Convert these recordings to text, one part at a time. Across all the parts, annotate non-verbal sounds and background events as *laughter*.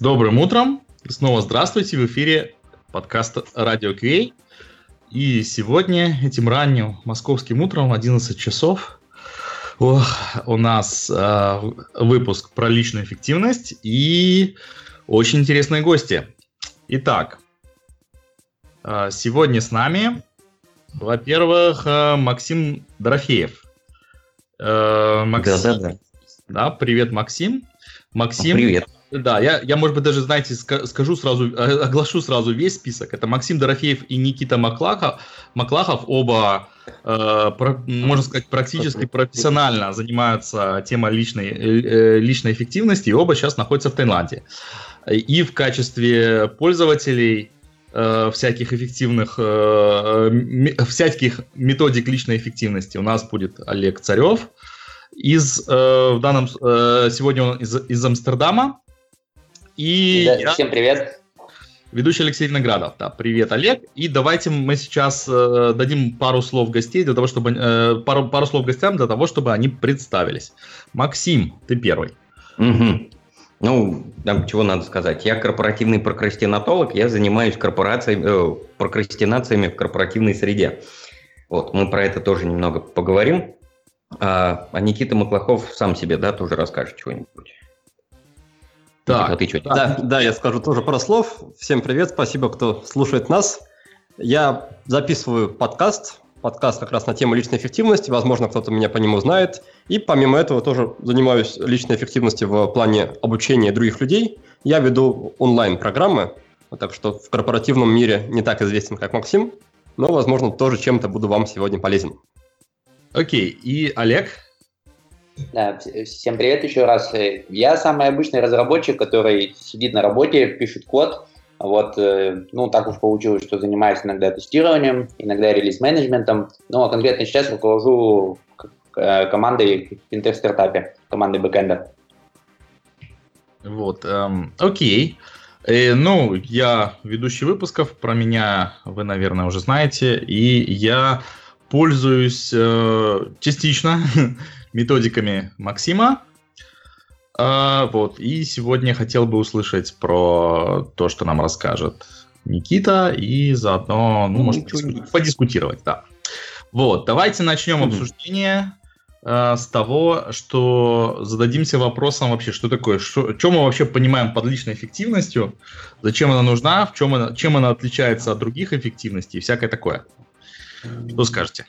Добрым утром. Снова здравствуйте. В эфире подкаст Радио Квей. И сегодня, этим ранним московским утром, 11 часов, ох, у нас э, выпуск про личную эффективность и очень интересные гости. Итак, э, сегодня с нами, во-первых, э, Максим Дорофеев. Э, Максим, да, да, да. Да, привет, Максим. Максим. Привет. Да, я, я, может быть, даже, знаете, скажу сразу, э, оглашу сразу весь список. Это Максим Дорофеев и Никита Маклахов. Маклахов оба, э, про, можно сказать, практически профессионально занимаются темой личной, э, личной эффективности, и оба сейчас находятся в Таиланде. И в качестве пользователей э, всяких эффективных, э, всяких методик личной эффективности у нас будет Олег Царев, из, э, в данном, э, сегодня он из, из Амстердама, и да, я... Всем привет. Ведущий Алексей Виноградов. Да, привет, Олег. И давайте мы сейчас э, дадим пару слов гостей для того, чтобы э, пару, пару слов гостям для того, чтобы они представились. Максим, ты первый. Угу. Ну, там чего надо сказать. Я корпоративный прокрастинатолог, я занимаюсь корпорациями, э, прокрастинациями в корпоративной среде. Вот, мы про это тоже немного поговорим. А, а Никита Маклахов сам себе, да, тоже расскажет чего-нибудь. Так, а ты что? Да, да, я скажу тоже пару слов. Всем привет, спасибо, кто слушает нас. Я записываю подкаст, подкаст как раз на тему личной эффективности, возможно, кто-то меня по нему знает. И помимо этого тоже занимаюсь личной эффективностью в плане обучения других людей. Я веду онлайн-программы, так что в корпоративном мире не так известен, как Максим, но, возможно, тоже чем-то буду вам сегодня полезен. Окей, и Олег? Да, всем привет еще раз. Я самый обычный разработчик, который сидит на работе, пишет код. Вот, э, ну, так уж получилось, что занимаюсь иногда тестированием, иногда релиз-менеджментом. Ну, а конкретно сейчас руковожу э, командой в интерстартапе, командой бэкэнда. Вот, эм, окей. Э, ну, я ведущий выпусков, про меня вы, наверное, уже знаете, и я пользуюсь э, частично *laughs* методиками Максима. А, вот, и сегодня хотел бы услышать про то, что нам расскажет Никита, и заодно, ну, ну может, подискутировать, подискутировать, да. Вот, давайте начнем mm-hmm. обсуждение э, с того, что зададимся вопросом вообще, что такое, что, что мы вообще понимаем под личной эффективностью, зачем она нужна, в чем она, чем она отличается от других эффективностей и всякое такое. Что скажете?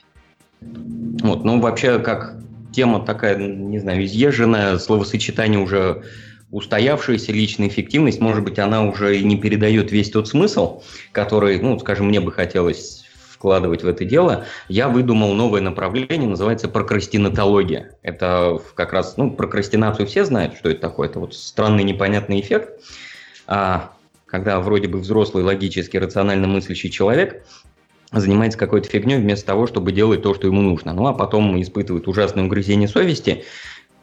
Вот, ну, вообще, как тема такая, не знаю, изъезженная, словосочетание уже устоявшаяся личная эффективность, может быть, она уже и не передает весь тот смысл, который, ну, скажем, мне бы хотелось вкладывать в это дело, я выдумал новое направление, называется прокрастинатология. Это как раз, ну, прокрастинацию все знают, что это такое. Это вот странный непонятный эффект, а, когда вроде бы взрослый, логически, рационально мыслящий человек занимается какой-то фигней вместо того, чтобы делать то, что ему нужно. Ну, а потом испытывает ужасное угрызение совести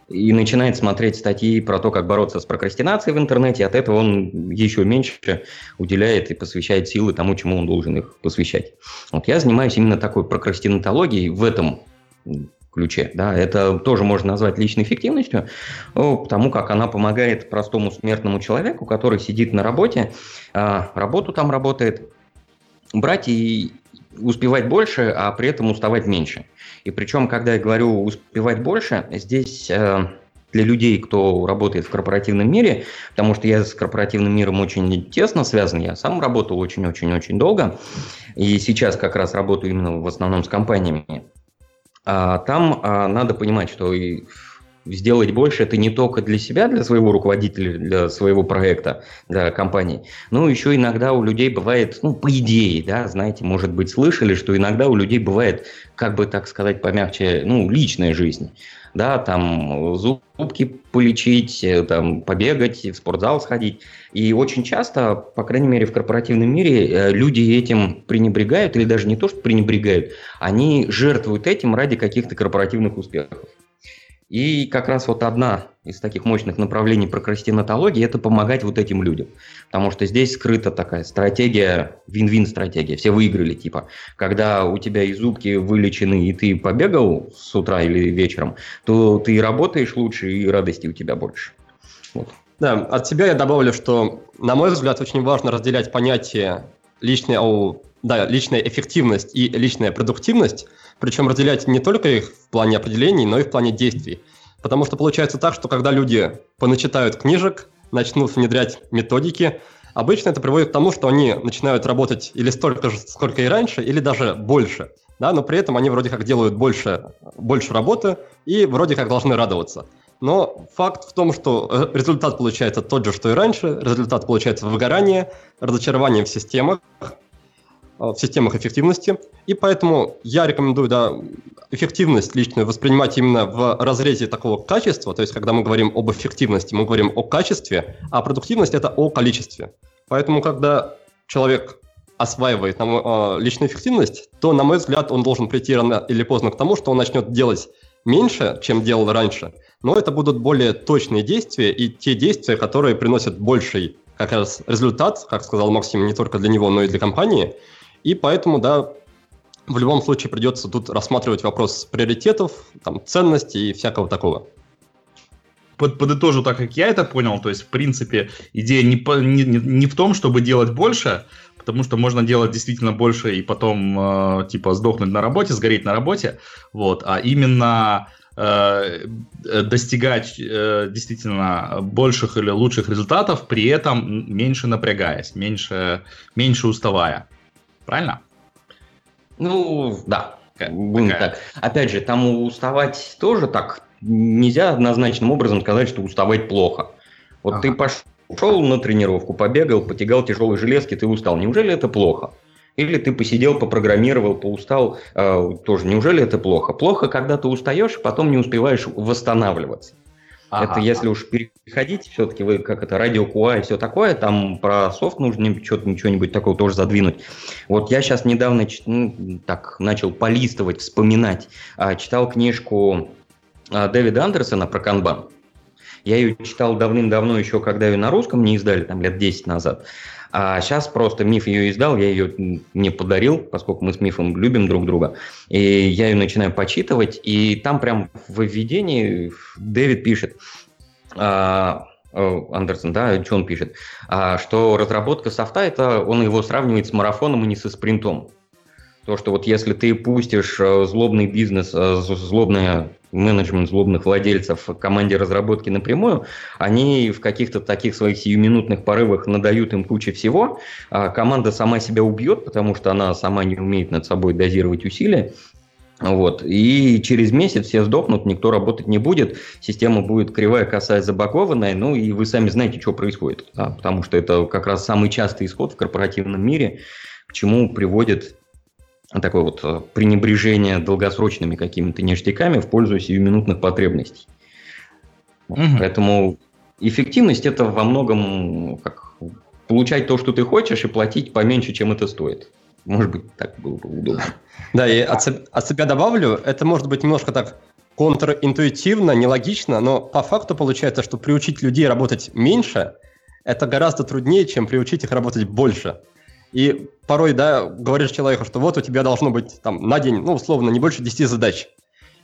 и начинает смотреть статьи про то, как бороться с прокрастинацией в интернете, от этого он еще меньше уделяет и посвящает силы тому, чему он должен их посвящать. Вот я занимаюсь именно такой прокрастинатологией в этом ключе. Да, это тоже можно назвать личной эффективностью, потому как она помогает простому смертному человеку, который сидит на работе, а, работу там работает, брать и успевать больше, а при этом уставать меньше. И причем, когда я говорю успевать больше, здесь э, для людей, кто работает в корпоративном мире, потому что я с корпоративным миром очень тесно связан, я сам работал очень-очень-очень долго, и сейчас как раз работаю именно в основном с компаниями. А там а, надо понимать, что и сделать больше это не только для себя, для своего руководителя, для своего проекта, для компании, но еще иногда у людей бывает, ну, по идее, да, знаете, может быть, слышали, что иногда у людей бывает, как бы так сказать помягче, ну, личная жизнь, да, там зубки полечить, э, там побегать, в спортзал сходить. И очень часто, по крайней мере, в корпоративном мире э, люди этим пренебрегают, или даже не то, что пренебрегают, они жертвуют этим ради каких-то корпоративных успехов. И как раз вот одна из таких мощных направлений прокрастинатологии – это помогать вот этим людям. Потому что здесь скрыта такая стратегия, вин-вин стратегия. Все выиграли, типа, когда у тебя и зубки вылечены, и ты побегал с утра или вечером, то ты работаешь лучше, и радости у тебя больше. Вот. Да, от себя я добавлю, что, на мой взгляд, очень важно разделять понятие личной, о, да, личная эффективность и личная продуктивность, причем разделять не только их в плане определений, но и в плане действий. Потому что получается так, что когда люди поначитают книжек, начнут внедрять методики, обычно это приводит к тому, что они начинают работать или столько же, сколько и раньше, или даже больше. Да, но при этом они вроде как делают больше, больше работы и вроде как должны радоваться. Но факт в том, что э, результат получается тот же, что и раньше. Результат получается выгорание, разочарование в системах, в системах эффективности. И поэтому я рекомендую да, эффективность личную воспринимать именно в разрезе такого качества. То есть, когда мы говорим об эффективности, мы говорим о качестве, а продуктивность – это о количестве. Поэтому, когда человек осваивает э, личную эффективность, то, на мой взгляд, он должен прийти рано или поздно к тому, что он начнет делать меньше, чем делал раньше, но это будут более точные действия и те действия, которые приносят больший как раз результат, как сказал Максим, не только для него, но и для компании. И поэтому, да, в любом случае придется тут рассматривать вопрос приоритетов, там, ценностей и всякого такого. Под, подытожу так, как я это понял, то есть, в принципе, идея не, не, не в том, чтобы делать больше, потому что можно делать действительно больше и потом, э, типа, сдохнуть на работе, сгореть на работе, вот, а именно э, достигать э, действительно больших или лучших результатов, при этом меньше напрягаясь, меньше, меньше уставая. Правильно? Ну, да. Будем так. Опять же, там уставать тоже так нельзя однозначным образом сказать, что уставать плохо. Вот ага. ты пошел на тренировку, побегал, потягал тяжелые железки, ты устал. Неужели это плохо? Или ты посидел, попрограммировал, поустал, э, тоже. Неужели это плохо? Плохо, когда ты устаешь, потом не успеваешь восстанавливаться. Ага. Это если уж переходить, все-таки вы как это радио QA и все такое, там про софт нужно что-то ничего-нибудь такого тоже задвинуть. Вот я сейчас недавно ну, так начал полистывать, вспоминать, а, читал книжку а, Дэвида Андерсона про канбан. Я ее читал давным-давно, еще когда ее на русском не издали, там лет 10 назад. А сейчас просто Миф ее издал, я ее мне подарил, поскольку мы с Мифом любим друг друга. И я ее начинаю почитывать, и там прям в введении Дэвид пишет, а, Андерсон, да, что он пишет, а, что разработка софта, это он его сравнивает с марафоном и не со спринтом. То, что вот если ты пустишь э, злобный бизнес, э, злобное менеджмент злобных владельцев команде разработки напрямую, они в каких-то таких своих сиюминутных порывах надают им кучу всего, а команда сама себя убьет, потому что она сама не умеет над собой дозировать усилия, вот. И через месяц все сдохнут, никто работать не будет, система будет кривая, косая, забагованная, ну и вы сами знаете, что происходит, да, потому что это как раз самый частый исход в корпоративном мире, к чему приводит такое вот э, пренебрежение долгосрочными какими-то ништяками в пользу сиюминутных потребностей. Угу. Поэтому эффективность это во многом как получать то, что ты хочешь, и платить поменьше, чем это стоит. Может быть, так было бы удобно. Да, и от, от себя добавлю, это может быть немножко так контринтуитивно, нелогично, но по факту получается, что приучить людей работать меньше, это гораздо труднее, чем приучить их работать больше. И порой, да, говоришь человеку, что вот у тебя должно быть там на день, ну, условно, не больше 10 задач.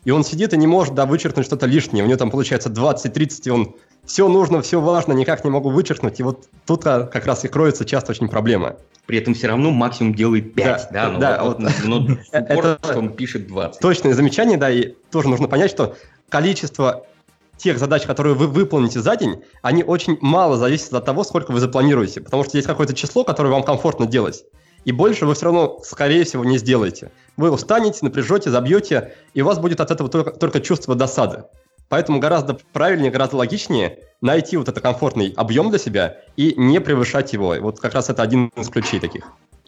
И он сидит и не может, да, вычеркнуть что-то лишнее. У него там получается 20-30, и он все нужно, все важно, никак не могу вычеркнуть. И вот тут а, как раз и кроется часто очень проблема. При этом все равно максимум делает 5, да? Да, да вот, вот, но, но *laughs* это что он пишет 20. Точное замечание, да, и тоже нужно понять, что количество тех задач, которые вы выполните за день, они очень мало зависят от того, сколько вы запланируете. Потому что есть какое-то число, которое вам комфортно делать. И больше вы все равно, скорее всего, не сделаете. Вы устанете, напряжете, забьете, и у вас будет от этого только, только чувство досады. Поэтому гораздо правильнее, гораздо логичнее найти вот этот комфортный объем для себя и не превышать его. Вот как раз это один из ключей таких.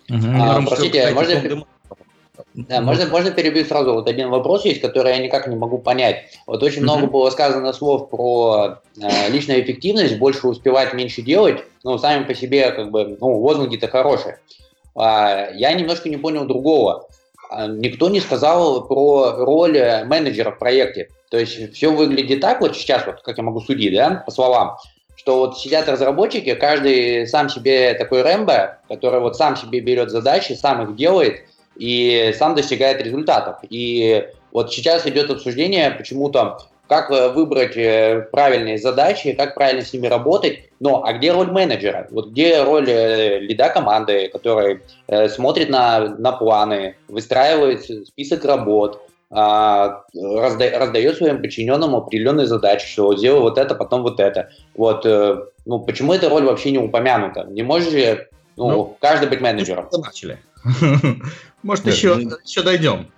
Угу. А, простите, можно... Да, можно, можно перебить сразу. Вот один вопрос есть, который я никак не могу понять. Вот очень mm-hmm. много было сказано слов про э, личную эффективность, больше успевать, меньше делать. Ну, сами по себе, как бы, ну, лозунги-то хорошие. А, я немножко не понял другого. А, никто не сказал про роль менеджера в проекте. То есть все выглядит так вот сейчас, вот как я могу судить, да, по словам, что вот сидят разработчики, каждый сам себе такой Рэмбо, который вот сам себе берет задачи, сам их делает – и сам достигает результатов. И вот сейчас идет обсуждение почему-то как э, выбрать э, правильные задачи, как правильно с ними работать. Но а где роль менеджера? Вот где роль э, лида команды, который смотрит на, на планы, выстраивает список работ, а, разда, раздает своим подчиненным определенные задачи, что вот сделай вот это, потом вот это. Вот, ну, почему эта роль вообще не упомянута? Не можешь же ну, ну, каждый быть менеджером. Начали. Может, еще, еще дойдем.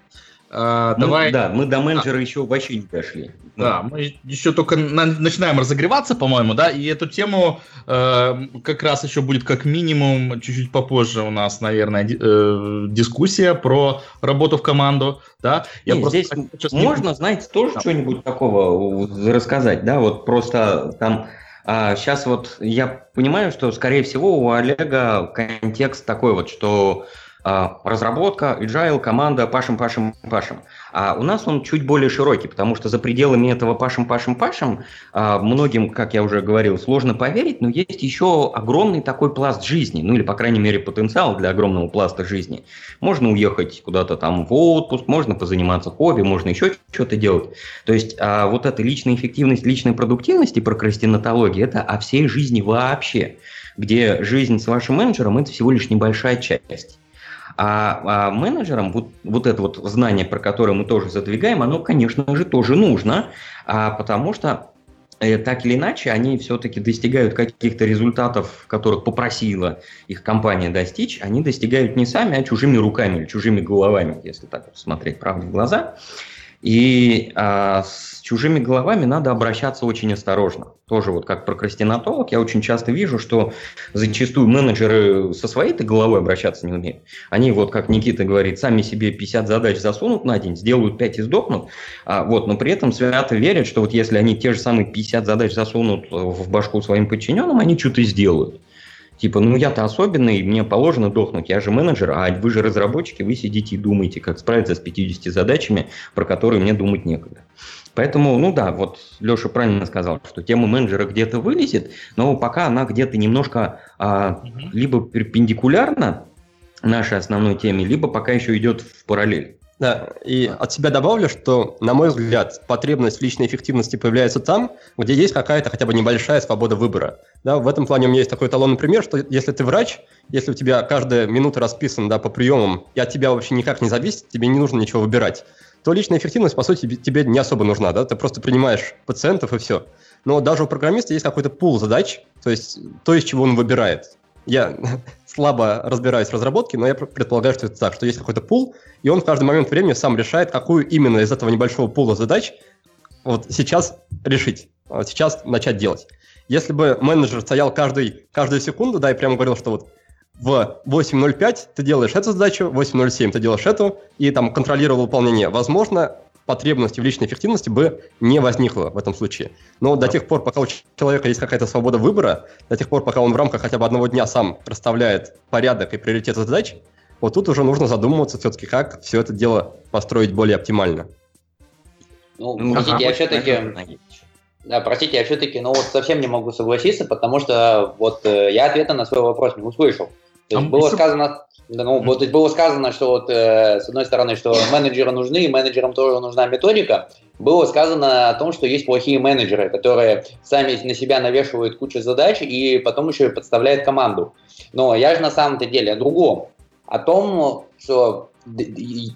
А, ну, давай. Да, мы до менеджера а. еще вообще не дошли. Да, мы еще только на, начинаем разогреваться, по-моему, да, и эту тему э, как раз еще будет как минимум чуть-чуть попозже у нас, наверное, э, дискуссия про работу в команду, да. Я Нет, здесь можно, не... знаете, тоже да. что-нибудь такого рассказать, да, вот просто там а сейчас вот я понимаю, что, скорее всего, у Олега контекст такой вот, что а, разработка, agile, команда, пашем, пашем, пашем. А у нас он чуть более широкий, потому что за пределами этого пашем, пашем, пашем а, многим, как я уже говорил, сложно поверить, но есть еще огромный такой пласт жизни, ну или, по крайней мере, потенциал для огромного пласта жизни. Можно уехать куда-то там в отпуск, можно позаниматься хобби, можно еще что-то делать. То есть а, вот эта личная эффективность, личная продуктивность и прокрастинатология – это о всей жизни вообще, где жизнь с вашим менеджером – это всего лишь небольшая часть. А, а менеджерам вот, вот это вот знание, про которое мы тоже задвигаем, оно, конечно же, тоже нужно, а, потому что э, так или иначе, они все-таки достигают каких-то результатов, которых попросила их компания достичь, они достигают не сами, а чужими руками или чужими головами, если так вот смотреть правде в глаза. И а, чужими головами надо обращаться очень осторожно. Тоже вот как прокрастинатолог я очень часто вижу, что зачастую менеджеры со своей-то головой обращаться не умеют. Они вот, как Никита говорит, сами себе 50 задач засунут на день, сделают 5 и сдохнут, а, вот, но при этом свято верят, что вот если они те же самые 50 задач засунут в башку своим подчиненным, они что-то сделают. Типа, ну я-то особенный, мне положено дохнуть, я же менеджер, а вы же разработчики, вы сидите и думаете, как справиться с 50 задачами, про которые мне думать некогда. Поэтому, ну да, вот Леша правильно сказал, что тема менеджера где-то вылезет, но пока она где-то немножко а, либо перпендикулярна нашей основной теме, либо пока еще идет в параллель. Да, и от себя добавлю, что, на мой взгляд, потребность личной эффективности появляется там, где есть какая-то хотя бы небольшая свобода выбора. Да, в этом плане у меня есть такой эталонный пример, что если ты врач, если у тебя каждая минута расписана да, по приемам, и от тебя вообще никак не зависит, тебе не нужно ничего выбирать, то личная эффективность, по сути, тебе не особо нужна. Да? Ты просто принимаешь пациентов и все. Но даже у программиста есть какой-то пул задач, то есть то, из чего он выбирает. Я *laughs* слабо разбираюсь в разработке, но я предполагаю, что это так, что есть какой-то пул, и он в каждый момент времени сам решает, какую именно из этого небольшого пула задач вот сейчас решить, вот сейчас начать делать. Если бы менеджер стоял каждый, каждую секунду, да, и прямо говорил, что вот в 8.05 ты делаешь эту задачу, в 8.07 ты делаешь эту, и там контролировал выполнение. Возможно, потребности в личной эффективности бы не возникло в этом случае. Но до тех пор, пока у человека есть какая-то свобода выбора, до тех пор, пока он в рамках хотя бы одного дня сам расставляет порядок и приоритеты задач, вот тут уже нужно задумываться все-таки, как все это дело построить более оптимально. Ну, ну простите, я все-таки... Да, простите, я все-таки, ну вот совсем не могу согласиться, потому что вот э, я ответа на свой вопрос не услышал. То есть было сказано, ну, вот было сказано, что вот э, с одной стороны, что менеджеры нужны, и менеджерам тоже нужна методика. Было сказано о том, что есть плохие менеджеры, которые сами на себя навешивают кучу задач и потом еще и подставляют команду. Но я же на самом-то деле о другом. О том, что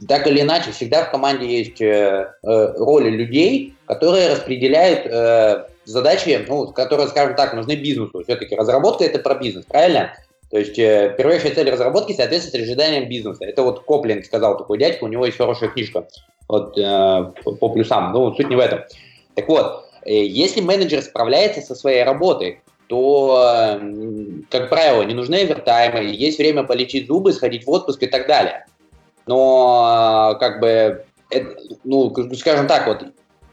так или иначе всегда в команде есть э, э, роли людей, которые распределяют э, задачи, ну, которые, скажем так, нужны бизнесу. Все-таки разработка это про бизнес, правильно? То есть э, первейшая цель разработки соответствует ожиданиям бизнеса. Это вот Коплин сказал такой дядька, у него есть хорошая книжка вот, э, по плюсам. Ну, суть не в этом. Так вот, э, если менеджер справляется со своей работой, то, э, как правило, не нужны овертаймы, есть время полечить зубы, сходить в отпуск и так далее. Но, э, как бы, это, ну, скажем так, вот,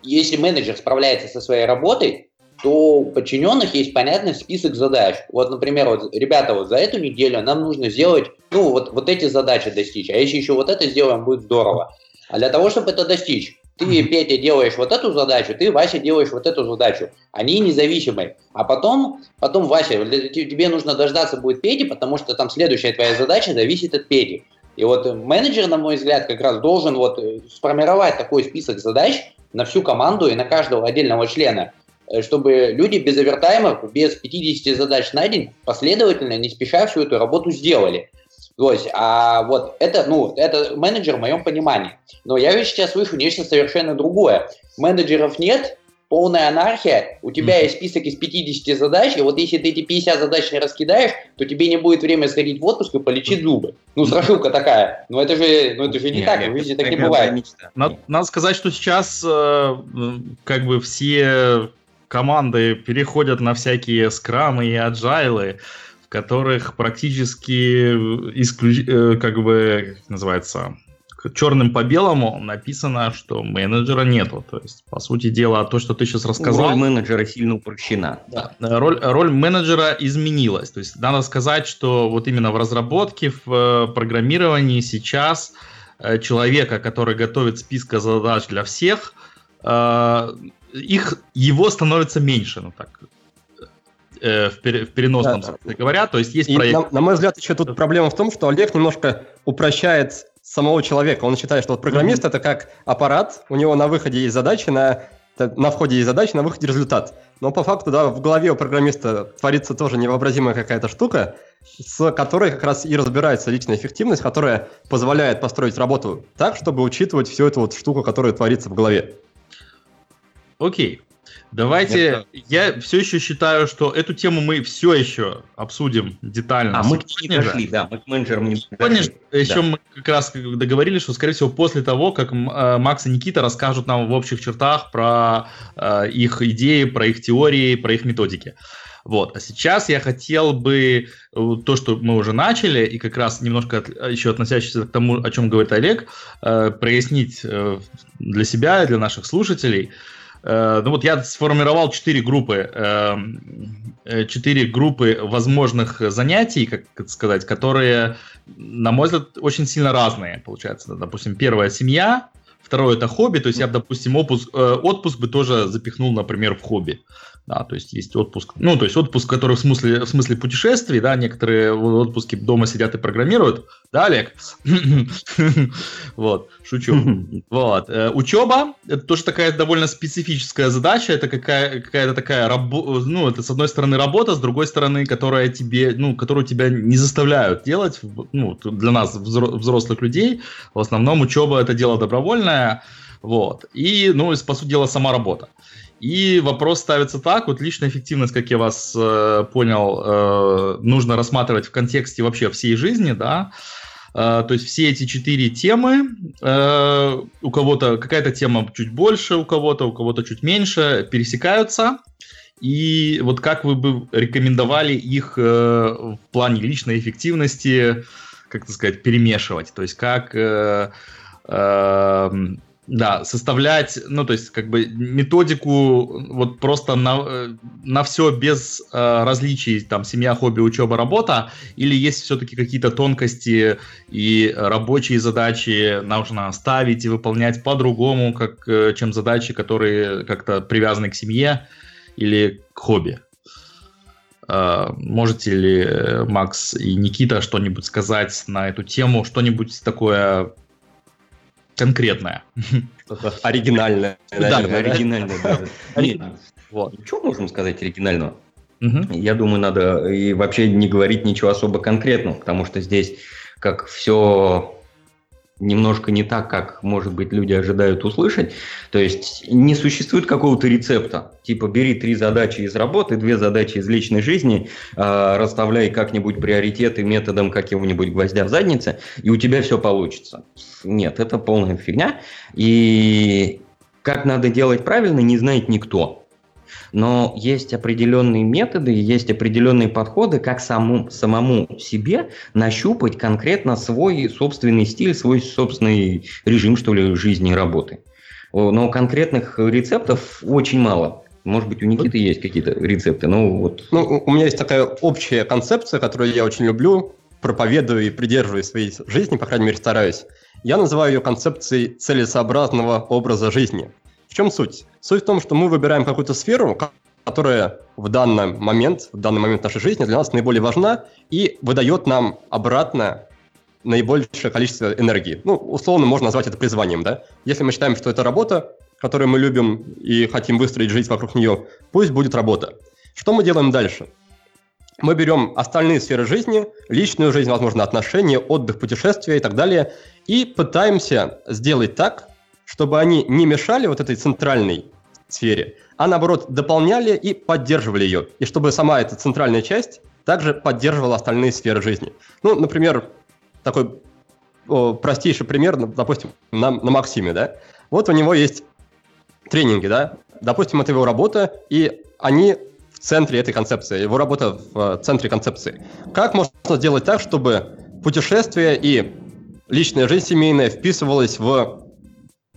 если менеджер справляется со своей работой, то у подчиненных есть понятный список задач. Вот, например, вот, ребята, вот за эту неделю нам нужно сделать, ну, вот, вот эти задачи достичь, а если еще вот это сделаем, будет здорово. А для того, чтобы это достичь, ты, Петя, делаешь вот эту задачу, ты, Вася, делаешь вот эту задачу. Они независимые. А потом, потом Вася, тебе нужно дождаться будет Пети, потому что там следующая твоя задача зависит от Пети. И вот менеджер, на мой взгляд, как раз должен вот сформировать такой список задач на всю команду и на каждого отдельного члена, чтобы люди без овертаймов, без 50 задач на день последовательно, не спеша всю эту работу сделали. То есть, а вот это, ну, это менеджер в моем понимании. Но я ведь сейчас слышу нечто совершенно другое. Менеджеров нет, полная анархия, у тебя mm-hmm. есть список из 50 задач, и вот если ты эти 50 задач не раскидаешь, то тебе не будет времени сходить в отпуск и полечить зубы. Ну, страшилка такая. Но это же, ну, это же не, не так, в жизни так не бывает. Надо, надо сказать, что сейчас э, как бы все команды переходят на всякие скрамы и аджайлы, которых практически исключ... Э, как бы называется черным по белому написано, что менеджера нету. То есть, по сути дела, то, что ты сейчас рассказал... Роль менеджера сильно упрощена. Да, роль, роль менеджера изменилась. То есть, надо сказать, что вот именно в разработке, в э, программировании сейчас э, человека, который готовит списка задач для всех, их, его становится меньше, ну так, э, в, пере, в переносном да, смысле говоря. То есть есть проект. На, на мой взгляд, еще тут проблема в том, что Олег немножко упрощает самого человека. Он считает, что вот программист mm-hmm. это как аппарат, у него на выходе есть задачи, на, на входе есть задачи, на выходе результат. Но по факту, да, в голове у программиста творится тоже невообразимая какая-то штука, с которой как раз и разбирается личная эффективность, которая позволяет построить работу так, чтобы учитывать всю эту вот штуку, которая творится в голове. Окей. Давайте, Это... я все еще считаю, что эту тему мы все еще обсудим детально. А мы не дошли, да, мы к менеджерам не Помнишь, еще да. мы как раз договорились, что, скорее всего, после того, как э, Макс и Никита расскажут нам в общих чертах про э, их идеи, про их теории, про их методики. Вот. А сейчас я хотел бы э, то, что мы уже начали, и как раз немножко от, еще относящийся к тому, о чем говорит Олег, э, прояснить э, для себя и для наших слушателей – Э, ну вот я сформировал четыре группы, эм, э, четыре группы возможных занятий, как сказать, которые, на мой взгляд, очень сильно разные, получается. Допустим, первая семья, второе это хобби, то есть я, допустим, отпуск, э, отпуск бы тоже запихнул, например, в хобби. Да, то есть есть отпуск, ну, то есть отпуск, который в смысле, в смысле путешествий, да, некоторые в отпуске дома сидят и программируют, да, Олег? *laughs* Вот, шучу. Вот, э, учеба, это тоже такая довольно специфическая задача, это какая, какая-то такая, рабо- ну, это с одной стороны работа, с другой стороны, которая тебе, ну, которую тебя не заставляют делать, ну, для нас, взрослых людей, в основном учеба это дело добровольное, вот, и, ну, по сути дела, сама работа. И вопрос ставится так, вот личная эффективность, как я вас э, понял, э, нужно рассматривать в контексте вообще всей жизни, да, э, то есть все эти четыре темы, э, у кого-то какая-то тема чуть больше, у кого-то, у кого-то чуть меньше, пересекаются, и вот как вы бы рекомендовали их э, в плане личной эффективности, как так сказать, перемешивать, то есть как... Э, э, да, составлять, ну, то есть, как бы методику вот просто на, э, на все без э, различий, там, семья, хобби, учеба, работа, или есть все-таки какие-то тонкости и рабочие задачи нужно ставить и выполнять по-другому, как, э, чем задачи, которые как-то привязаны к семье или к хобби? Э, можете ли Макс и Никита что-нибудь сказать на эту тему, что-нибудь такое конкретное. Оригинальное. *laughs* Да, оригинальное. *laughs* Вот. Что можем сказать оригинального? Я думаю, надо и вообще не говорить ничего особо конкретного, потому что здесь как все немножко не так, как, может быть, люди ожидают услышать. То есть не существует какого-то рецепта. Типа бери три задачи из работы, две задачи из личной жизни, э, расставляй как-нибудь приоритеты методом какого-нибудь гвоздя в заднице, и у тебя все получится. Нет, это полная фигня. И как надо делать правильно, не знает никто. Но есть определенные методы, есть определенные подходы, как саму, самому себе нащупать конкретно свой собственный стиль, свой собственный режим, что ли, жизни и работы. Но конкретных рецептов очень мало. Может быть, у Никиты есть какие-то рецепты, но вот... Ну, у меня есть такая общая концепция, которую я очень люблю, проповедую и придерживаюсь своей жизни, по крайней мере, стараюсь. Я называю ее концепцией целесообразного образа жизни. В чем суть? Суть в том, что мы выбираем какую-то сферу, которая в данный момент, в данный момент нашей жизни для нас наиболее важна и выдает нам обратно наибольшее количество энергии. Ну, условно можно назвать это призванием, да? Если мы считаем, что это работа, которую мы любим и хотим выстроить жизнь вокруг нее, пусть будет работа. Что мы делаем дальше? Мы берем остальные сферы жизни, личную жизнь, возможно, отношения, отдых, путешествия и так далее, и пытаемся сделать так, чтобы они не мешали вот этой центральной сфере, а наоборот дополняли и поддерживали ее. И чтобы сама эта центральная часть также поддерживала остальные сферы жизни. Ну, например, такой о, простейший пример, допустим, на, на Максиме, да? Вот у него есть тренинги, да? Допустим, это его работа, и они в центре этой концепции, его работа в центре концепции. Как можно сделать так, чтобы путешествие и личная жизнь семейная вписывалась в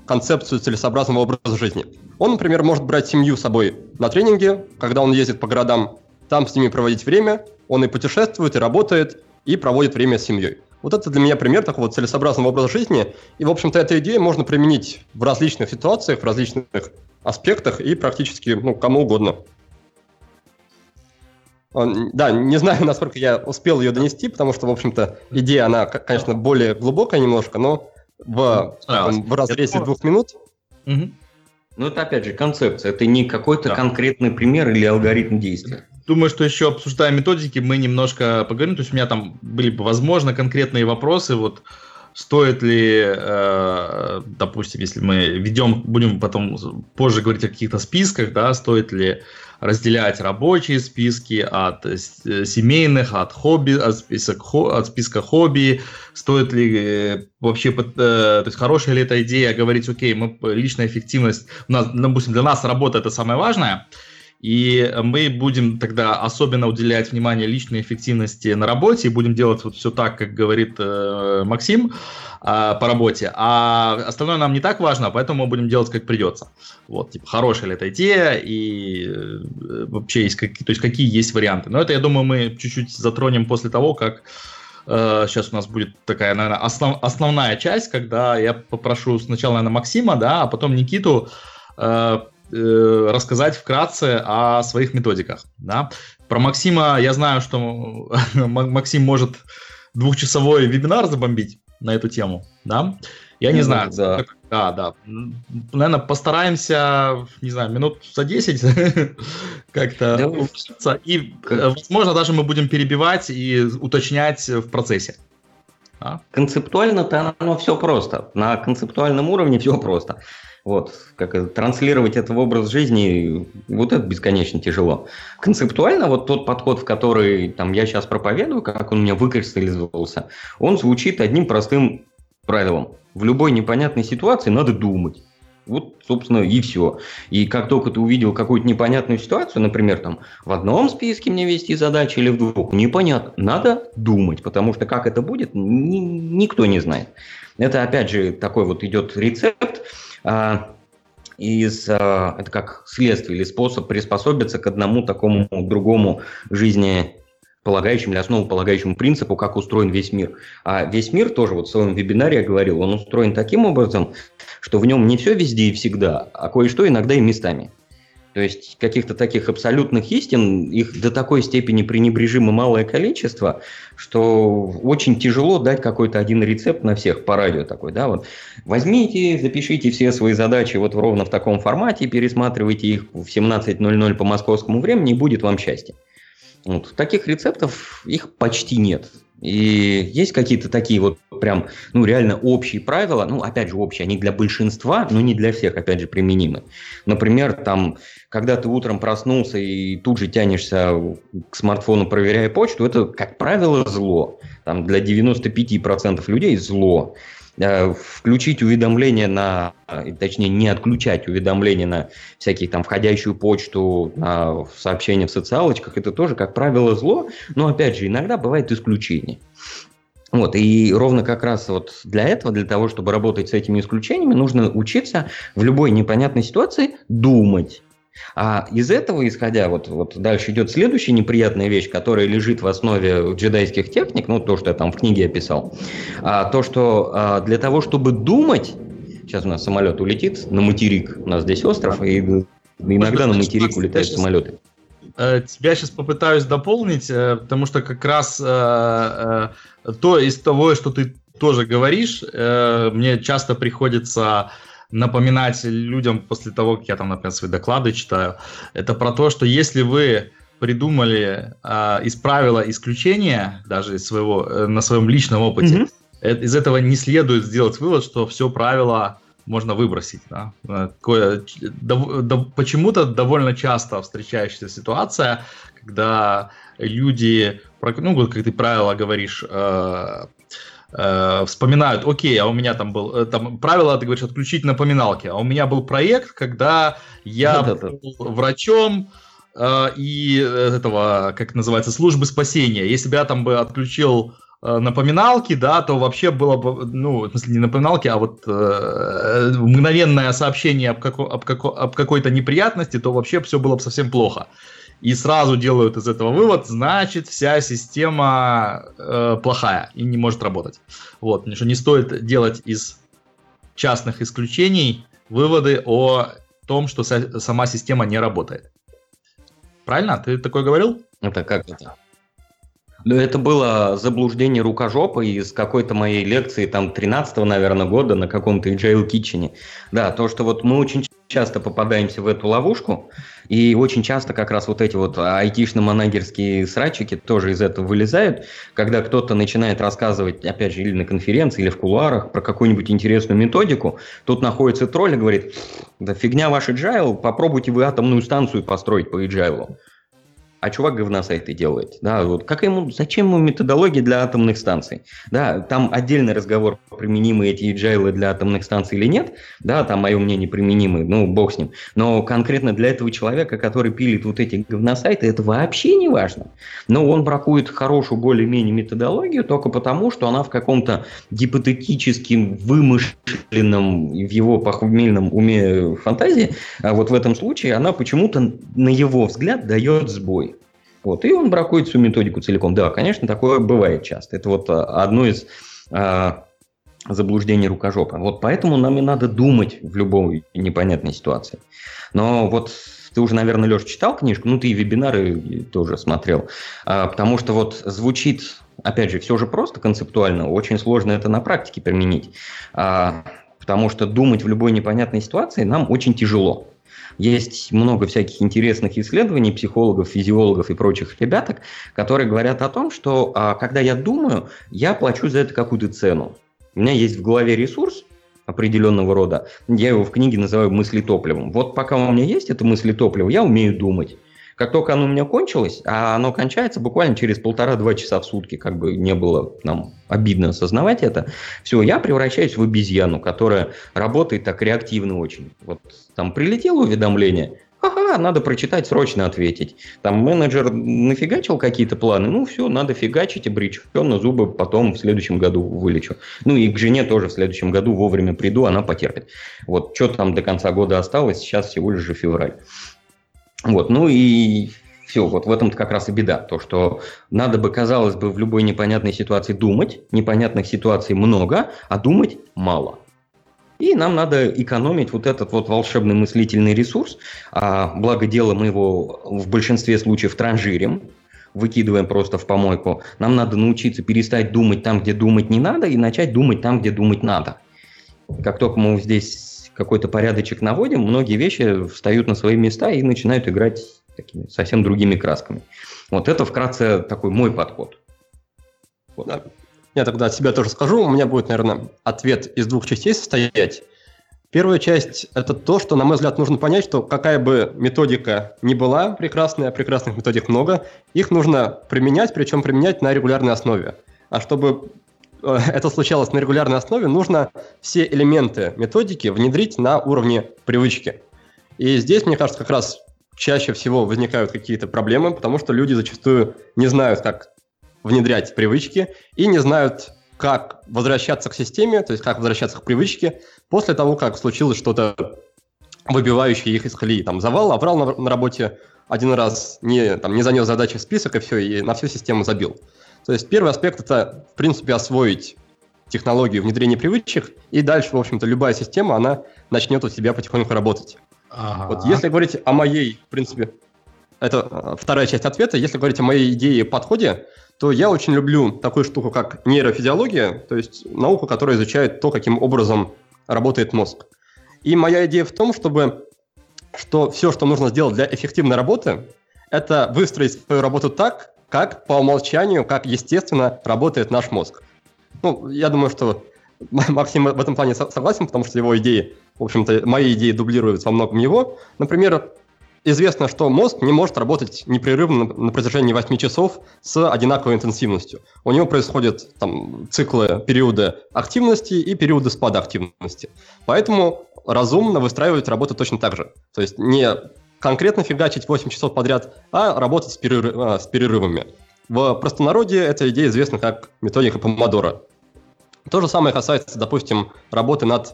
концепцию целесообразного образа жизни? Он, например, может брать семью с собой на тренинги, когда он ездит по городам, там с ними проводить время, он и путешествует, и работает, и проводит время с семьей. Вот это для меня пример такого целесообразного образа жизни. И, в общем-то, эту идею можно применить в различных ситуациях, в различных аспектах и практически ну, кому угодно. Да, не знаю, *laughs* насколько я успел ее донести, потому что, в общем-то, идея, она, конечно, более глубокая немножко, но в, там, в разрезе двух минут. Угу. Ну, это, опять же, концепция. Это не какой-то да. конкретный пример или алгоритм действия. Думаю, что еще обсуждая методики, мы немножко поговорим. То есть у меня там были бы, возможно, конкретные вопросы. Вот стоит ли, э, допустим, если мы ведем, будем потом позже говорить о каких-то списках, да, стоит ли разделять рабочие списки от э, семейных, от хобби, от, список, от списка хобби, стоит ли э, вообще, э, то есть хорошая ли эта идея говорить, окей, мы личная эффективность, у нас, допустим, для нас работа это самое важное, и мы будем тогда особенно уделять внимание личной эффективности на работе и будем делать вот все так, как говорит э, Максим э, по работе. А остальное нам не так важно, поэтому мы будем делать как придется. Вот, типа, хорошая ли эта идея и э, вообще есть какие, то есть какие есть варианты. Но это, я думаю, мы чуть-чуть затронем после того, как э, сейчас у нас будет такая, наверное, основ, основная часть, когда я попрошу сначала, наверное, Максима, да, а потом Никиту э, Э, рассказать вкратце о своих методиках. Да? Про Максима я знаю, что *laughs* Максим может двухчасовой вебинар забомбить на эту тему. Да? Я не ну, знаю. Да. Как, да, да. Наверное, постараемся, не знаю, минут за 10 *laughs* как-то да. И. Э, возможно, даже мы будем перебивать и уточнять в процессе. Да? Концептуально-то оно все просто. На концептуальном уровне все просто. Вот, как транслировать это в образ жизни, вот это бесконечно тяжело. Концептуально вот тот подход, в который там, я сейчас проповедую, как он у меня выкристаллизовался, он звучит одним простым правилом. В любой непонятной ситуации надо думать. Вот, собственно, и все. И как только ты увидел какую-то непонятную ситуацию, например, там, в одном списке мне вести задачи или в двух, непонятно. Надо думать, потому что как это будет, ни, никто не знает. Это, опять же, такой вот идет рецепт, из, а, это как следствие или способ приспособиться к одному такому другому жизни полагающему или основополагающему принципу, как устроен весь мир. А весь мир тоже, вот в своем вебинаре я говорил, он устроен таким образом, что в нем не все везде и всегда, а кое-что иногда и местами. То есть каких-то таких абсолютных истин, их до такой степени пренебрежимо малое количество, что очень тяжело дать какой-то один рецепт на всех по радио такой, да, вот. Возьмите, запишите все свои задачи вот ровно в таком формате, пересматривайте их в 17.00 по московскому времени, и будет вам счастье. Вот. Таких рецептов их почти нет. И есть какие-то такие вот прям, ну, реально общие правила, ну, опять же, общие, они для большинства, но не для всех, опять же, применимы. Например, там, когда ты утром проснулся и тут же тянешься к смартфону, проверяя почту, это, как правило, зло. Там для 95% людей зло. Э, включить уведомления на, точнее, не отключать уведомления на всякие там входящую почту, на сообщения в социалочках, это тоже, как правило, зло, но, опять же, иногда бывает исключение. Вот, и ровно как раз вот для этого, для того, чтобы работать с этими исключениями, нужно учиться в любой непонятной ситуации думать. А из этого, исходя, вот, вот дальше идет следующая неприятная вещь, которая лежит в основе джедайских техник, ну, то, что я там в книге описал, а, то, что а, для того, чтобы думать, сейчас у нас самолет улетит на материк, у нас здесь остров, и иногда на материк улетают самолеты. э, тебя сейчас попытаюсь дополнить, э, потому что как раз э, то из того, что ты тоже говоришь, мне часто приходится напоминать людям после того, как я там, например, свои доклады читаю, это про то, что если вы придумали э, из правила исключения, даже из своего, э, на своем личном опыте, mm-hmm. э, из этого не следует сделать вывод, что все правила можно выбросить. Да? Э, такое, да, да, почему-то довольно часто встречающаяся ситуация, когда люди, ну, как ты правило говоришь, э, э, вспоминают, окей, а у меня там был, э, там правило, ты говоришь, отключить напоминалки, а у меня был проект, когда я был врачом, э, и этого, как называется, службы спасения. Если бы я там бы отключил Э, напоминалки, да, то вообще было бы, ну, в смысле не напоминалки, а вот э, мгновенное сообщение об, како, об, како, об какой-то неприятности, то вообще все было бы совсем плохо. И сразу делают из этого вывод, значит, вся система э, плохая и не может работать. Вот, что не стоит делать из частных исключений выводы о том, что сама система не работает. Правильно? Ты такое говорил? Это как это? Ну, это было заблуждение рукожопа из какой-то моей лекции, там, 13-го, наверное, года на каком-то Agile Kitchen. Да, то, что вот мы очень часто попадаемся в эту ловушку, и очень часто как раз вот эти вот айтишно-манагерские срачики тоже из этого вылезают, когда кто-то начинает рассказывать, опять же, или на конференции, или в кулуарах про какую-нибудь интересную методику, тут находится тролль и говорит, да фигня ваш agile, попробуйте вы атомную станцию построить по agile а чувак говна сайты делает. Да, вот как ему, зачем ему методология для атомных станций? Да, там отдельный разговор, применимы эти agile для атомных станций или нет. Да, там мое мнение применимы, ну, бог с ним. Но конкретно для этого человека, который пилит вот эти говносайты, это вообще не важно. Но он бракует хорошую более-менее методологию только потому, что она в каком-то гипотетическим, вымышленном, в его похмельном уме фантазии, а вот в этом случае она почему-то, на его взгляд, дает сбой. Вот, и он бракует всю методику целиком. Да, конечно, такое бывает часто. Это вот а, одно из а, заблуждений рукожопа. Вот поэтому нам и надо думать в любой непонятной ситуации. Но вот ты уже, наверное, Леша, читал книжку, ну, ты и вебинары тоже смотрел, а, потому что вот звучит, опять же, все же просто концептуально, очень сложно это на практике применить, а, потому что думать в любой непонятной ситуации нам очень тяжело. Есть много всяких интересных исследований психологов, физиологов и прочих ребяток, которые говорят о том, что а, когда я думаю, я плачу за это какую-то цену. У меня есть в голове ресурс, определенного рода. Я его в книге называю мыслетопливом. Вот пока у меня есть это мыслетопливо, я умею думать. Как только оно у меня кончилось, а оно кончается буквально через полтора-два часа в сутки, как бы не было нам обидно осознавать это, все, я превращаюсь в обезьяну, которая работает так реактивно очень. Вот там прилетело уведомление, Ага, надо прочитать, срочно ответить. Там менеджер нафигачил какие-то планы, ну все, надо фигачить, обреченно, зубы потом в следующем году вылечу. Ну и к жене тоже в следующем году вовремя приду, она потерпит. Вот что там до конца года осталось, сейчас всего лишь же февраль. Вот, ну и все, вот в этом-то как раз и беда, то, что надо бы, казалось бы, в любой непонятной ситуации думать, непонятных ситуаций много, а думать мало. И нам надо экономить вот этот вот волшебный мыслительный ресурс, а благо дело мы его в большинстве случаев транжирим, выкидываем просто в помойку. Нам надо научиться перестать думать там, где думать не надо, и начать думать там, где думать надо. Как только мы здесь какой-то порядочек наводим, многие вещи встают на свои места и начинают играть такими совсем другими красками. Вот это вкратце такой мой подход. Вот. Да. Я тогда от себя тоже скажу. У меня будет, наверное, ответ из двух частей состоять. Первая часть – это то, что, на мой взгляд, нужно понять, что какая бы методика ни была прекрасная, прекрасных методик много, их нужно применять, причем применять на регулярной основе. А чтобы это случалось на регулярной основе, нужно все элементы методики внедрить на уровне привычки. И здесь, мне кажется, как раз чаще всего возникают какие-то проблемы, потому что люди зачастую не знают, как внедрять привычки и не знают, как возвращаться к системе, то есть как возвращаться к привычке после того, как случилось что-то выбивающее их из колеи. Там завал, оврал на, на работе один раз, не, там, не занес задачи в список и все, и на всю систему забил. То есть первый аспект – это, в принципе, освоить технологию внедрения привычек, и дальше, в общем-то, любая система, она начнет у себя потихоньку работать. Ага. Вот если говорить о моей, в принципе, это э, вторая часть ответа. Если говорить о моей идее и подходе, то я очень люблю такую штуку, как нейрофизиология, то есть науку, которая изучает то, каким образом работает мозг. И моя идея в том, чтобы что все, что нужно сделать для эффективной работы, это выстроить свою работу так, как по умолчанию, как естественно работает наш мозг. Ну, я думаю, что *laughs* Максим в этом плане согласен, потому что его идеи, в общем-то, мои идеи дублируют во многом его. Например, известно, что мозг не может работать непрерывно на протяжении 8 часов с одинаковой интенсивностью. У него происходят там, циклы, периоды активности и периоды спада активности. Поэтому разумно выстраивать работу точно так же. То есть не конкретно фигачить 8 часов подряд, а работать с, перерыв, а, с перерывами. В простонародье эта идея известна как методика помодора. То же самое касается, допустим, работы над э,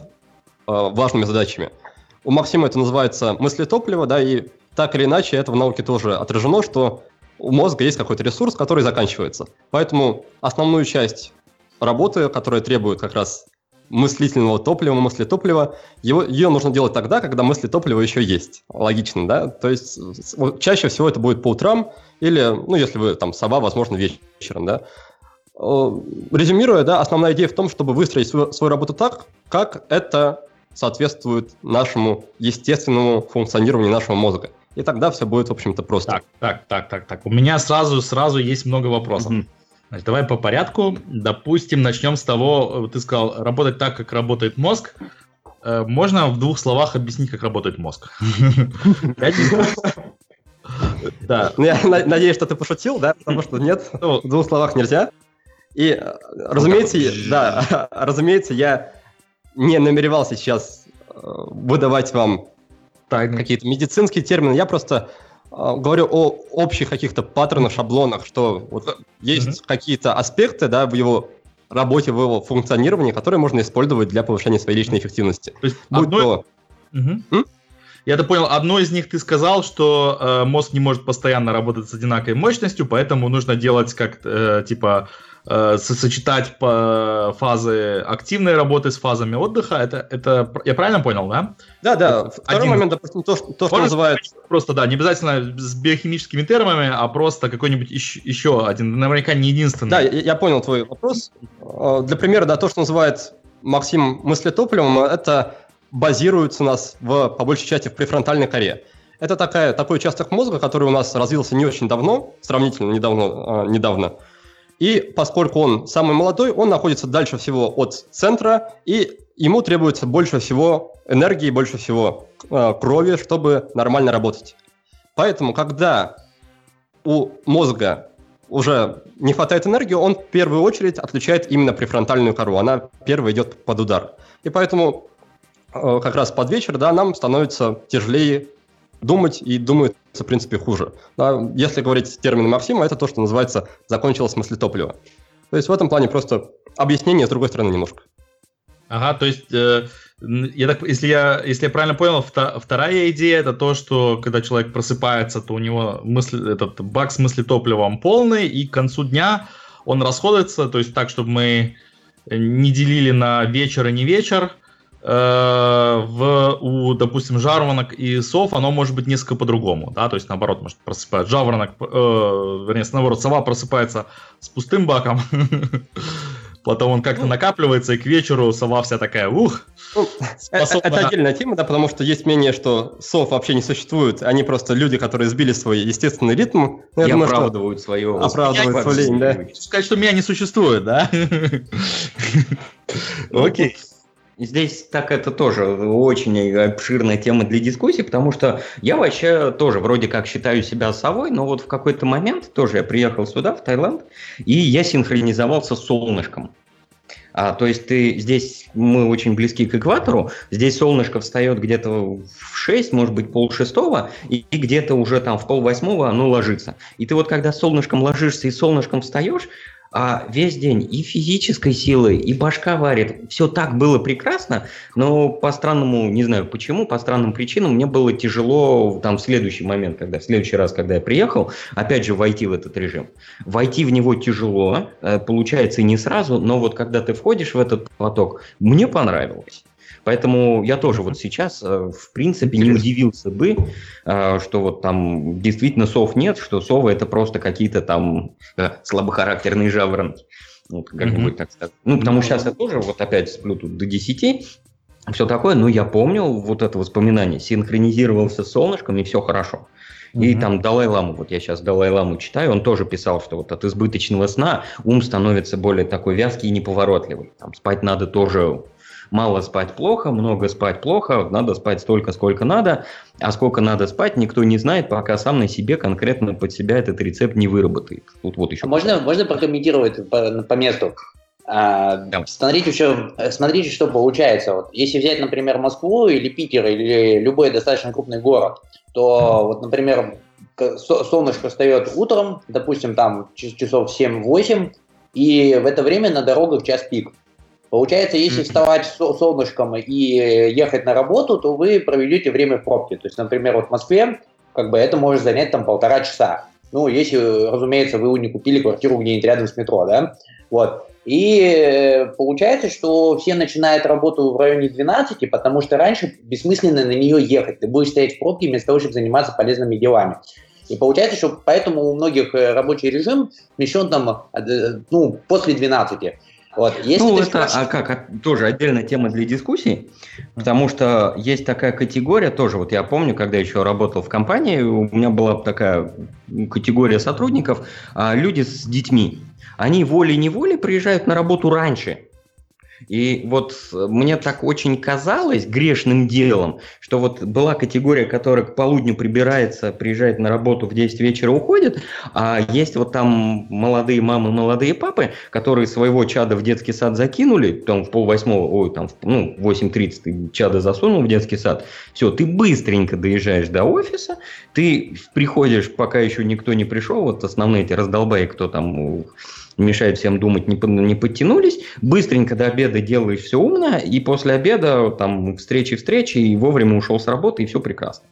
важными задачами. У Максима это называется мысли топлива, да, и так или иначе это в науке тоже отражено, что у мозга есть какой-то ресурс, который заканчивается. Поэтому основную часть работы, которая требует как раз мыслительного топлива, мысли топлива, его, ее нужно делать тогда, когда мысли топлива еще есть. Логично, да? То есть чаще всего это будет по утрам или, ну, если вы там сова, возможно, вечером, да? Резюмируя, да, основная идея в том, чтобы выстроить свою, свою работу так, как это соответствует нашему естественному функционированию нашего мозга. И тогда все будет, в общем-то, просто. Так, так, так, так, так. У меня сразу, сразу есть много вопросов. Mm-hmm. Значит, давай по порядку. Допустим, начнем с того, ты сказал, работать так, как работает мозг. Э, можно в двух словах объяснить, как работает мозг? *laughs* Да. Ну, я надеюсь, что ты пошутил, да? Потому что нет, ну, в двух словах нельзя. И, э, разумеется, да, *laughs* разумеется, я не намеревался сейчас э, выдавать вам какие-то медицинские термины. Я просто говорю о общих каких-то паттернах, шаблонах, что вот есть mm-hmm. какие-то аспекты да, в его работе, в его функционировании, которые можно использовать для повышения своей личной эффективности. То есть Будь одно... то... Угу. Я это понял. Одно из них ты сказал, что э, мозг не может постоянно работать с одинаковой мощностью, поэтому нужно делать как э, типа сочетать по фазы активной работы с фазами отдыха. Это, это я правильно понял, да? Да, да. Второй Один... момент, допустим, то, то что называют... Просто, да, не обязательно с биохимическими термами, а просто какой-нибудь еще, еще один, наверняка не единственный. Да, я, я понял твой вопрос. Э, для примера, да, то, что называет Максим мыслетопливом, это базируется у нас в, по большей части в префронтальной коре. Это такая, такой участок мозга, который у нас развился не очень давно, сравнительно недавно, э, недавно и поскольку он самый молодой, он находится дальше всего от центра, и ему требуется больше всего энергии, больше всего э, крови, чтобы нормально работать. Поэтому, когда у мозга уже не хватает энергии, он в первую очередь отключает именно префронтальную кору. Она первая идет под удар. И поэтому э, как раз под вечер да, нам становится тяжелее думать и думают, в принципе, хуже. Да, если говорить термином Максима, это то, что называется «закончилось смысле топлива». То есть в этом плане просто объяснение с другой стороны немножко. Ага, то есть, э, я так, если, я, если я правильно понял, вторая идея это то, что когда человек просыпается, то у него мысль, этот бак с мыслетопливом полный, и к концу дня он расходуется, то есть так, чтобы мы не делили на вечер и не вечер, в, у, допустим, жаворонок и сов оно может быть несколько по-другому, да, то есть наоборот может просыпать жаворонок, э, вернее, наоборот, сова просыпается с пустым баком, *laughs* потом он как-то накапливается, и к вечеру сова вся такая, ух, ну, *laughs* способна... Это отдельная тема, да, потому что есть мнение, что сов вообще не существует, они просто люди, которые сбили свой естественный ритм. Ну, и думаю, оправдывают свое... Оправдывают свою лень, да. Сказать, что меня не существует, да? *laughs* Ну, Окей. Здесь так это тоже очень обширная тема для дискуссии, потому что я вообще тоже вроде как считаю себя совой, но вот в какой-то момент тоже я приехал сюда, в Таиланд, и я синхронизовался с солнышком. А, то есть ты здесь, мы очень близки к экватору, здесь солнышко встает где-то в 6, может быть, пол шестого, и, и где-то уже там в пол восьмого оно ложится. И ты вот когда солнышком ложишься и солнышком встаешь, а весь день и физической силы, и башка варит. Все так было прекрасно, но по странному, не знаю почему, по странным причинам мне было тяжело там в следующий момент, когда в следующий раз, когда я приехал, опять же войти в этот режим. Войти в него тяжело, э, получается и не сразу, но вот когда ты входишь в этот поток, мне понравилось. Поэтому я тоже вот сейчас, э, в принципе, не удивился бы, э, что вот там действительно сов нет, что совы это просто какие-то там э, слабохарактерные жаворонки. Вот, как-нибудь mm-hmm. так сказать. Ну, потому что сейчас я тоже вот опять сплю тут до 10, все такое, но я помнил вот это воспоминание, синхронизировался с солнышком, и все хорошо. И угу. там Далай-Ламу, вот я сейчас Далай-Ламу читаю, он тоже писал, что вот от избыточного сна ум становится более такой вязкий и неповоротливый. Там спать надо тоже мало спать плохо, много спать плохо, надо спать столько, сколько надо, а сколько надо спать, никто не знает, пока сам на себе конкретно под себя этот рецепт не выработает. Тут вот еще. Можно, можно прокомментировать по, по месту? А, да. смотрите, что, смотрите, что получается. Вот, если взять, например, Москву или Питер, или любой достаточно крупный город, то, вот, например, солнышко встает утром, допустим, там часов 7-8, и в это время на дорогах час пик. Получается, если вставать солнышком и ехать на работу, то вы проведете время в пробке. То есть, например, вот в Москве как бы это может занять там полтора часа. Ну, если, разумеется, вы не купили квартиру где-нибудь рядом с метро, да? Вот. И э, получается, что все начинают работу в районе 12, потому что раньше бессмысленно на нее ехать. Ты будешь стоять в пробке вместо того, чтобы заниматься полезными делами. И получается, что поэтому у многих э, рабочий режим смещен там, э, ну, после 12. Вот. Если ну, это спрашиваешь... а как, а, тоже отдельная тема для дискуссий, потому что есть такая категория, тоже вот я помню, когда еще работал в компании, у меня была такая категория сотрудников, а, люди с детьми. Они волей-неволей приезжают на работу раньше, и вот э, мне так очень казалось грешным делом, что вот была категория, которая к полудню прибирается, приезжает на работу в 10 вечера, уходит, а есть вот там молодые мамы, молодые папы, которые своего чада в детский сад закинули, там в полвосьмого, ой, там, ну, в 8.30 ты чада засунул в детский сад, все, ты быстренько доезжаешь до офиса, ты приходишь, пока еще никто не пришел, вот основные эти раздолбаи, кто там мешает всем думать, не, не подтянулись. Быстренько до обеда делаешь все умно, и после обеда там встречи-встречи, и вовремя ушел с работы, и все прекрасно.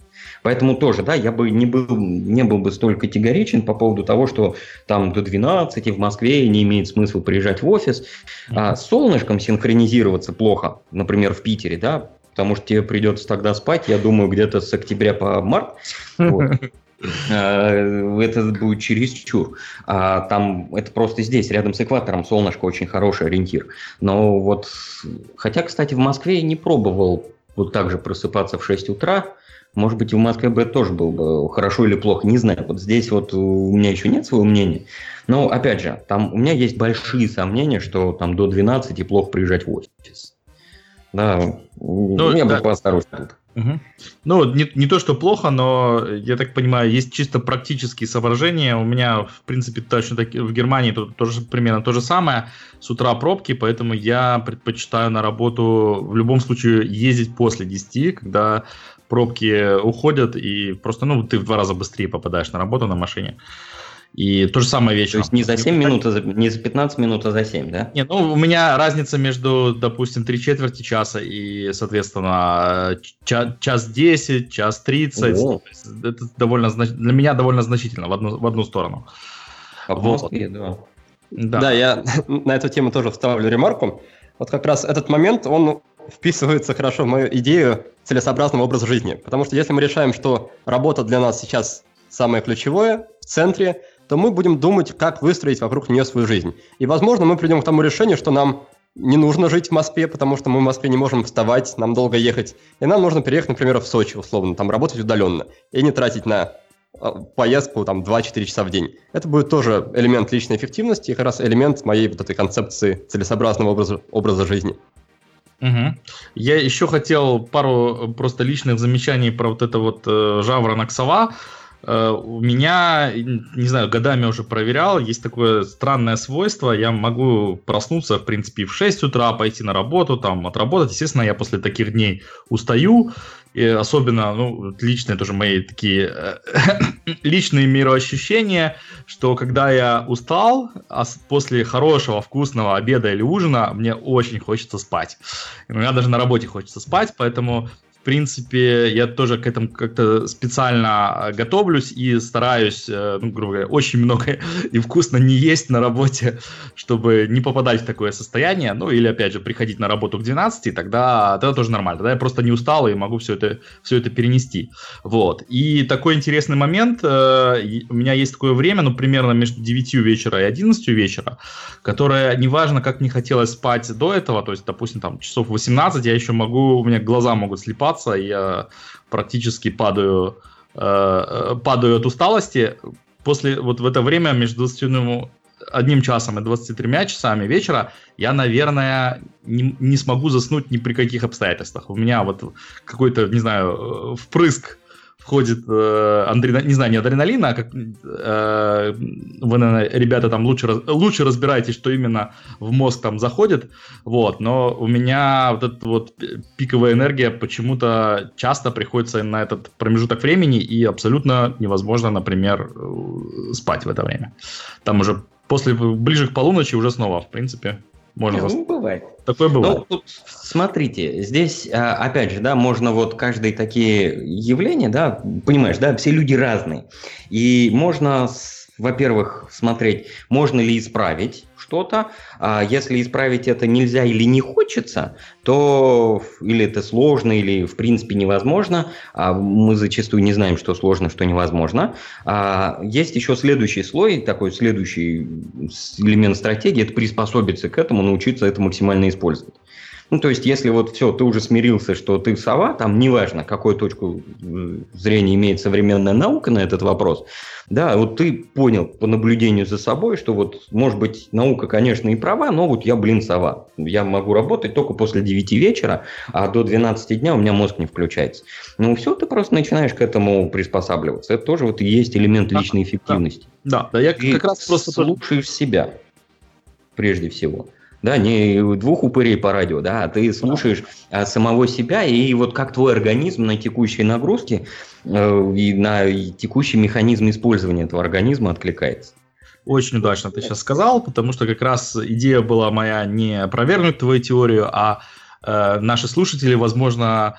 Поэтому тоже, да, я бы не был, не был бы столь категоричен по поводу того, что там до 12 в Москве не имеет смысла приезжать в офис. А с солнышком синхронизироваться плохо, например, в Питере, да, потому что тебе придется тогда спать, я думаю, где-то с октября по март. Вот. *laughs* Э, это будет чересчур. А там это просто здесь, рядом с экватором, солнышко очень хороший ориентир. Но вот, хотя, кстати, в Москве я не пробовал вот так же просыпаться в 6 утра. Может быть, и в Москве бы тоже было бы хорошо или плохо, не знаю. Вот здесь вот у меня еще нет своего мнения. Но, опять же, там у меня есть большие сомнения, что там до 12 плохо приезжать в офис. Да, ну, я да. бы поосторожнее тут. Угу. Ну, не, не то, что плохо, но, я так понимаю, есть чисто практические соображения. У меня, в принципе, точно так, в Германии тут тоже примерно то же самое. С утра пробки, поэтому я предпочитаю на работу в любом случае ездить после 10, когда пробки уходят, и просто, ну, ты в два раза быстрее попадаешь на работу на машине. И то же самое вечером. То есть не за 7 минут, а за, не за 15 минут, а за 7, да? Нет, ну, у меня разница между, допустим, 3 четверти часа и, соответственно, час, час 10, час 30. О. Это довольно, для меня довольно значительно в одну, в одну сторону. А в Москве, да. Да. да, я *laughs* на эту тему тоже вставлю ремарку. Вот как раз этот момент, он вписывается хорошо в мою идею целесообразного образа жизни. Потому что если мы решаем, что работа для нас сейчас самое ключевое, в центре, то мы будем думать, как выстроить вокруг нее свою жизнь. И, возможно, мы придем к тому решению, что нам не нужно жить в Москве, потому что мы в Москве не можем вставать, нам долго ехать. И нам нужно переехать, например, в Сочи, условно, там работать удаленно. И не тратить на а, поездку там 2-4 часа в день. Это будет тоже элемент личной эффективности и как раз элемент моей вот этой концепции целесообразного образа, образа жизни. Угу. Я еще хотел пару просто личных замечаний про вот это вот э, жаворонок сова. Э, у меня, не знаю, годами уже проверял, есть такое странное свойство, я могу проснуться, в принципе, в 6 утра, пойти на работу, там, отработать. Естественно, я после таких дней устаю, и особенно, ну, личные тоже мои такие э, *coughs* личные мироощущения, что когда я устал, а после хорошего, вкусного обеда или ужина, мне очень хочется спать. У меня даже на работе хочется спать, поэтому принципе, я тоже к этому как-то специально готовлюсь и стараюсь, э, ну, грубо говоря, очень много *laughs* и вкусно не есть на работе, чтобы не попадать в такое состояние. Ну, или, опять же, приходить на работу к 12, тогда, тогда тоже нормально. Тогда я просто не устал и могу все это, все это перенести. Вот. И такой интересный момент. Э, у меня есть такое время, ну, примерно между 9 вечера и 11 вечера, которое, неважно, как не хотелось спать до этого, то есть, допустим, там, часов 18, я еще могу, у меня глаза могут слепаться, и я практически падаю, э, э падаю от усталости. После, вот в это время между 20 одним часом и 23 часами вечера я, наверное, не, не смогу заснуть ни при каких обстоятельствах. У меня вот какой-то, не знаю, э, впрыск входит э, адрена... не знаю, не адреналина, а как э, вы, наверное, ребята там лучше, лучше разбираетесь, что именно в мозг там заходит, вот, но у меня вот эта вот пиковая энергия почему-то часто приходится на этот промежуток времени, и абсолютно невозможно, например, э, спать в это время. Там уже после, ближе к полуночи уже снова, в принципе, можно ну, бывает. Такое бывает. Ну, смотрите, здесь, а, опять же, да, можно вот каждые такие явления, да, понимаешь, да, все люди разные. И можно, во-первых, смотреть, можно ли исправить что-то. А если исправить это нельзя или не хочется, то или это сложно, или в принципе невозможно. А мы зачастую не знаем, что сложно, что невозможно. А есть еще следующий слой, такой следующий элемент стратегии, это приспособиться к этому, научиться это максимально использовать. Ну, то есть, если вот все, ты уже смирился, что ты сова, там неважно, какую точку зрения имеет современная наука на этот вопрос, да, вот ты понял по наблюдению за собой, что вот, может быть, наука, конечно, и права, но вот я, блин, сова. Я могу работать только после 9 вечера, а до 12 дня у меня мозг не включается. Ну, все, ты просто начинаешь к этому приспосабливаться. Это тоже вот и есть элемент личной эффективности. Да, да, я ты как раз просто слушаешь себя прежде всего да, не двух упырей по радио, да, а ты слушаешь а, самого себя, и вот как твой организм на текущей нагрузке э, и на текущий механизм использования этого организма откликается. Очень удачно ты сейчас сказал, потому что как раз идея была моя не опровергнуть твою теорию, а э, наши слушатели, возможно,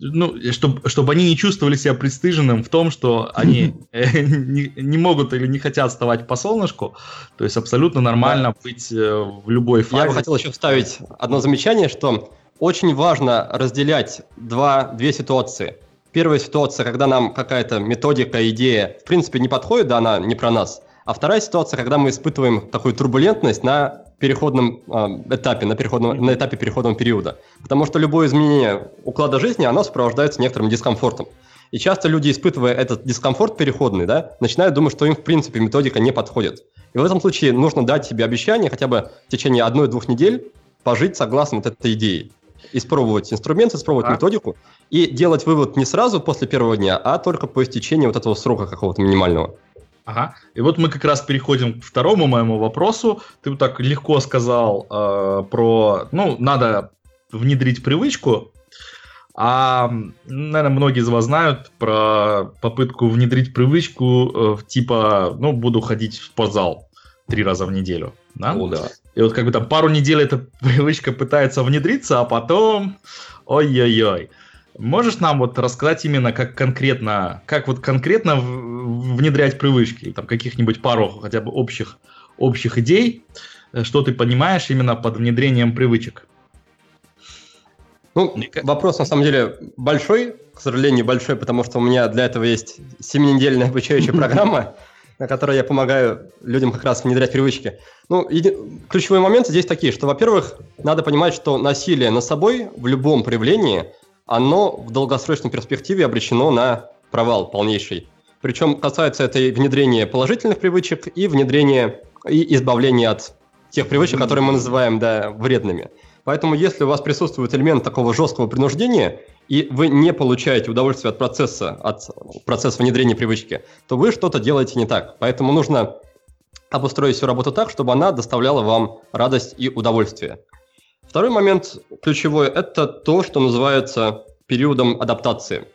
ну, чтобы, чтобы они не чувствовали себя пристыженным в том, что они *laughs* э, не, не могут или не хотят вставать по солнышку. То есть абсолютно нормально быть э, в любой фазе. Я бы хотел еще вставить одно замечание, что очень важно разделять два, две ситуации. Первая ситуация, когда нам какая-то методика, идея, в принципе, не подходит, да, она не про нас. А вторая ситуация, когда мы испытываем такую турбулентность на переходном э, этапе, на, переходном, на этапе переходного периода. Потому что любое изменение уклада жизни, оно сопровождается некоторым дискомфортом. И часто люди, испытывая этот дискомфорт переходный, да, начинают думать, что им, в принципе, методика не подходит. И в этом случае нужно дать себе обещание хотя бы в течение одной-двух недель пожить согласно вот этой идее. Испробовать инструменты, испробовать а? методику и делать вывод не сразу после первого дня, а только по истечении вот этого срока какого-то минимального. Ага. И вот мы как раз переходим к второму моему вопросу. Ты вот так легко сказал э, про, ну, надо внедрить привычку. А, наверное, многие из вас знают про попытку внедрить привычку э, типа, ну, буду ходить в спортзал три раза в неделю. Да? О, да. И вот как бы там пару недель эта *laughs* привычка пытается внедриться, а потом, ой-ой-ой. Можешь нам вот рассказать именно, как конкретно, как вот конкретно внедрять привычки, там каких-нибудь пару хотя бы общих, общих идей, э, что ты понимаешь именно под внедрением привычек? Ну, вопрос на самом деле большой, к сожалению, большой, потому что у меня для этого есть 7-недельная обучающая *laughs* программа, на которой я помогаю людям как раз внедрять привычки. Ну, еди... ключевые моменты здесь такие, что, во-первых, надо понимать, что насилие над собой в любом проявлении – оно в долгосрочной перспективе обречено на провал полнейший. Причем касается это и внедрения положительных привычек, и внедрения и избавления от тех привычек, которые мы называем да, вредными. Поэтому если у вас присутствует элемент такого жесткого принуждения, и вы не получаете удовольствие от процесса, от процесса внедрения привычки, то вы что-то делаете не так. Поэтому нужно обустроить всю работу так, чтобы она доставляла вам радость и удовольствие. Второй момент ключевой – это то, что называется периодом адаптации.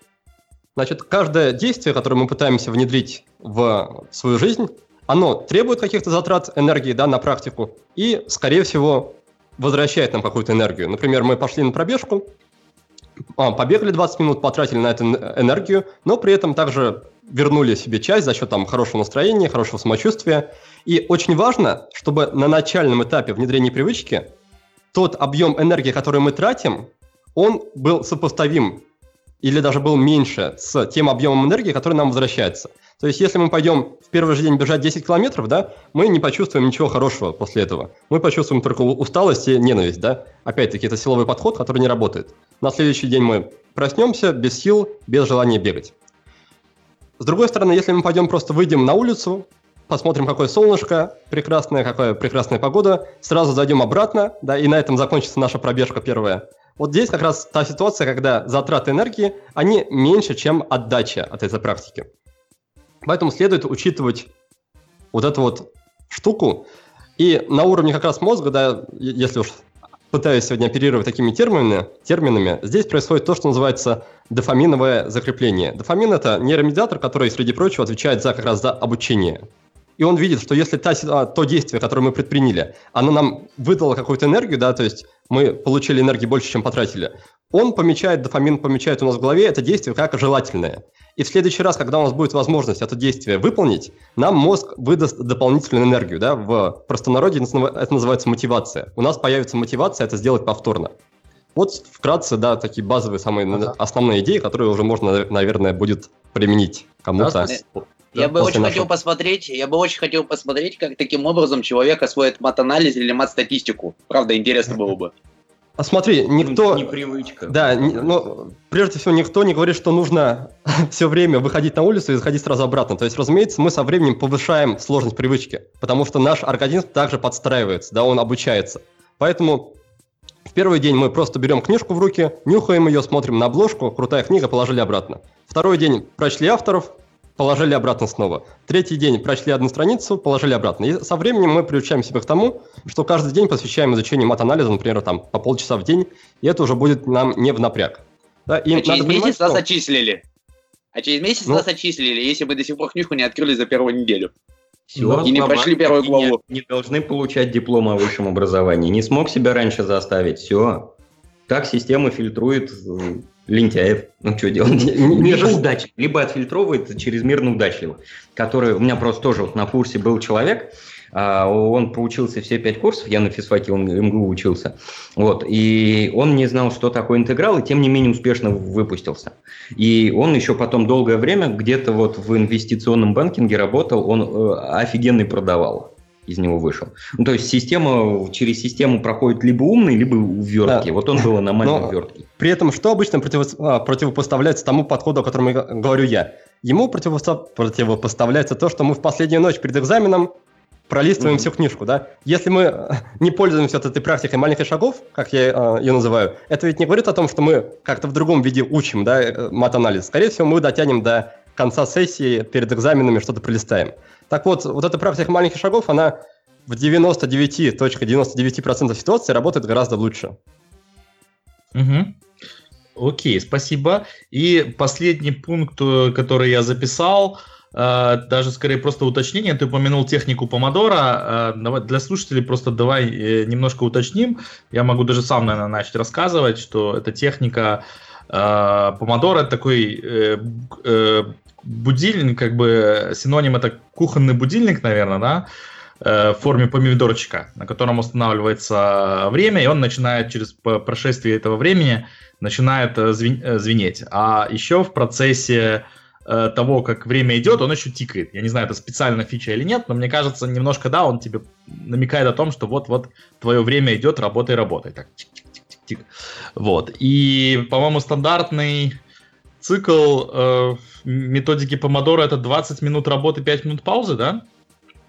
Значит, каждое действие, которое мы пытаемся внедрить в свою жизнь, оно требует каких-то затрат энергии да, на практику и, скорее всего, возвращает нам какую-то энергию. Например, мы пошли на пробежку, а, побегали 20 минут, потратили на это энергию, но при этом также вернули себе часть за счет там, хорошего настроения, хорошего самочувствия. И очень важно, чтобы на начальном этапе внедрения привычки тот объем энергии, который мы тратим, он был сопоставим или даже был меньше с тем объемом энергии, который нам возвращается. То есть, если мы пойдем в первый же день бежать 10 километров, да, мы не почувствуем ничего хорошего после этого. Мы почувствуем только усталость и ненависть, да. Опять-таки, это силовой подход, который не работает. На следующий день мы проснемся без сил, без желания бегать. С другой стороны, если мы пойдем просто выйдем на улицу, посмотрим, какое солнышко, прекрасная, какая прекрасная погода, сразу зайдем обратно, да, и на этом закончится наша пробежка первая. Вот здесь как раз та ситуация, когда затраты энергии, они меньше, чем отдача от этой практики. Поэтому следует учитывать вот эту вот штуку. И на уровне как раз мозга, да, если уж пытаюсь сегодня оперировать такими терминами, терминами, здесь происходит то, что называется дофаминовое закрепление. Дофамин – это нейромедиатор, который, среди прочего, отвечает за, как раз за обучение. И он видит, что если та, то действие, которое мы предприняли, оно нам выдало какую-то энергию, да, то есть мы получили энергии больше, чем потратили, он помечает, дофамин помечает у нас в голове это действие как желательное. И в следующий раз, когда у нас будет возможность это действие выполнить, нам мозг выдаст дополнительную энергию. Да? В простонародье это называется мотивация. У нас появится мотивация это сделать повторно. Вот вкратце, да, такие базовые, самые ага. основные идеи, которые уже можно, наверное, будет применить кому-то. Я бы очень нашего... хотел посмотреть, я бы очень хотел посмотреть, как таким образом человек освоит мат-анализ или мат-статистику. Правда, интересно было бы. А смотри, никто... Не привычка. Да, не, ну, прежде всего, никто не говорит, что нужно *laughs* все время выходить на улицу и заходить сразу обратно. То есть, разумеется, мы со временем повышаем сложность привычки, потому что наш организм также подстраивается, да, он обучается. Поэтому в первый день мы просто берем книжку в руки, нюхаем ее, смотрим на обложку, крутая книга, положили обратно. Второй день прочли авторов, положили обратно снова. Третий день прочли одну страницу, положили обратно. И со временем мы приучаем себя к тому, что каждый день посвящаем изучению мат-анализа, например, там, по полчаса в день, и это уже будет нам не в напряг. Да, и а через месяц понимать, нас что... отчислили. А через месяц ну, нас отчислили, если мы до сих пор книжку не открыли за первую неделю. Все, и не прошли первую главу. Не, не должны получать диплом о высшем образовании. Не смог себя раньше заставить. Все. Как система фильтрует э, лентяев, ну что делать, либо удачливо, либо отфильтровывает чрезмерно удачливо, который, у меня просто тоже вот на курсе был человек, а, он проучился все пять курсов, я на физфаке, он МГУ учился, вот, и он не знал, что такое интеграл, и тем не менее успешно выпустился. И он еще потом долгое время где-то вот в инвестиционном банкинге работал, он э, офигенный продавал из него вышел. Ну, то есть система, через систему проходит либо умный, либо увертки. Да. Вот он был *laughs* аномально увертки. При этом что обычно против, а, противопоставляется тому подходу, о котором я говорю я? Ему противопоставляется то, что мы в последнюю ночь перед экзаменом пролистываем mm-hmm. всю книжку, да? Если мы *laughs* не пользуемся вот этой практикой маленьких шагов, как я э, ее называю, это ведь не говорит о том, что мы как-то в другом виде учим, да, э, мат-анализ. Скорее всего, мы дотянем до конца сессии, перед экзаменами что-то пролистаем. Так вот, вот эта практика маленьких шагов, она в 99.99% ситуаций работает гораздо лучше. Угу. Окей, спасибо. И последний пункт, э, который я записал, э, даже скорее просто уточнение. Ты упомянул технику помодора. Э, для слушателей просто давай немножко уточним. Я могу даже сам, наверное, начать рассказывать, что эта техника помодора это такой будильник, как бы синоним это кухонный будильник, наверное, да, э, в форме помидорчика, на котором устанавливается время, и он начинает через прошествие этого времени начинает э, э, звенеть. А еще в процессе того, как время идет, он еще тикает. Я не знаю, это специальная фича или нет, но мне кажется, немножко да, он тебе намекает о том, что вот-вот твое время идет, работай, работай. Так, тик-тик-тик-тик. Вот. И, по-моему, стандартный цикл э, методики Помодоро это 20 минут работы, 5 минут паузы, да?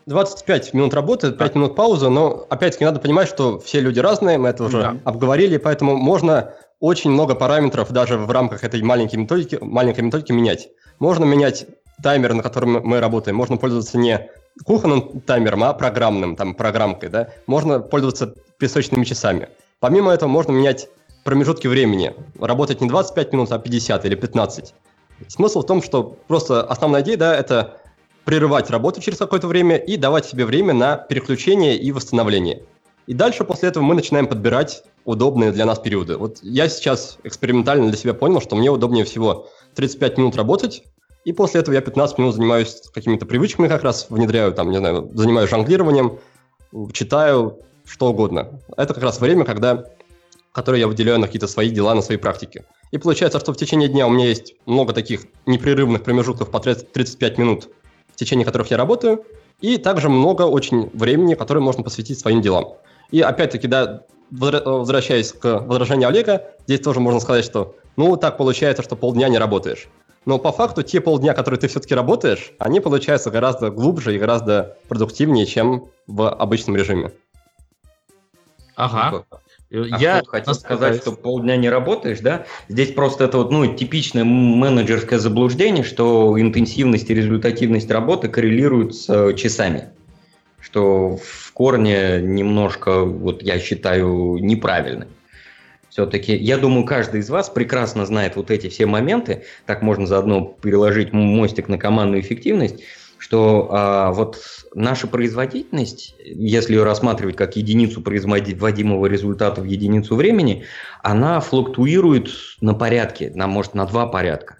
25 минут работы, 5 минут паузы, но опять-таки надо понимать, что все люди разные, мы это уже да. обговорили, поэтому можно очень много параметров даже в рамках этой маленькой методики, маленькой методики менять. Можно менять таймер, на котором мы работаем, можно пользоваться не кухонным таймером, а программным, там, программкой, да. Можно пользоваться песочными часами. Помимо этого можно менять промежутки времени. Работать не 25 минут, а 50 или 15. Смысл в том, что просто основная идея, да, это прерывать работу через какое-то время и давать себе время на переключение и восстановление. И дальше после этого мы начинаем подбирать удобные для нас периоды. Вот я сейчас экспериментально для себя понял, что мне удобнее всего 35 минут работать, и после этого я 15 минут занимаюсь какими-то привычками как раз, внедряю, там, не знаю, занимаюсь жонглированием, читаю, что угодно. Это как раз время, когда, которое я выделяю на какие-то свои дела, на свои практики. И получается, что в течение дня у меня есть много таких непрерывных промежутков по 35 минут, в течение которых я работаю, и также много очень времени, которое можно посвятить своим делам. И опять-таки, да, возвращаясь к возражению Олега, здесь тоже можно сказать, что ну так получается, что полдня не работаешь. Но по факту те полдня, которые ты все-таки работаешь, они получаются гораздо глубже и гораздо продуктивнее, чем в обычном режиме. Ага. А я хотел сказать, что полдня не работаешь, да? Здесь просто это вот, ну, типичное менеджерское заблуждение, что интенсивность и результативность работы коррелируют с э, часами. Что в корне немножко, вот я считаю, неправильно. Все-таки, я думаю, каждый из вас прекрасно знает вот эти все моменты, так можно заодно переложить мостик на командную эффективность, что а, вот наша производительность, если ее рассматривать как единицу производимого результата в единицу времени, она флуктуирует на порядке, на, может, на два порядка.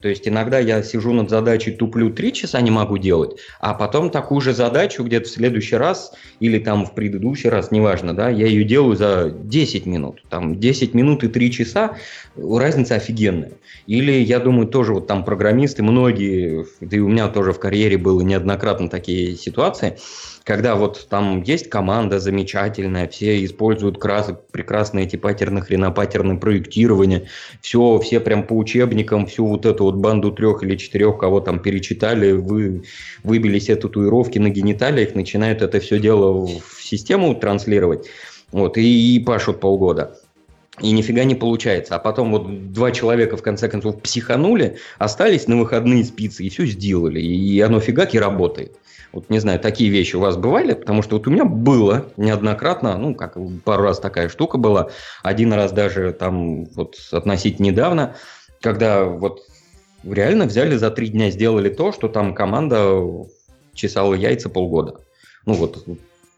То есть иногда я сижу над задачей, туплю три часа не могу делать, а потом такую же задачу где-то в следующий раз или там в предыдущий раз, неважно, да, я ее делаю за 10 минут. Там 10 минут и 3 часа, разница офигенная. Или, я думаю, тоже вот там программисты, многие, да и у меня тоже в карьере было неоднократно такие ситуации, когда вот там есть команда замечательная, все используют крас... прекрасные эти паттерны, хренопаттерны проектирования, все, все прям по учебникам, всю вот эту вот банду трех или четырех, кого там перечитали, вы выбили себе татуировки на гениталиях, начинают это все дело в систему транслировать, вот, и, и пашут полгода. И нифига не получается. А потом вот два человека в конце концов психанули, остались на выходные спицы и все сделали. И оно фигаки работает. Вот не знаю, такие вещи у вас бывали? Потому что вот у меня было неоднократно, ну, как пару раз такая штука была. Один раз даже там вот относительно недавно, когда вот реально взяли за три дня, сделали то, что там команда чесала яйца полгода. Ну вот,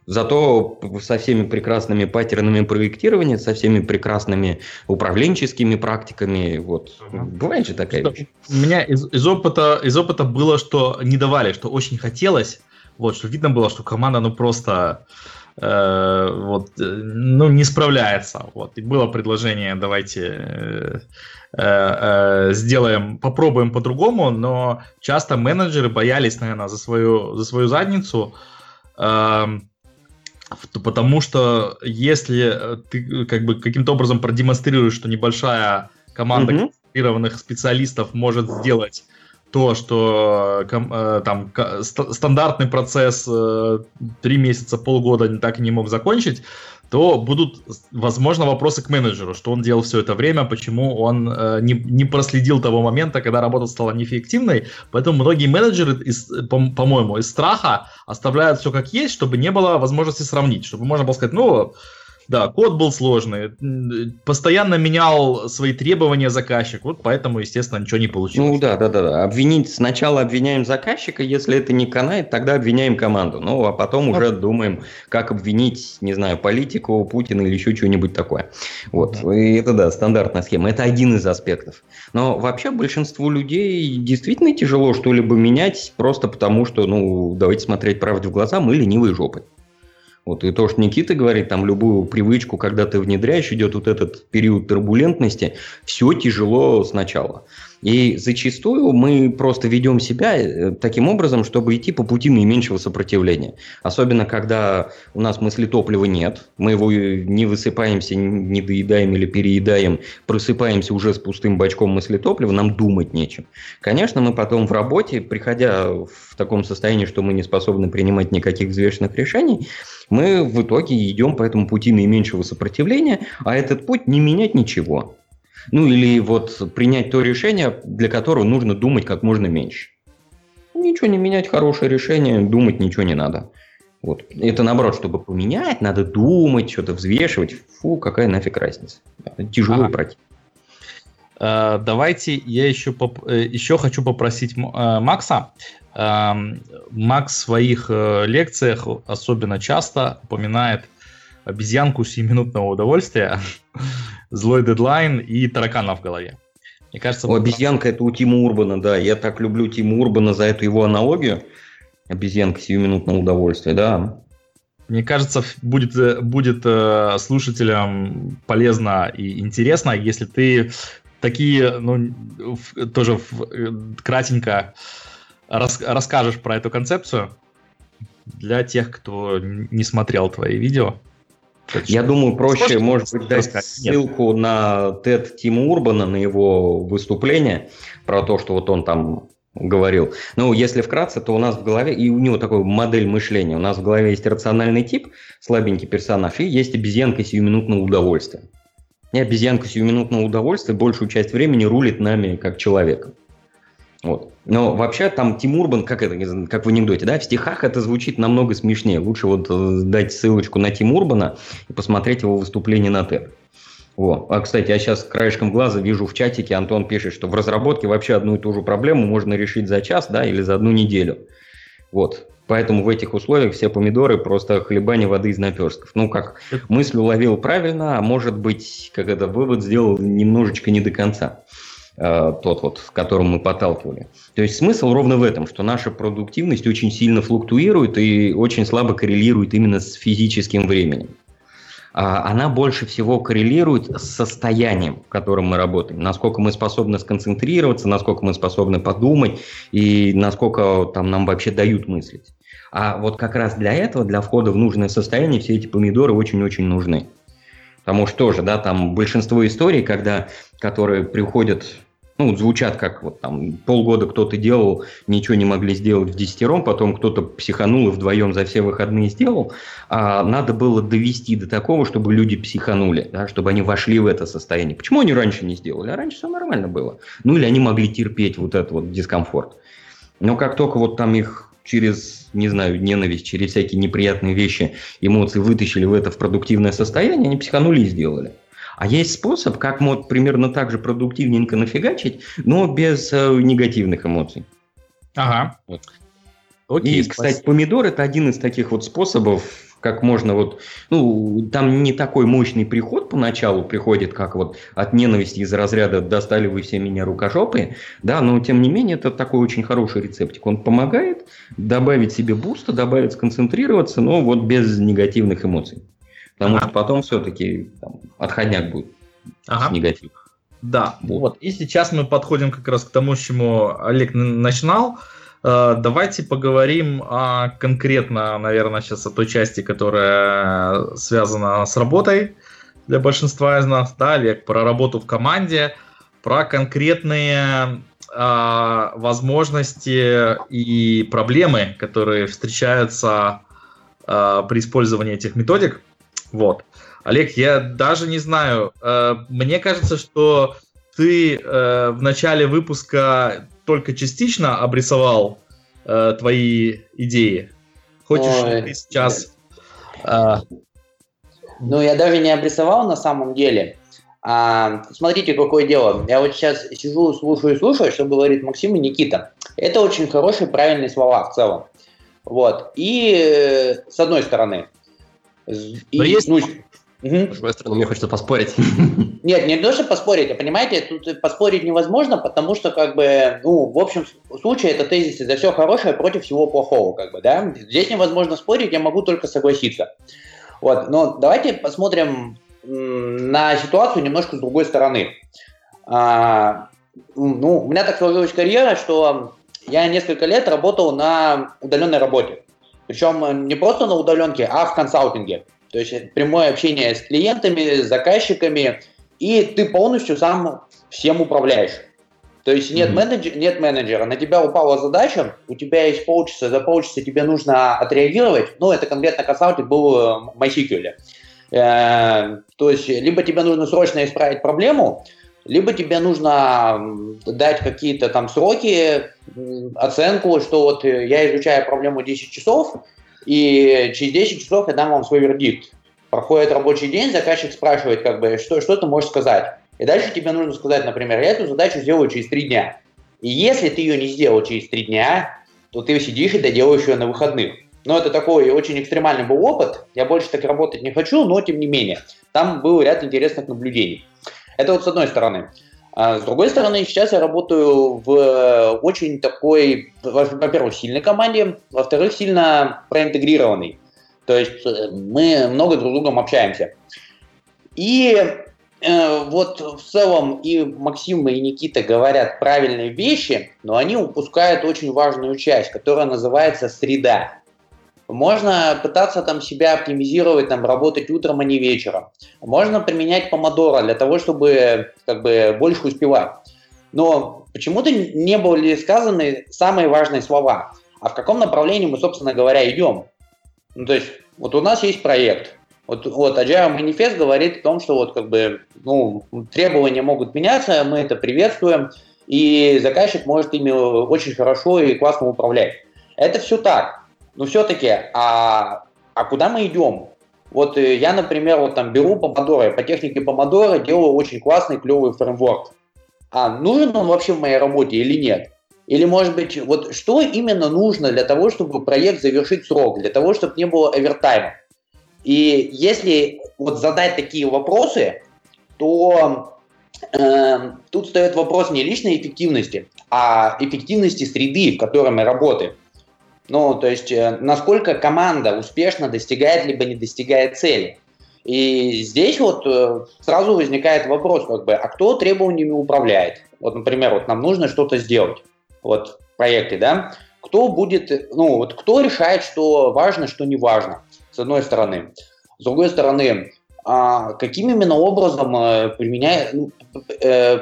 Зато со всеми прекрасными паттернами проектирования, со всеми прекрасными управленческими практиками, вот, ага. бывает же такая вещь. У меня из, из, опыта, из опыта было, что не давали, что очень хотелось, вот, что видно было, что команда, ну, просто, э, вот, э, ну, не справляется, вот, и было предложение, давайте э, э, э, сделаем, попробуем по-другому, но часто менеджеры боялись, наверное, за свою, за свою задницу, э, Потому что если э, ты э, как бы каким-то образом продемонстрируешь, что небольшая команда mm-hmm. квалифицированных специалистов может сделать то, что э, там стандартный процесс три месяца, полгода так и не мог закончить, то будут, возможно, вопросы к менеджеру, что он делал все это время, почему он э, не, не проследил того момента, когда работа стала неэффективной. Поэтому многие менеджеры, из, по, по-моему, из страха оставляют все как есть, чтобы не было возможности сравнить, чтобы можно было сказать, ну, да, код был сложный, постоянно менял свои требования заказчик, вот поэтому, естественно, ничего не получилось. Ну да, да, да, да. Обвинить сначала обвиняем заказчика, если это не канает, тогда обвиняем команду. Ну, а потом уже вот. думаем, как обвинить, не знаю, политику, Путина или еще что-нибудь такое. Вот. Да. И это да, стандартная схема. Это один из аспектов. Но вообще большинству людей действительно тяжело что-либо менять, просто потому что, ну, давайте смотреть правде в глаза, мы ленивые жопы. Вот, и то, что Никита говорит, там любую привычку, когда ты внедряешь, идет вот этот период турбулентности, все тяжело сначала. И зачастую мы просто ведем себя э, таким образом, чтобы идти по пути наименьшего сопротивления. Особенно, когда у нас мысли топлива нет, мы его не высыпаемся, не доедаем или переедаем, просыпаемся уже с пустым бачком мысли топлива, нам думать нечем. Конечно, мы потом в работе, приходя в таком состоянии, что мы не способны принимать никаких взвешенных решений, мы в итоге идем по этому пути наименьшего сопротивления, а этот путь не менять ничего. Ну или вот принять то решение, для которого нужно думать как можно меньше. Ничего не менять, хорошее решение, думать ничего не надо. Вот. Это наоборот, чтобы поменять, надо думать, что-то взвешивать. Фу, какая нафиг разница. Это тяжелый ага. против. Uh, давайте я еще, поп- э, еще хочу попросить uh, Макса. Макс в своих лекциях особенно часто упоминает обезьянку сиюминутного удовольствия, злой дедлайн и таракана в голове. Мне кажется, О, обезьянка это у Тима Урбана, да. Я так люблю Тима Урбана за эту его аналогию. Обезьянка сиюминутного удовольствия, да. Мне кажется, будет, э, будет э, слушателям полезно и интересно, если ты такие, ну, тоже э, кратенько рас, расскажешь про эту концепцию для тех, кто не смотрел твои видео. Я думаю, проще, Сложно может быть, дать ссылку Нет. на TED Тима Урбана, на его выступление, про то, что вот он там говорил. Ну, если вкратце, то у нас в голове, и у него такой модель мышления, у нас в голове есть рациональный тип, слабенький персонаж, и есть обезьянка сиюминутного удовольствия. И обезьянка сиюминутного удовольствия большую часть времени рулит нами как человеком. Вот. Но вообще там Тимурбан, как это, как в анекдоте, да, в стихах это звучит намного смешнее. Лучше вот э, дать ссылочку на Тимурбана и посмотреть его выступление на TED. Вот. А, кстати, я сейчас краешком глаза вижу в чатике, Антон пишет, что в разработке вообще одну и ту же проблему можно решить за час, да, или за одну неделю. Вот. Поэтому в этих условиях все помидоры просто хлебание воды из наперстков. Ну, как мысль уловил правильно, а может быть, как это вывод сделал немножечко не до конца. Э, тот вот, в котором мы подталкивали. То есть смысл ровно в этом, что наша продуктивность очень сильно флуктуирует и очень слабо коррелирует именно с физическим временем. А она больше всего коррелирует с состоянием, в котором мы работаем. Насколько мы способны сконцентрироваться, насколько мы способны подумать и насколько там нам вообще дают мыслить. А вот как раз для этого, для входа в нужное состояние, все эти помидоры очень-очень нужны. Потому что тоже, да, там большинство историй, когда, которые приходят, ну, звучат как вот там полгода кто-то делал, ничего не могли сделать в десятером, потом кто-то психанул и вдвоем за все выходные сделал, а надо было довести до такого, чтобы люди психанули, да, чтобы они вошли в это состояние. Почему они раньше не сделали? А раньше все нормально было. Ну, или они могли терпеть вот этот вот дискомфорт. Но как только вот там их через, не знаю, ненависть, через всякие неприятные вещи, эмоции вытащили в это в продуктивное состояние, они психанули и сделали. А есть способ, как вот примерно так же продуктивненько нафигачить, но без э, негативных эмоций. Ага. Вот. Окей, и, кстати, помидор это один из таких вот способов как можно вот, ну, там не такой мощный приход поначалу приходит, как вот от ненависти из разряда «достали вы все меня рукожопые», да, но тем не менее это такой очень хороший рецептик. Он помогает добавить себе буста, добавить сконцентрироваться, но вот без негативных эмоций. Потому ага. что потом все-таки там, отходняк будет ага. с негативом. Да, вот. вот. И сейчас мы подходим как раз к тому, с чему Олег начинал. Э, давайте поговорим о, конкретно, наверное, сейчас о той части, которая связана с работой для большинства из нас, да, Олег, про работу в команде, про конкретные э, возможности и проблемы, которые встречаются э, при использовании этих методик. Вот. Олег, я даже не знаю, э, мне кажется, что ты э, в начале выпуска только частично обрисовал э, твои идеи. Хочешь Ой, ты сейчас... Э... Ну, я даже не обрисовал на самом деле. А, смотрите, какое дело. Я вот сейчас сижу, слушаю слушаю, что говорит Максим и Никита. Это очень хорошие, правильные слова в целом. Вот. И с одной стороны. И, Но есть, ну, Угу. С другой стороны, мне хочется поспорить. *laughs* Нет, не то, что поспорить, а понимаете, тут поспорить невозможно, потому что, как бы, ну, в общем случае, это тезисы за все хорошее против всего плохого, как бы, да. Здесь невозможно спорить, я могу только согласиться. Вот, но давайте посмотрим на ситуацию немножко с другой стороны. А, ну, у меня так сложилась карьера, что я несколько лет работал на удаленной работе. Причем не просто на удаленке, а в консалтинге. То есть прямое общение с клиентами, с заказчиками, и ты полностью сам всем управляешь. То есть нет, mm-hmm. менеджер, нет менеджера, на тебя упала задача, у тебя есть полчаса, за полчаса тебе нужно отреагировать, ну, это конкретно консалтинг был в MySQL. Э, то есть либо тебе нужно срочно исправить проблему, либо тебе нужно дать какие-то там сроки, оценку, что вот я изучаю проблему 10 часов, и через 10 часов я дам вам свой вердикт. Проходит рабочий день, заказчик спрашивает, как бы, что, что ты можешь сказать. И дальше тебе нужно сказать, например, я эту задачу сделаю через 3 дня. И если ты ее не сделал через 3 дня, то ты сидишь и доделаешь ее на выходных. но это такой очень экстремальный был опыт. Я больше так работать не хочу, но тем не менее. Там был ряд интересных наблюдений. Это вот с одной стороны. А с другой стороны, сейчас я работаю в очень такой, во-первых, сильной команде, во-вторых, сильно проинтегрированной. То есть э, мы много друг с другом общаемся. И э, вот в целом и Максим, и Никита говорят правильные вещи, но они упускают очень важную часть, которая называется среда. Можно пытаться там себя оптимизировать, там работать утром, а не вечером. Можно применять помодоро для того, чтобы как бы больше успевать. Но почему-то не были сказаны самые важные слова. А в каком направлении мы, собственно говоря, идем? Ну, то есть, вот у нас есть проект. Вот, вот Agile Manifest говорит о том, что вот как бы, ну, требования могут меняться, мы это приветствуем, и заказчик может ими очень хорошо и классно управлять. Это все так. Но все-таки, а, а куда мы идем? Вот э, я, например, вот там беру Помодоро, по технике Помодоро делаю очень классный, клевый фреймворк. А нужен он вообще в моей работе или нет? Или, может быть, вот что именно нужно для того, чтобы проект завершить срок, для того, чтобы не было овертайма? И если вот задать такие вопросы, то э, тут стоит вопрос не личной эффективности, а эффективности среды, в которой мы работаем. Ну, то есть, э, насколько команда успешно достигает либо не достигает цели. И здесь вот э, сразу возникает вопрос, как бы, а кто требованиями управляет? Вот, например, вот нам нужно что-то сделать, вот в проекте, да? Кто будет, ну, вот кто решает, что важно, что не важно, с одной стороны. С другой стороны, а каким именно образом э, применяя, ну,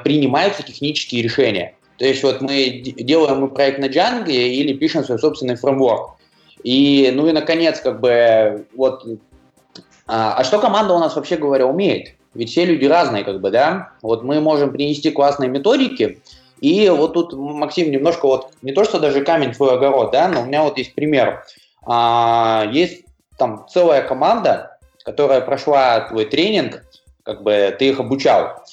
принимаются технические решения? То есть вот мы делаем проект на Django или пишем свой собственный фреймворк. И, ну и, наконец, как бы, вот, а, а что команда у нас, вообще говоря, умеет? Ведь все люди разные, как бы, да? Вот мы можем принести классные методики, и вот тут, Максим, немножко вот, не то, что даже камень твой огород, да, но у меня вот есть пример. А, есть там целая команда, которая прошла твой тренинг, как бы ты их обучал.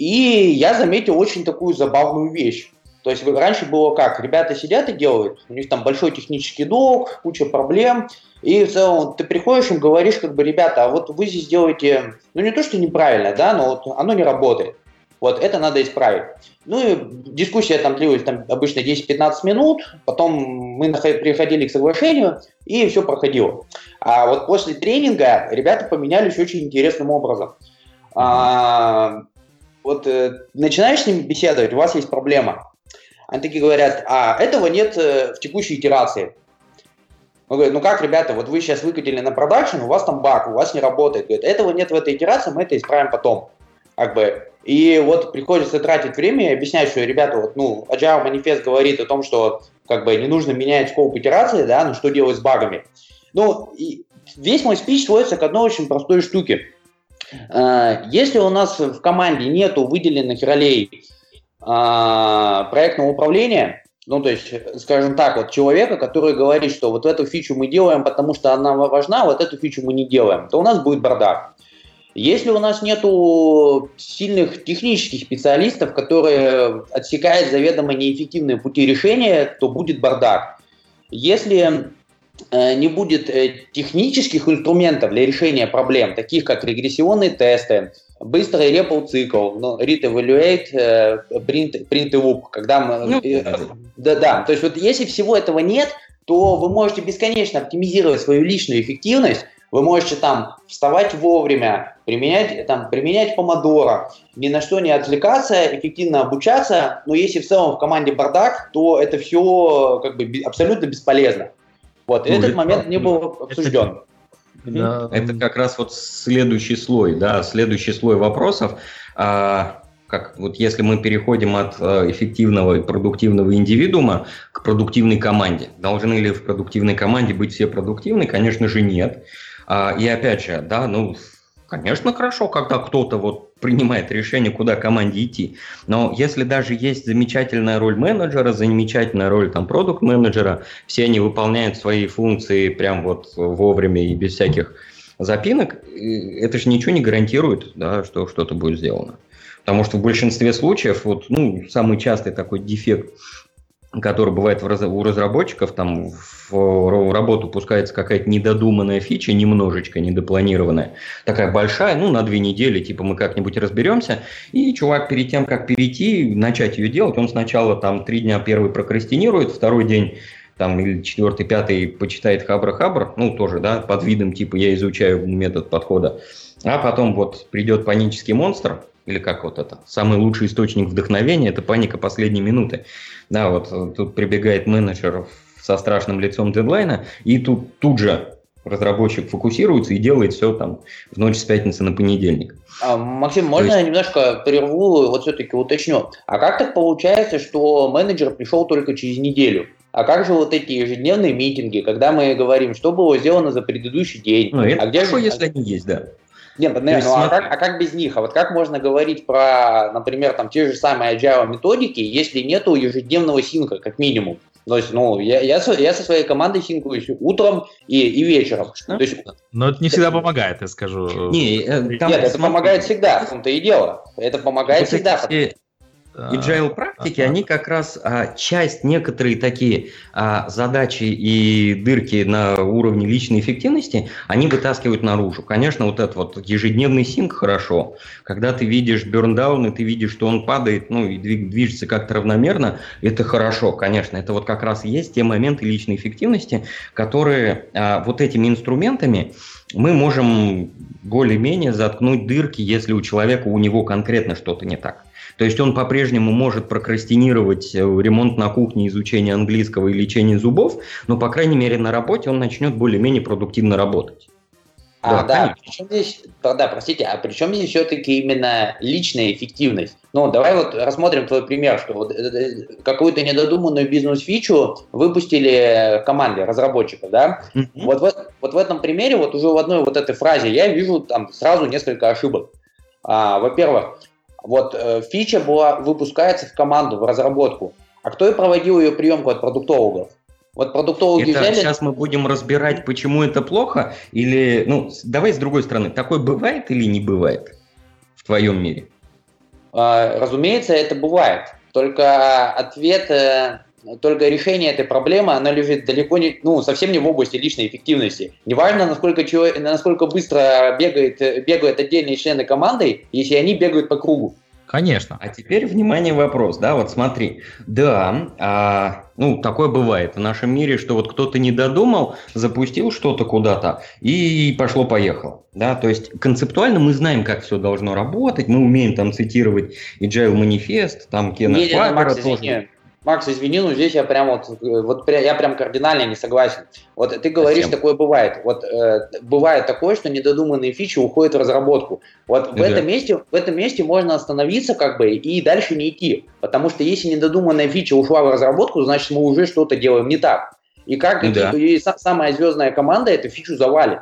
И я заметил очень такую забавную вещь. То есть раньше было как? Ребята сидят и делают, у них там большой технический долг, куча проблем, и в целом ты приходишь им говоришь, как бы, ребята, а вот вы здесь делаете, ну не то, что неправильно, да, но вот оно не работает. Вот это надо исправить. Ну и дискуссия там длилась там, обычно 10-15 минут, потом мы приходили к соглашению, и все проходило. А вот после тренинга ребята поменялись очень интересным образом. А, вот э, начинаешь с ними беседовать, у вас есть проблема. Они такие говорят, а этого нет э, в текущей итерации. Он говорит, ну как, ребята, вот вы сейчас выкатили на продакшн, у вас там баг, у вас не работает. Говорит, этого нет в этой итерации, мы это исправим потом. Как бы. И вот приходится тратить время и объяснять, что, ребята, вот, ну, Agile Manifest говорит о том, что как бы не нужно менять скоп итерации, да, ну что делать с багами. Ну, и весь мой спич сводится к одной очень простой штуке. Э, если у нас в команде нету выделенных ролей а, проектного управления, ну, то есть, скажем так, вот человека, который говорит, что вот эту фичу мы делаем, потому что она важна, вот эту фичу мы не делаем, то у нас будет бардак. Если у нас нету сильных технических специалистов, которые отсекают заведомо неэффективные пути решения, то будет бардак. Если Э, не будет э, технических инструментов для решения проблем, таких как регрессионные тесты, быстрый REPL цикл, ну, read, evaluate, э, print, print loop, когда мы... Ну, да, да, то есть вот если всего этого нет, то вы можете бесконечно оптимизировать свою личную эффективность, вы можете там вставать вовремя, применять, там, применять помодоро, ни на что не отвлекаться, эффективно обучаться, но если в целом в команде бардак, то это все как бы абсолютно бесполезно. Вот, ну, этот момент не был обсужден. Это, это как раз вот следующий слой, да, следующий слой вопросов. А, как вот если мы переходим от а, эффективного и продуктивного индивидуума к продуктивной команде, должны ли в продуктивной команде быть все продуктивны? Конечно же нет. А, и опять же, да, ну Конечно, хорошо, когда кто-то вот принимает решение, куда команде идти. Но если даже есть замечательная роль менеджера, замечательная роль там продукт-менеджера, все они выполняют свои функции прям вот вовремя и без всяких запинок, это же ничего не гарантирует, да, что что-то будет сделано. Потому что в большинстве случаев, вот, ну, самый частый такой дефект который бывает у разработчиков, там в работу пускается какая-то недодуманная фича, немножечко недопланированная, такая большая, ну, на две недели, типа, мы как-нибудь разберемся, и чувак перед тем, как перейти, начать ее делать, он сначала там три дня первый прокрастинирует, второй день там или четвертый, пятый почитает хабра-хабр, ну, тоже, да, под видом, типа, я изучаю метод подхода, а потом вот придет панический монстр, или как вот это, самый лучший источник вдохновения – это паника последней минуты. Да, вот э, тут прибегает менеджер со страшным лицом дедлайна, и тут, тут же разработчик фокусируется и делает все там в ночь с пятницы на понедельник. А, Максим, можно есть... я немножко прерву, вот все-таки уточню. А как так получается, что менеджер пришел только через неделю? А как же вот эти ежедневные митинги, когда мы говорим, что было сделано за предыдущий день? Ну, это а где хорошо, же... если они есть, да. Нет, ну, ну а, как, а как без них? А вот как можно говорить про, например, там те же самые agile методики, если нету ежедневного синка, как минимум? То есть, ну, я, я, я со своей командой синкуюсь утром и, и вечером. То есть, Но это не всегда помогает, я скажу. Не, э, там, Нет, это помогает всегда, в том-то и дело. Это помогает вот всегда. Эти, Agile практики, они как раз а, часть, некоторые такие а, задачи и дырки на уровне личной эффективности, они вытаскивают наружу. Конечно, вот этот вот ежедневный синк хорошо. Когда ты видишь берндаун, и ты видишь, что он падает, ну и движется как-то равномерно, это хорошо, конечно. Это вот как раз есть те моменты личной эффективности, которые а, вот этими инструментами мы можем более-менее заткнуть дырки, если у человека, у него конкретно что-то не так. То есть он по-прежнему может прокрастинировать э, ремонт на кухне, изучение английского и лечение зубов, но, по крайней мере, на работе он начнет более-менее продуктивно работать. А, да, да. Причем здесь, да, простите, а при чем здесь все-таки именно личная эффективность? Ну, давай вот рассмотрим твой пример, что вот э, э, какую-то недодуманную бизнес-фичу выпустили команде разработчиков, да? Mm-hmm. Вот, в, вот в этом примере, вот уже в одной вот этой фразе я вижу там сразу несколько ошибок. А, во-первых, вот э, фича была, выпускается в команду, в разработку. А кто и проводил ее приемку от продуктологов? Вот продуктологи это, взяли... Сейчас мы будем разбирать, почему это плохо, или... Ну, давай с другой стороны. Такое бывает или не бывает в твоем мире? А, разумеется, это бывает. Только ответ, э, только решение этой проблемы, она лежит далеко не, ну, совсем не в области личной эффективности. Неважно, насколько, человек, насколько быстро бегает, бегают отдельные члены команды, если они бегают по кругу. Конечно. А теперь, внимание, вопрос, да, вот смотри. Да, а, ну, такое бывает в нашем мире, что вот кто-то не додумал, запустил что-то куда-то и пошло-поехало. Да, то есть концептуально мы знаем, как все должно работать, мы умеем там цитировать Agile манифест, там Кена Фабера тоже. Макс, извини, но здесь я прям вот, вот я прям кардинально не согласен. Вот ты говоришь, Зачем? такое бывает. Вот э, бывает такое, что недодуманные фичи уходят в разработку. Вот в этом месте, в этом месте можно остановиться как бы и дальше не идти, потому что если недодуманная фича ушла в разработку, значит мы уже что-то делаем не так. И как да. и, и самая звездная команда эту фичу завалит.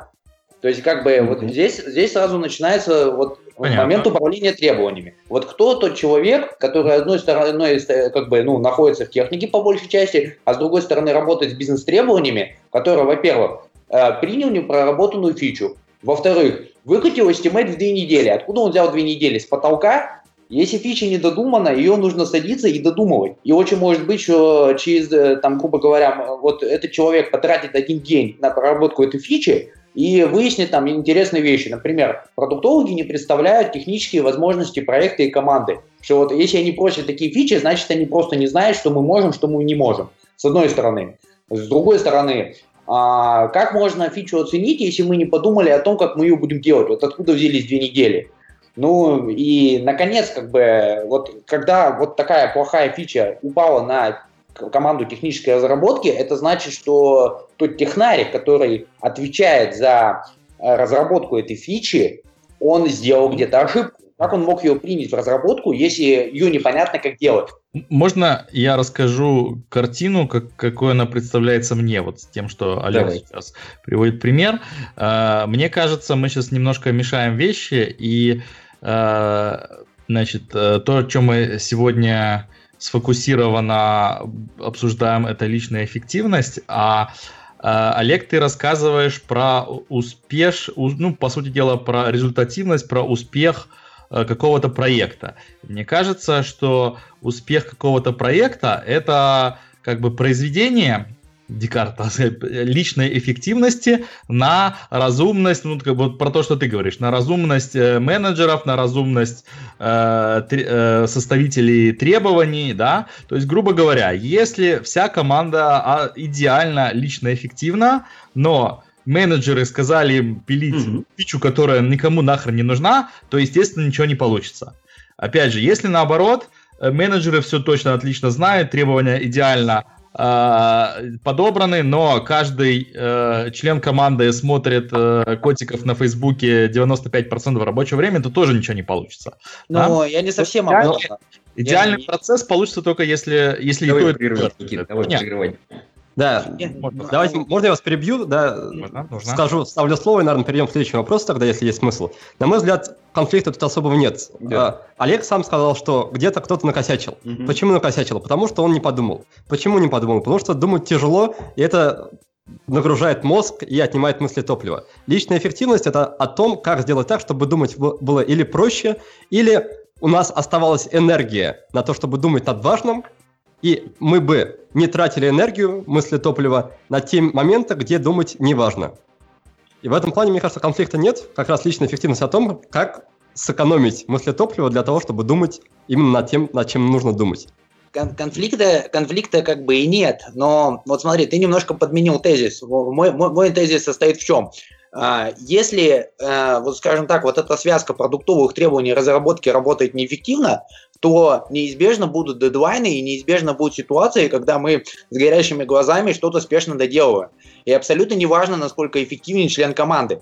То есть, как бы, mm-hmm. вот здесь, здесь сразу начинается вот Понятно. момент управления требованиями. Вот кто тот человек, который одной стороной как бы, ну, находится в технике по большей части, а с другой стороны работает с бизнес-требованиями, который, во-первых, э, принял непроработанную фичу, во-вторых, выкатил estimate в две недели. Откуда он взял две недели? С потолка? Если фича не додумана, ее нужно садиться и додумывать. И очень может быть, что через, э, там, грубо говоря, вот этот человек потратит один день на проработку этой фичи, и выяснить там интересные вещи. Например, продуктологи не представляют технические возможности проекта и команды. Что вот если они просят такие фичи, значит они просто не знают, что мы можем, что мы не можем. С одной стороны. С другой стороны, а, как можно фичу оценить, если мы не подумали о том, как мы ее будем делать? Вот откуда взялись две недели? Ну и, наконец, как бы, вот когда вот такая плохая фича упала на команду технической разработки, это значит, что тот технарик, который отвечает за э, разработку этой фичи, он сделал где-то ошибку. Как он мог ее принять в разработку, если ее непонятно, как делать? Можно я расскажу картину, как, какой она представляется мне, вот с тем, что Олег Давай. сейчас приводит пример. Э, мне кажется, мы сейчас немножко мешаем вещи, и э, значит, то, о чем мы сегодня сфокусированно обсуждаем, это личная эффективность, а Олег, ты рассказываешь про успеш, ну, по сути дела, про результативность, про успех э, какого-то проекта. Мне кажется, что успех какого-то проекта это как бы произведение Декарта, *laughs* личной эффективности на разумность, ну, как бы про то, что ты говоришь, на разумность э, менеджеров, на разумность э, э, составителей требований, да, то есть, грубо говоря, если вся команда а, идеально лично эффективна, но менеджеры сказали им пилить mm-hmm. фичу, которая никому нахрен не нужна, то, естественно, ничего не получится. Опять же, если наоборот, э, менеджеры все точно отлично знают, требования идеально подобраны, но каждый э, член команды смотрит э, котиков на Фейсбуке 95% рабочего времени, то тоже ничего не получится. Ну, да? я не совсем об Идеальный я... процесс получится только если, если Давай и то, и. Давай, да, можно. давайте, можно я вас перебью, да, можно, нужно. скажу, ставлю слово и, наверное, перейдем к следующему вопросу тогда, если есть смысл. На мой взгляд, конфликта тут особого нет. Да. Олег сам сказал, что где-то кто-то накосячил. Угу. Почему накосячил? Потому что он не подумал. Почему не подумал? Потому что думать тяжело, и это нагружает мозг и отнимает мысли топлива. Личная эффективность – это о том, как сделать так, чтобы думать было или проще, или у нас оставалась энергия на то, чтобы думать над важным, и мы бы не тратили энергию, мысли топлива, на те моменты, где думать не важно. И в этом плане, мне кажется, конфликта нет. Как раз личная эффективность о том, как сэкономить мысли топлива для того, чтобы думать именно над тем, над чем нужно думать. Кон конфликта, конфликта как бы и нет, но вот смотри, ты немножко подменил тезис. Мой, мой, мой тезис состоит в чем? А, если, э, вот скажем так, вот эта связка продуктовых требований разработки работает неэффективно, то неизбежно будут дедлайны и неизбежно будут ситуации, когда мы с горящими глазами что-то спешно доделываем. И абсолютно неважно, насколько эффективен член команды.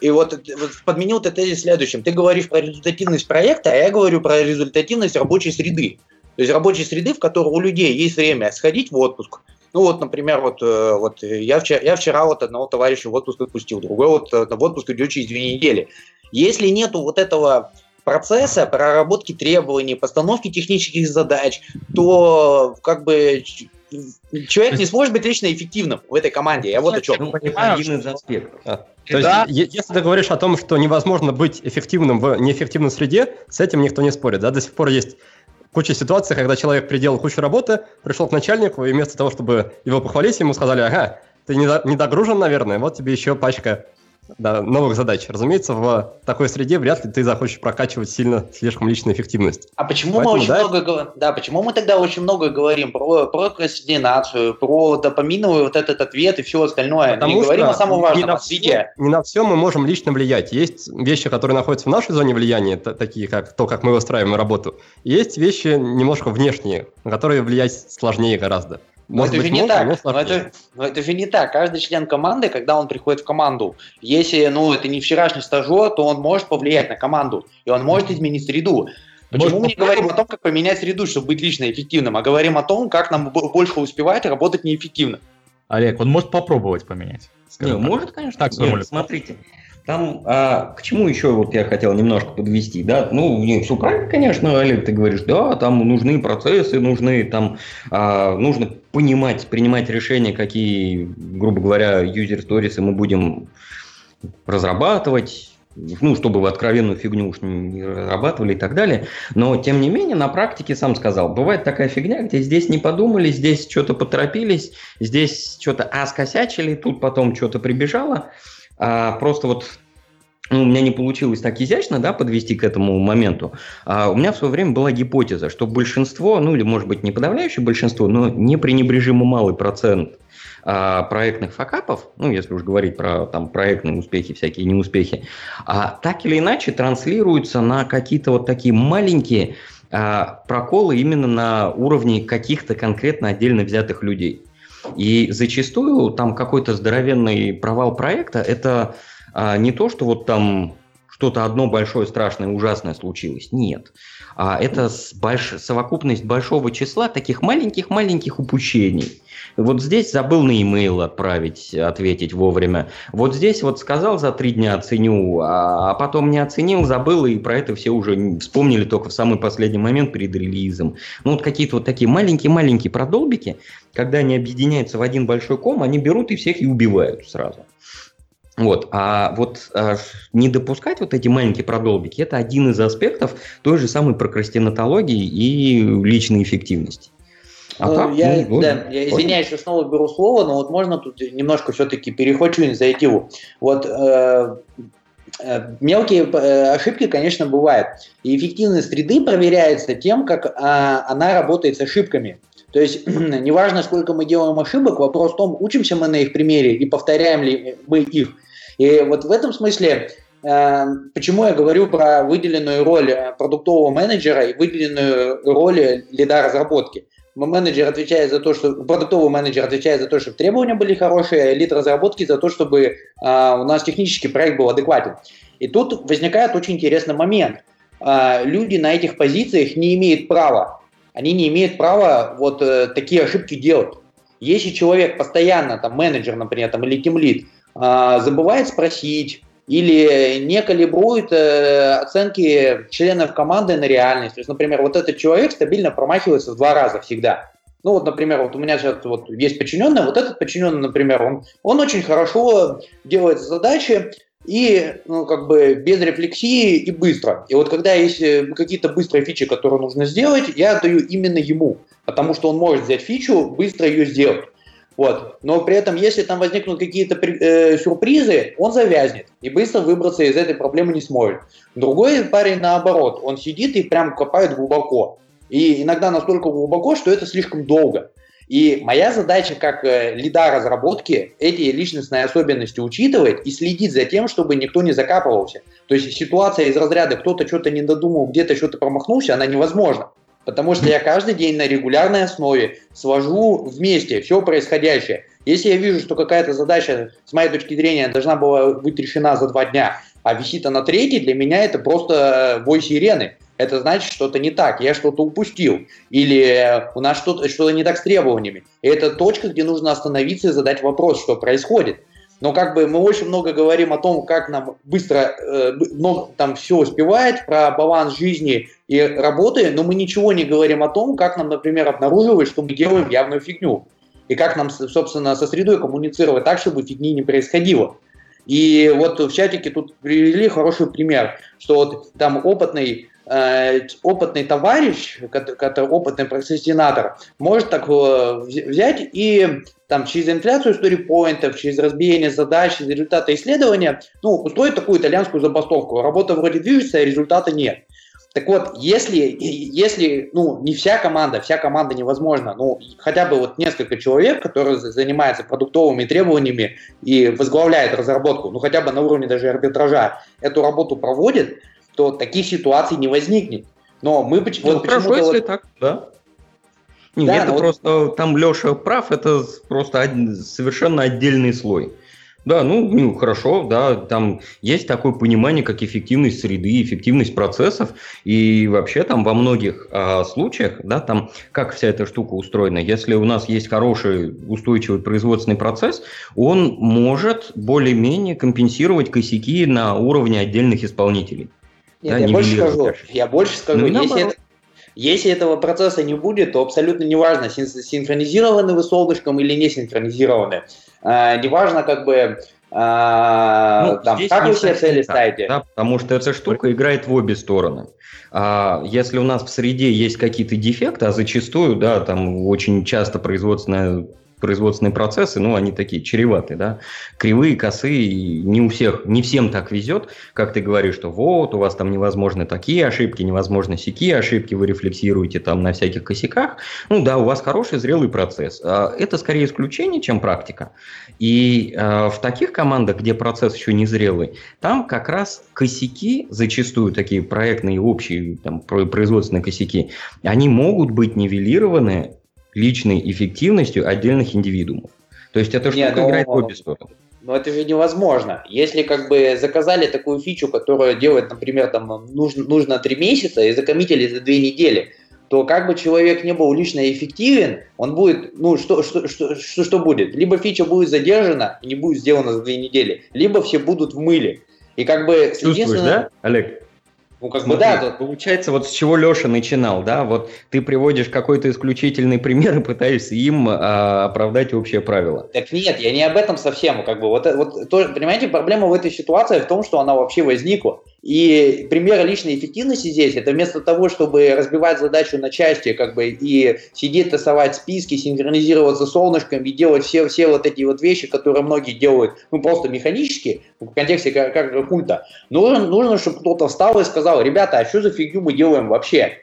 И вот, вот подменил ты тезис следующим. Ты говоришь про результативность проекта, а я говорю про результативность рабочей среды. То есть рабочей среды, в которой у людей есть время сходить в отпуск. Ну вот, например, вот, э, вот я, вчера, я вчера вот одного товарища в отпуск отпустил, другой вот э, в отпуск идет через две недели. Если нету вот этого процесса проработки требований, постановки технических задач, то как бы человек не сможет быть лично эффективным в этой команде. Я вот о чем. Ну, один из аспектов. А, то да. есть, если ты говоришь о том, что невозможно быть эффективным в неэффективной среде, с этим никто не спорит. Да? До сих пор есть куча ситуаций, когда человек приделал кучу работы, пришел к начальнику, и вместо того, чтобы его похвалить, ему сказали, ага, ты не догружен, наверное, вот тебе еще пачка да, новых задач. Разумеется, в такой среде вряд ли ты захочешь прокачивать сильно слишком личную эффективность. А почему Поэтому, мы очень да, много да, почему мы тогда очень много говорим про, про прокрастинацию, про допаминовый вот этот ответ и все остальное? Потому не говорим о самом важном, не на, все, не на все мы можем лично влиять. Есть вещи, которые находятся в нашей зоне влияния, такие как то, как мы выстраиваем работу. Есть вещи немножко внешние, на которые влиять сложнее гораздо. Может но это быть, же не так. Но это, но это же не так. Каждый член команды, когда он приходит в команду, если ну, это не вчерашний стажер, то он может повлиять на команду, и он может изменить среду. Почему мы не говорим о том, как поменять среду, чтобы быть лично эффективным, а говорим о том, как нам больше успевать работать неэффективно? Олег, он может попробовать поменять. Не, может, конечно. Так, Нет, смотрите. Там а, к чему еще вот я хотел немножко подвести, да? Ну, не все правильно, конечно, Олег, ты говоришь, да, там нужны процессы, нужны там, а, нужно понимать, принимать решения, какие, грубо говоря, user stories мы будем разрабатывать, ну, чтобы откровенную фигню уж не разрабатывали и так далее. Но, тем не менее, на практике, сам сказал, бывает такая фигня, где здесь не подумали, здесь что-то поторопились, здесь что-то а скосячили, тут потом что-то прибежало – а, просто вот ну, у меня не получилось так изящно да, подвести к этому моменту. А у меня в свое время была гипотеза, что большинство, ну или может быть не подавляющее большинство, но непренебрежимо малый процент а, проектных факапов, ну если уж говорить про там, проектные успехи, всякие неуспехи, а, так или иначе транслируются на какие-то вот такие маленькие а, проколы именно на уровне каких-то конкретно отдельно взятых людей. И зачастую там какой-то здоровенный провал проекта – это а, не то, что вот там что-то одно большое, страшное, ужасное случилось. Нет. А это больш... совокупность большого числа таких маленьких-маленьких упущений. Вот здесь забыл на e-mail отправить, ответить вовремя. Вот здесь вот сказал за три дня оценю, а, а потом не оценил, забыл, и про это все уже вспомнили только в самый последний момент перед релизом. Ну вот какие-то вот такие маленькие-маленькие продолбики, когда они объединяются в один большой ком, они берут и всех и убивают сразу. Вот. А вот а, не допускать вот эти маленькие продолбики – это один из аспектов той же самой прокрастинатологии и личной эффективности. А так? Я, ну, да, я извиняюсь, что снова беру слово, но вот можно тут немножко все-таки перехвачу инициативу. Вот э, э, мелкие э, ошибки, конечно, бывают. И эффективность среды проверяется тем, как э, она работает с ошибками. То есть *clears throat* неважно, сколько мы делаем ошибок, вопрос в том, учимся мы на их примере и повторяем ли мы их. И вот в этом смысле э, Почему я говорю про выделенную роль продуктового менеджера и выделенную роль лида разработки? Менеджер отвечает за то, что продуктовый менеджер отвечает за то, чтобы требования были хорошие, а элит разработки за то, чтобы а, у нас технический проект был адекватен. И тут возникает очень интересный момент. А, люди на этих позициях не имеют права, они не имеют права вот а, такие ошибки делать. Если человек постоянно, там, менеджер, например, там, или тимлид, а, забывает спросить, или не калибрует э, оценки членов команды на реальность. То есть, например, вот этот человек стабильно промахивается в два раза всегда. Ну вот, например, вот у меня сейчас вот есть подчиненный, вот этот подчиненный, например, он, он очень хорошо делает задачи и ну, как бы без рефлексии и быстро. И вот когда есть э, какие-то быстрые фичи, которые нужно сделать, я даю именно ему, потому что он может взять фичу, быстро ее сделать. Вот. Но при этом, если там возникнут какие-то э, сюрпризы, он завязнет и быстро выбраться из этой проблемы не сможет. Другой парень наоборот, он сидит и прям копает глубоко. И иногда настолько глубоко, что это слишком долго. И моя задача как э, лида разработки эти личностные особенности учитывать и следить за тем, чтобы никто не закапывался. То есть ситуация из разряда кто-то что-то не додумал, где-то что-то промахнулся, она невозможна. Потому что я каждый день на регулярной основе свожу вместе все происходящее. Если я вижу, что какая-то задача, с моей точки зрения, должна была быть решена за два дня, а висит она третий, для меня это просто бой сирены. Это значит, что-то не так, я что-то упустил. Или у нас что-то что не так с требованиями. И это точка, где нужно остановиться и задать вопрос, что происходит. Но как бы мы очень много говорим о том, как нам быстро э, ну, там все успевает, про баланс жизни и работы, но мы ничего не говорим о том, как нам, например, обнаруживать, что мы делаем явную фигню. И как нам, собственно, со средой коммуницировать так, чтобы фигни не происходило. И вот в чатике тут привели хороший пример, что вот там опытный Э, опытный товарищ, который опытный прокрастинатор, может так э, взять и там через инфляцию сторипоинтов, через разбиение задач, через результаты исследования, ну, устроить такую итальянскую забастовку. Работа вроде движется, а результата нет. Так вот, если, если, ну, не вся команда, вся команда невозможно, ну, хотя бы вот несколько человек, которые занимаются продуктовыми требованиями и возглавляют разработку, ну, хотя бы на уровне даже арбитража, эту работу проводят, то таких ситуаций не возникнет. Но мы почему ну, хорошо, если вот... так, да. Нет, да, это просто вот... там Леша прав, это просто один, совершенно отдельный слой. Да, ну, ну хорошо, да, там есть такое понимание, как эффективность среды, эффективность процессов, и вообще там во многих а, случаях, да, там как вся эта штука устроена, если у нас есть хороший устойчивый производственный процесс, он может более-менее компенсировать косяки на уровне отдельных исполнителей. Нет, да, я больше скажу, я больше скажу, ну, если, это, если этого процесса не будет, то абсолютно неважно, синхронизированы вы с облачком или не синхронизированы. А, неважно, как бы а, ну, там, как вы все цели ставите? Да, потому что эта штука играет в обе стороны. А если у нас в среде есть какие-то дефекты, а зачастую, да, там очень часто производственная производственные процессы, ну, они такие чреватые, да, кривые, косые, не у всех, не всем так везет, как ты говоришь, что вот, у вас там невозможны такие ошибки, невозможны сякие ошибки, вы рефлексируете там на всяких косяках, ну, да, у вас хороший зрелый процесс. А это скорее исключение, чем практика. И э, в таких командах, где процесс еще не зрелый, там как раз косяки, зачастую такие проектные, общие, там, производственные косяки, они могут быть нивелированы личной эффективностью отдельных индивидуумов. То есть эта штука Нет, ну, играет в обе стороны. Но это же невозможно. Если как бы заказали такую фичу, которая делает, например, там нужно, нужно 3 месяца и закоммитили за 2 недели, то как бы человек не был лично эффективен, он будет, ну что, что, что, что, что будет? Либо фича будет задержана и не будет сделана за 2 недели, либо все будут в мыле. И как бы... Чувствуешь, да, Олег? Ну, как Смотри, бы да, тут... получается, вот с чего Леша начинал, да, вот ты приводишь какой-то исключительный *laughs* пример и пытаешься им а, оправдать общее правило. Так нет, я не об этом совсем, как бы, вот, вот то, понимаете, проблема в этой ситуации в том, что она вообще возникла. И пример личной эффективности здесь, это вместо того, чтобы разбивать задачу на части, как бы, и сидеть, тасовать списки, синхронизироваться с солнышком и делать все, все вот эти вот вещи, которые многие делают, ну, просто механически, в контексте как, как культа, нужно, нужно, чтобы кто-то встал и сказал, ребята, а что за фигню мы делаем вообще?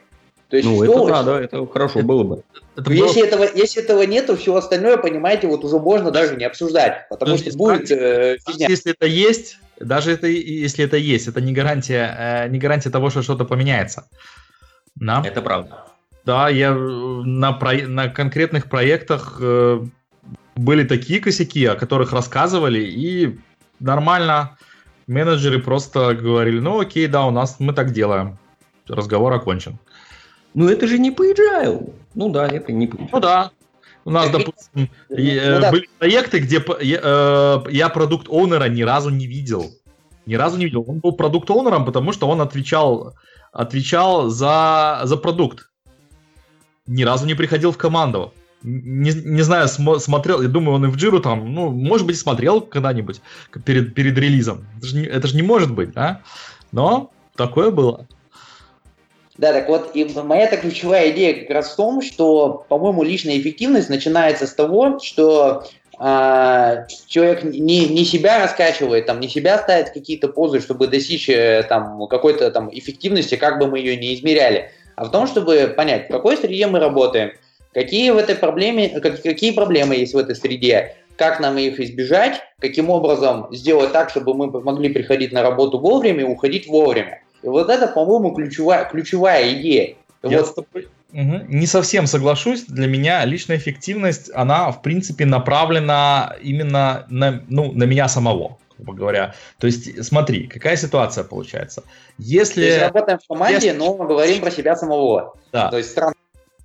То есть, ну, это да, да, это хорошо было бы. Это если, было... этого, если этого нет, то все остальное, понимаете, вот уже можно даже не обсуждать, потому Подожди, что будет э, фигня. Если это есть, даже это, если это есть, это не гарантия, э, не гарантия того, что что-то поменяется. Да? Это правда. Да, я на, про, на конкретных проектах э, были такие косяки, о которых рассказывали, и нормально менеджеры просто говорили, ну окей, да, у нас мы так делаем. Разговор окончен. Ну это же не по agile. Ну да, это не по agile. Ну да, у нас, допустим, ну, э, были проекты, где э, я продукт оунера ни разу не видел. Ни разу не видел. Он был продукт оунером, потому что он отвечал, отвечал за, за продукт. Ни разу не приходил в команду. Не, не знаю, см, смотрел, я думаю, он и в Джиру там, ну, может быть, смотрел когда-нибудь перед, перед релизом. Это же, это же не может быть, да? Но такое было. Да, так вот, и моя ключевая идея как раз в том, что, по-моему, личная эффективность начинается с того, что э, человек не, не себя раскачивает, там, не себя ставит какие-то позы, чтобы достичь э, там, какой-то там эффективности, как бы мы ее не измеряли, а в том, чтобы понять, в какой среде мы работаем, какие в этой проблеме, какие проблемы есть в этой среде, как нам их избежать, каким образом сделать так, чтобы мы могли приходить на работу вовремя и уходить вовремя. И вот это, по-моему, ключевая, ключевая идея. Я вот. угу. не совсем соглашусь. Для меня личная эффективность, она, в принципе, направлена именно на, ну, на меня самого грубо говоря. То есть, смотри, какая ситуация получается. Если... То есть, работаем в команде, если... но мы говорим про себя самого. Да. То есть, странно.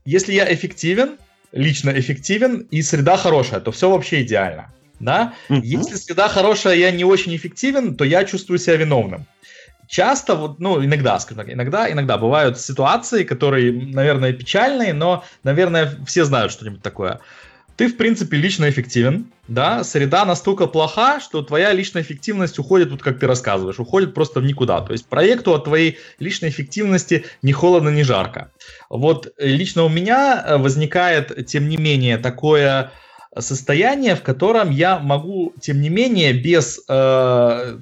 Если я эффективен, лично эффективен, и среда хорошая, то все вообще идеально. Да? Mm-hmm. Если среда хорошая, я не очень эффективен, то я чувствую себя виновным часто, вот, ну, иногда, скажем так, иногда, иногда бывают ситуации, которые, наверное, печальные, но, наверное, все знают что-нибудь такое. Ты, в принципе, лично эффективен, да, среда настолько плоха, что твоя личная эффективность уходит, вот как ты рассказываешь, уходит просто в никуда. То есть проекту от твоей личной эффективности ни холодно, ни жарко. Вот лично у меня э, возникает, тем не менее, такое состояние, в котором я могу, тем не менее, без э,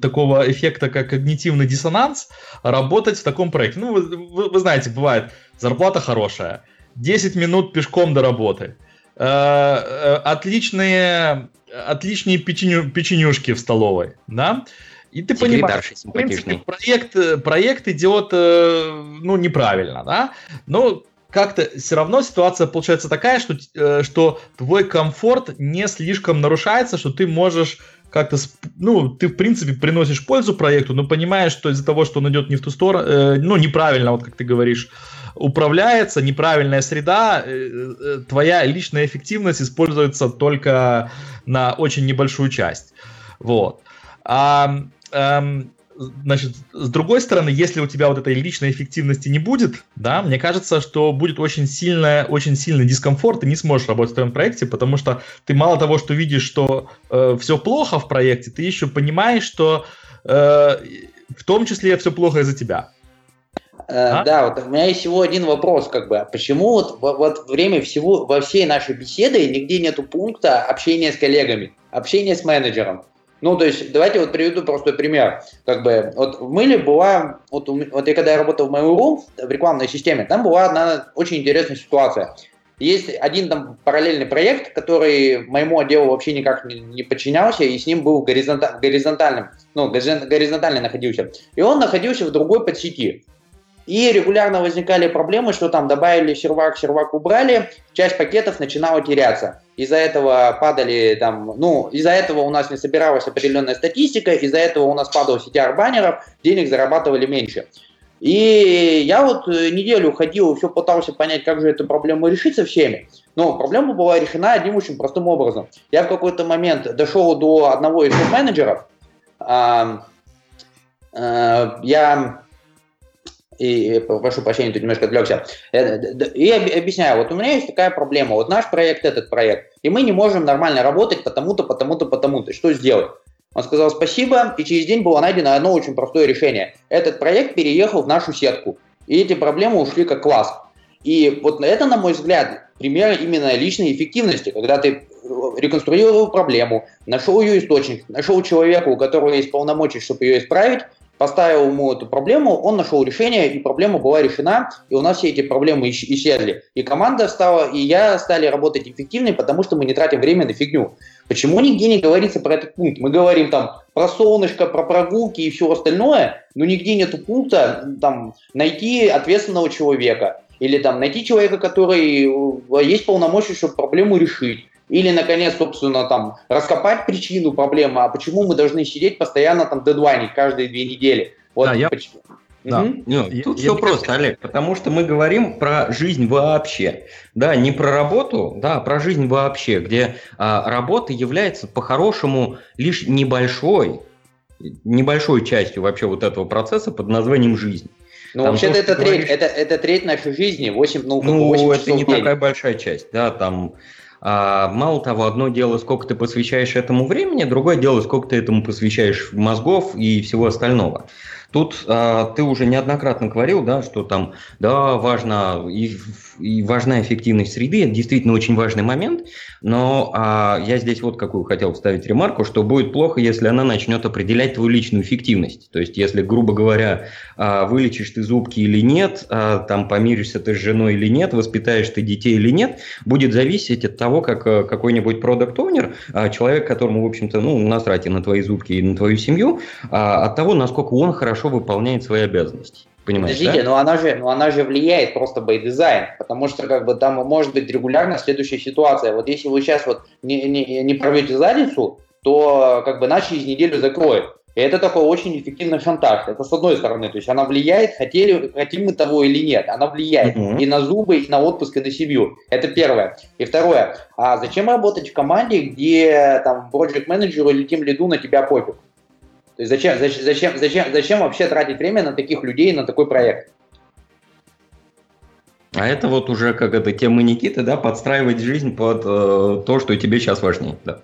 такого эффекта, как когнитивный диссонанс, работать в таком проекте. Ну, вы, вы, вы знаете, бывает зарплата хорошая, 10 минут пешком до работы, э, э, отличные, отличные печеню, печенюшки в столовой, да, и ты понимаешь, в принципе, проект, проект идет, э, ну, неправильно, да, но как-то все равно ситуация получается такая, что, э, что твой комфорт не слишком нарушается, что ты можешь как-то, ну, ты, в принципе, приносишь пользу проекту, но понимаешь, что из-за того, что он идет не в ту сторону, э, ну, неправильно, вот как ты говоришь, управляется, неправильная среда, э, э, твоя личная эффективность используется только на очень небольшую часть. Вот. А, а, значит, с другой стороны, если у тебя вот этой личной эффективности не будет, да, мне кажется, что будет очень сильная, очень сильный дискомфорт, ты не сможешь работать в твоем проекте, потому что ты мало того, что видишь, что э, все плохо в проекте, ты еще понимаешь, что э, в том числе все плохо из-за тебя. Э, а? Да, вот у меня есть всего один вопрос, как бы, почему вот, вот время всего, во всей нашей беседы нигде нету пункта общения с коллегами, общения с менеджером? Ну, то есть, давайте вот приведу простой пример. Как бы, вот в Мыле была, вот, вот я когда я работал в Mail.ru, в рекламной системе, там была одна очень интересная ситуация. Есть один там параллельный проект, который моему отделу вообще никак не, не подчинялся, и с ним был горизонта, горизонтальным, ну, горизонтально находился. И он находился в другой подсети. И регулярно возникали проблемы, что там добавили сервак, сервак убрали, часть пакетов начинала теряться. Из-за этого падали там, ну, из-за этого у нас не собиралась определенная статистика, из-за этого у нас падал CTR баннеров, денег зарабатывали меньше. И я вот э, неделю ходил, все пытался понять, как же эту проблему решить со всеми. Но проблема была решена одним очень простым образом. Я в какой-то момент дошел до одного из менеджеров. А, я и, прошу прощения, тут немножко отвлекся, э, и объясняю, вот у меня есть такая проблема, вот наш проект, этот проект, и мы не можем нормально работать потому-то, потому-то, потому-то, что сделать? Он сказал спасибо, и через день было найдено одно очень простое решение. Этот проект переехал в нашу сетку, и эти проблемы ушли как класс. И вот это, на мой взгляд, пример именно личной эффективности, когда ты реконструировал проблему, нашел ее источник, нашел человека, у которого есть полномочия, чтобы ее исправить, поставил ему эту проблему, он нашел решение, и проблема была решена, и у нас все эти проблемы исчезли. И команда стала, и я стали работать эффективнее, потому что мы не тратим время на фигню. Почему нигде не говорится про этот пункт? Мы говорим там про солнышко, про прогулки и все остальное, но нигде нету пункта там, найти ответственного человека или там найти человека, который э, есть полномочия, чтобы проблему решить. Или, наконец, собственно, там, раскопать причину проблемы, а почему мы должны сидеть постоянно там дедлайнить каждые две недели. Вот да, я... почему. Да. Угу. Ну, тут я, все я просто. Олег, потому что мы говорим про жизнь вообще. Да, не про работу, да, а про жизнь вообще, где а, работа является по-хорошему лишь небольшой, небольшой частью вообще вот этого процесса под названием жизнь. Ну, вообще-то это треть, говоришь... это, это треть нашей жизни, 8, ну, ну 8 это не такая большая часть, да, там а, мало того, одно дело, сколько ты посвящаешь этому времени, другое дело, сколько ты этому посвящаешь мозгов и всего остального. Тут а, ты уже неоднократно говорил, да, что там, да, важно и, и важна эффективность среды, это действительно очень важный момент, но а, я здесь вот какую хотел вставить ремарку, что будет плохо, если она начнет определять твою личную эффективность. То есть, если, грубо говоря, а, вылечишь ты зубки или нет, а, там помиришься ты с женой или нет, воспитаешь ты детей или нет, будет зависеть от того, как а, какой-нибудь продукт оунер а, человек, которому, в общем-то, ну, насрать и на твои зубки, и на твою семью, а, от того, насколько он хорошо выполняет свои обязанности. Понимаешь, Подождите, да? но она же, но она же влияет просто design, потому что как бы там может быть регулярно следующая ситуация. Вот если вы сейчас вот не, не, не прорвете задницу, то как бы нас через неделю закроют. И это такой очень эффективный шантаж. Это с одной стороны, то есть она влияет, хотели, хотим мы того или нет, она влияет uh-huh. и на зубы, и на отпуск, и на семью. Это первое. И второе, а зачем работать в команде, где там project менеджеру или тем лиду на тебя пофиг? То есть зачем, зачем, зачем, зачем, зачем вообще тратить время на таких людей, на такой проект? А это вот уже как это тема Никиты, да, подстраивать жизнь под э, то, что тебе сейчас важнее, да.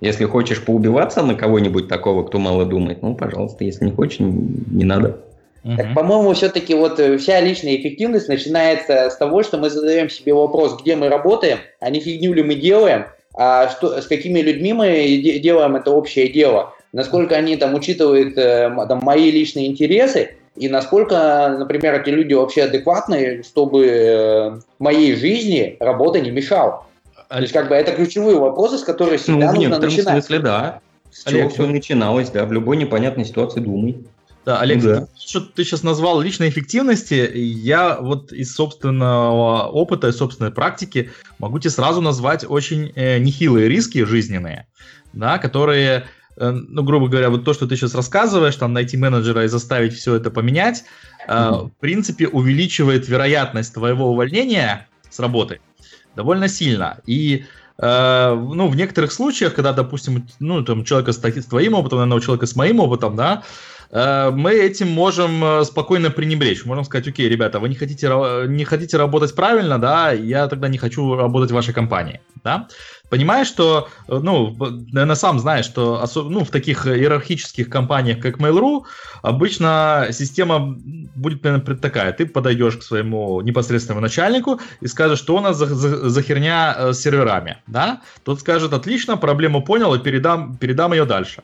Если хочешь поубиваться на кого-нибудь такого, кто мало думает, ну, пожалуйста, если не хочешь, не, надо. Так, по-моему, все-таки вот э, вся личная эффективность начинается с того, что мы задаем себе вопрос, где мы работаем, а не фигню ли мы делаем, а что, с какими людьми мы делаем это общее дело насколько они там учитывают э, там, мои личные интересы, и насколько, например, эти люди вообще адекватные, чтобы э, моей жизни работа не мешала. То есть, как бы, это ключевые вопросы, с которых всегда ну, нужно начинать. В смысле, да. С Олег, чего все начиналось, да, в любой непонятной ситуации думай. Да, Олег, ну, да. Что ты сейчас назвал личной эффективности, я вот из собственного опыта, из собственной практики могу тебе сразу назвать очень э, нехилые риски жизненные, да, которые ну, грубо говоря, вот то, что ты сейчас рассказываешь, там, найти менеджера и заставить все это поменять, mm-hmm. в принципе, увеличивает вероятность твоего увольнения с работы довольно сильно. И э, ну, в некоторых случаях, когда, допустим, ну, там, человека с, с твоим опытом, наверное, у человека с моим опытом, да, мы этим можем спокойно пренебречь. Можем сказать, окей, ребята, вы не хотите, не хотите работать правильно, да, я тогда не хочу работать в вашей компании, да понимаешь, что, э, ну, наверное, сам знаешь, что ну, в таких иерархических компаниях, как Mail.ru, обычно система будет примерно такая. Ты подойдешь к своему непосредственному начальнику и скажешь, что у нас за, за, за херня э, с серверами, да? Тот скажет, отлично, проблему понял и передам, передам ее дальше.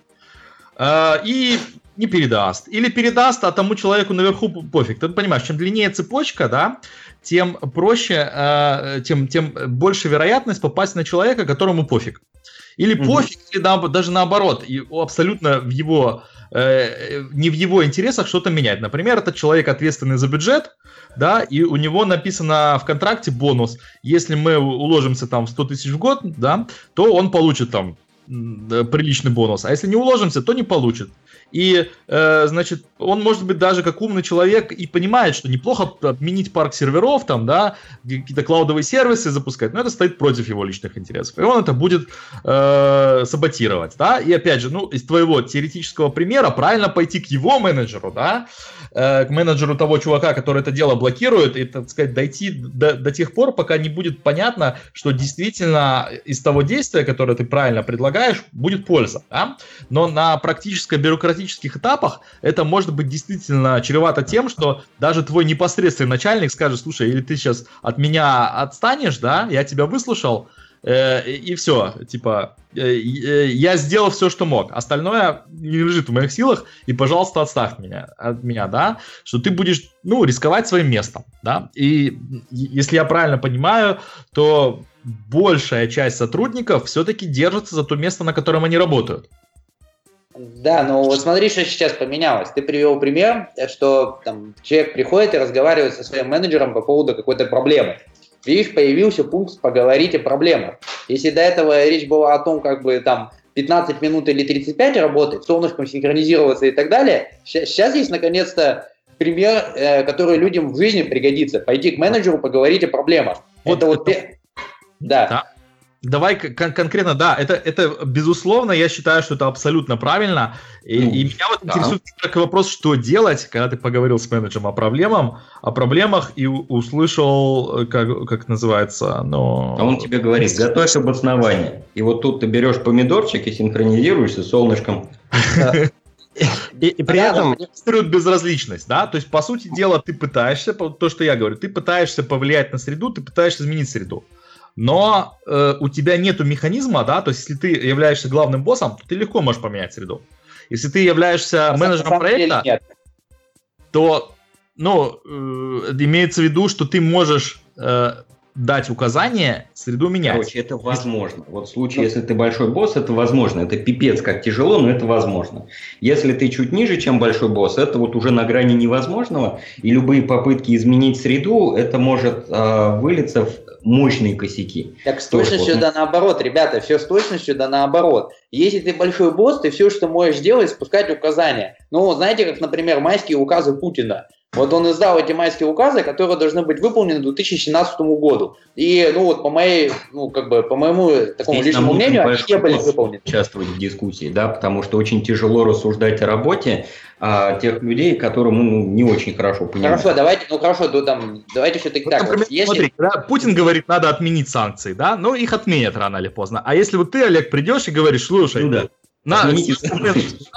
Э, и не передаст. Или передаст, а тому человеку наверху пофиг. Ты понимаешь, чем длиннее цепочка, да, тем проще, э, тем, тем больше вероятность попасть на человека, которому пофиг. Или угу. пофиг, или да, даже наоборот, и абсолютно в его, э, не в его интересах что-то менять. Например, этот человек ответственный за бюджет, да, и у него написано в контракте бонус. Если мы уложимся там в 100 тысяч в год, да, то он получит там приличный бонус. А если не уложимся, то не получит. И, э, значит, он может быть даже как умный человек и понимает, что неплохо отменить парк серверов, там, да, какие-то клаудовые сервисы запускать, но это стоит против его личных интересов. И он это будет э, саботировать, да. И опять же, ну, из твоего теоретического примера правильно пойти к его менеджеру, да, э, к менеджеру того чувака, который это дело блокирует, и, так сказать, дойти до, до тех пор, пока не будет понятно, что действительно из того действия, которое ты правильно предлагаешь, будет польза, да. Но на практическо-бюрократических этапах это может быть действительно чревато тем, что даже твой непосредственный начальник скажет, слушай, или ты сейчас от меня отстанешь, да, я тебя выслушал, э, и все, типа, э, э, я сделал все, что мог, остальное не лежит в моих силах, и, пожалуйста, отставь меня, от меня, да, что ты будешь, ну, рисковать своим местом, да, и если я правильно понимаю, то большая часть сотрудников все-таки держится за то место, на котором они работают. Да, ну вот смотри, что сейчас поменялось. Ты привел пример, что там, человек приходит и разговаривает со своим менеджером по поводу какой-то проблемы. Видишь, появился пункт «поговорить о проблемах». Если до этого речь была о том, как бы там 15 минут или 35 работать, солнышком синхронизироваться и так далее, сейчас есть наконец-то пример, э, который людям в жизни пригодится. Пойти к менеджеру, поговорить о проблемах. Вот это, это вот... Да. да. Давай кон- конкретно, да, это, это безусловно, я считаю, что это абсолютно правильно. И, ну, и меня вот да. интересует только вопрос, что делать, когда ты поговорил с менеджером о проблемах, о проблемах и услышал, как, как называется, но... А он тебе говорит, готовь обоснование. И вот тут ты берешь помидорчик и синхронизируешься с солнышком. И, и при этом демонстрирует безразличность, да, то есть по сути дела ты пытаешься, то что я говорю, ты пытаешься повлиять на среду, ты пытаешься изменить среду но э, у тебя нету механизма, да, то есть если ты являешься главным боссом, то ты легко можешь поменять среду. Если ты являешься а менеджером проекта, то, ну, э, имеется в виду, что ты можешь э, дать указание, среду менять. Короче, это возможно. Вот в случае, если ты большой босс, это возможно. Это пипец как тяжело, но это возможно. Если ты чуть ниже, чем большой босс, это вот уже на грани невозможного, и любые попытки изменить среду, это может э, вылиться в мощные косяки. Так с точностью вот, да наоборот, ребята, все с точностью да наоборот. Если ты большой босс, ты все, что можешь делать, спускать указания. Ну, знаете, как, например, майские указы Путина. Вот он издал эти майские указы, которые должны быть выполнены к 2017 году. И, ну вот, по моей, ну, как бы, по моему такому Здесь личному мнению, они не были выполнены. Участвовать в дискуссии, да, потому что очень тяжело рассуждать о работе а, тех людей, которые мы ну, не очень хорошо понимаем. Хорошо, давайте, ну хорошо, то, там, давайте все-таки вот, так. Например, вот, если... Смотри, когда Путин говорит, надо отменить санкции, да, но их отменят рано или поздно. А если вот ты, Олег, придешь и говоришь, слушай, ну, да. На,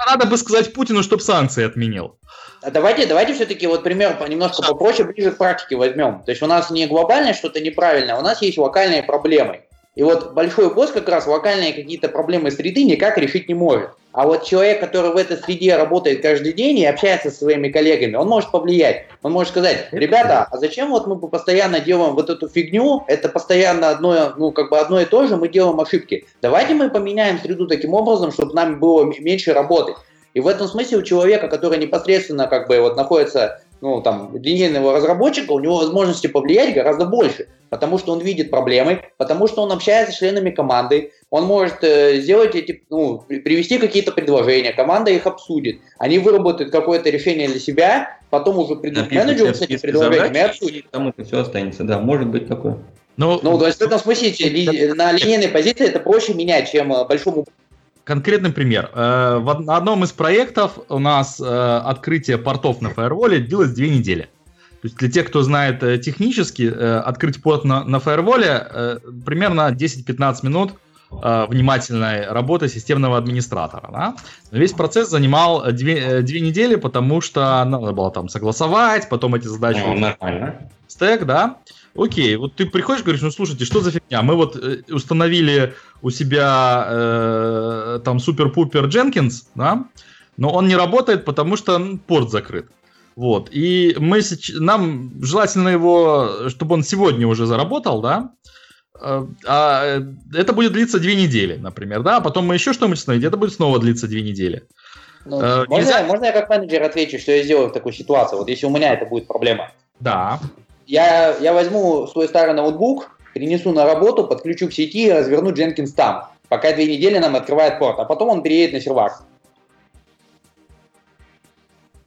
надо бы сказать Путину, чтобы санкции отменил. А давайте, давайте все-таки вот пример немножко попроще, ближе к практике возьмем. То есть у нас не глобальное что-то неправильное, у нас есть локальные проблемы. И вот большой босс как раз локальные какие-то проблемы среды никак решить не может. А вот человек, который в этой среде работает каждый день и общается со своими коллегами, он может повлиять. Он может сказать, ребята, а зачем вот мы постоянно делаем вот эту фигню, это постоянно одно, ну, как бы одно и то же, мы делаем ошибки. Давайте мы поменяем среду таким образом, чтобы нам было меньше работать. И в этом смысле у человека, который непосредственно как бы вот находится ну, там, линейного разработчика, у него возможности повлиять гораздо больше, потому что он видит проблемы, потому что он общается с членами команды, он может э, сделать эти, ну, привести какие-то предложения, команда их обсудит, они выработают какое-то решение для себя, потом уже придут к менеджеру с этими предложениями и обсудят. Там это все останется, да, может быть такое. Ну, ну, то есть в этом смысле на линейной позиции это проще менять, чем э, большому Конкретный пример. Э, в одном из проектов у нас э, открытие портов на фаерволе длилось две недели. То есть для тех, кто знает э, технически, открыть порт на, на фаерволе примерно 10-15 минут внимательной работы системного администратора. Да? Весь процесс занимал две, две недели, потому что надо было там согласовать, потом эти задачи... Ну, нормально. Стек, да. Окей, вот ты приходишь, говоришь, ну слушайте, что за фигня? Мы вот э, установили у себя э, там супер-пупер Jenkins, да, но он не работает, потому что порт закрыт. Вот, и мы нам желательно его, чтобы он сегодня уже заработал, да, э, а это будет длиться две недели, например, да, а потом мы еще что-нибудь установим, это будет снова длиться две недели. Ну, э, можно, нельзя... можно я как менеджер отвечу, что я сделаю в такой ситуации, вот если у меня это будет проблема? Да я, я возьму свой старый ноутбук, принесу на работу, подключу к сети и разверну Jenkins там, пока две недели нам открывает порт, а потом он переедет на сервак.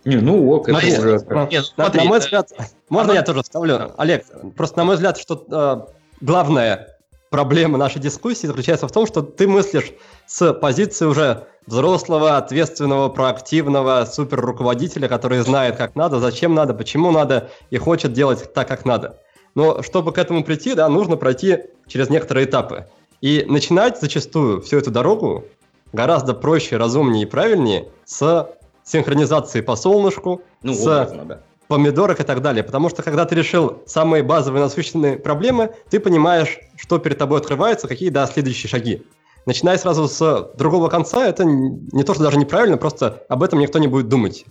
Не, ну ок, это уже... Нет, смотри, на мой взгляд, можно я тоже вставлю? Олег, просто на мой взгляд, что э, главная проблема нашей дискуссии заключается в том, что ты мыслишь с позиции уже взрослого, ответственного, проактивного супер руководителя, который знает, как надо, зачем надо, почему надо и хочет делать так, как надо. Но чтобы к этому прийти, да, нужно пройти через некоторые этапы. И начинать зачастую всю эту дорогу гораздо проще, разумнее и правильнее с синхронизации по солнышку, ну, с образно, да. Помидорок и так далее. Потому что когда ты решил самые базовые насущные проблемы, ты понимаешь, что перед тобой открывается, какие, да, следующие шаги. Начиная сразу с другого конца, это не то, что даже неправильно, просто об этом никто не будет думать.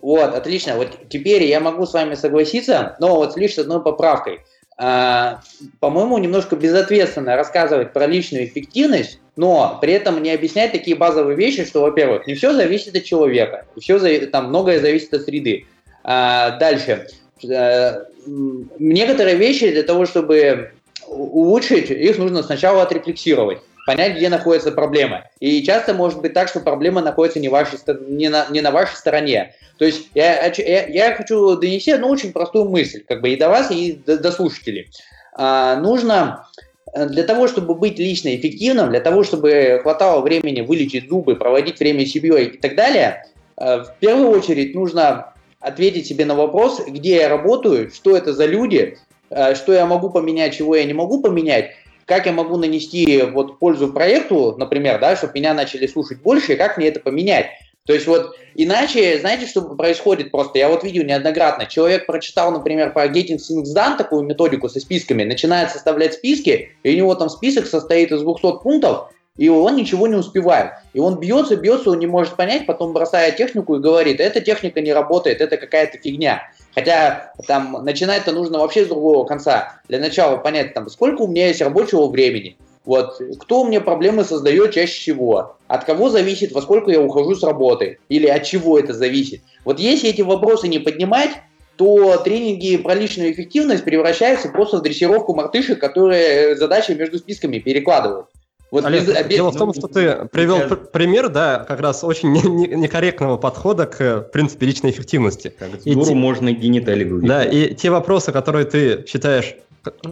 Вот, отлично. Вот теперь я могу с вами согласиться, но вот лишь с одной поправкой. А, по-моему, немножко безответственно рассказывать про личную эффективность, но при этом не объяснять такие базовые вещи, что, во-первых, не все зависит от человека, все там многое зависит от среды. А, дальше. А, некоторые вещи для того, чтобы улучшить, их нужно сначала отрефлексировать понять, где находится проблема. И часто может быть так, что проблема находится не, вашей, не, на, не на вашей стороне. То есть я, я, я хочу донести одну очень простую мысль, как бы и до вас, и до, до слушателей. А, нужно э, для того, чтобы быть лично эффективным, для того, чтобы хватало времени вылечить зубы, проводить время с семьей и так далее, э, в первую очередь нужно ответить себе на вопрос, где я работаю, что это за люди, э, что я могу поменять, чего я не могу поменять, как я могу нанести вот пользу проекту, например, да, чтобы меня начали слушать больше, и как мне это поменять. То есть вот иначе, знаете, что происходит просто? Я вот видел неоднократно. Человек прочитал, например, про Getting Things Done, такую методику со списками, начинает составлять списки, и у него там список состоит из 200 пунктов, и он ничего не успевает. И он бьется, бьется, он не может понять, потом бросает технику и говорит, эта техника не работает, это какая-то фигня. Хотя там начинать-то нужно вообще с другого конца. Для начала понять, там, сколько у меня есть рабочего времени, вот, кто меня проблемы создает чаще всего, от кого зависит, во сколько я ухожу с работы, или от чего это зависит. Вот если эти вопросы не поднимать, то тренинги про личную эффективность превращаются просто в дрессировку мартышек, которые задачи между списками перекладывают. Вот Олег, без, дело без... в том, что ты привел я... пример, да, как раз очень некорректного подхода к, в принципе, личной эффективности. Как и те... можно гениталии выглядеть. Да, и те вопросы, которые ты считаешь,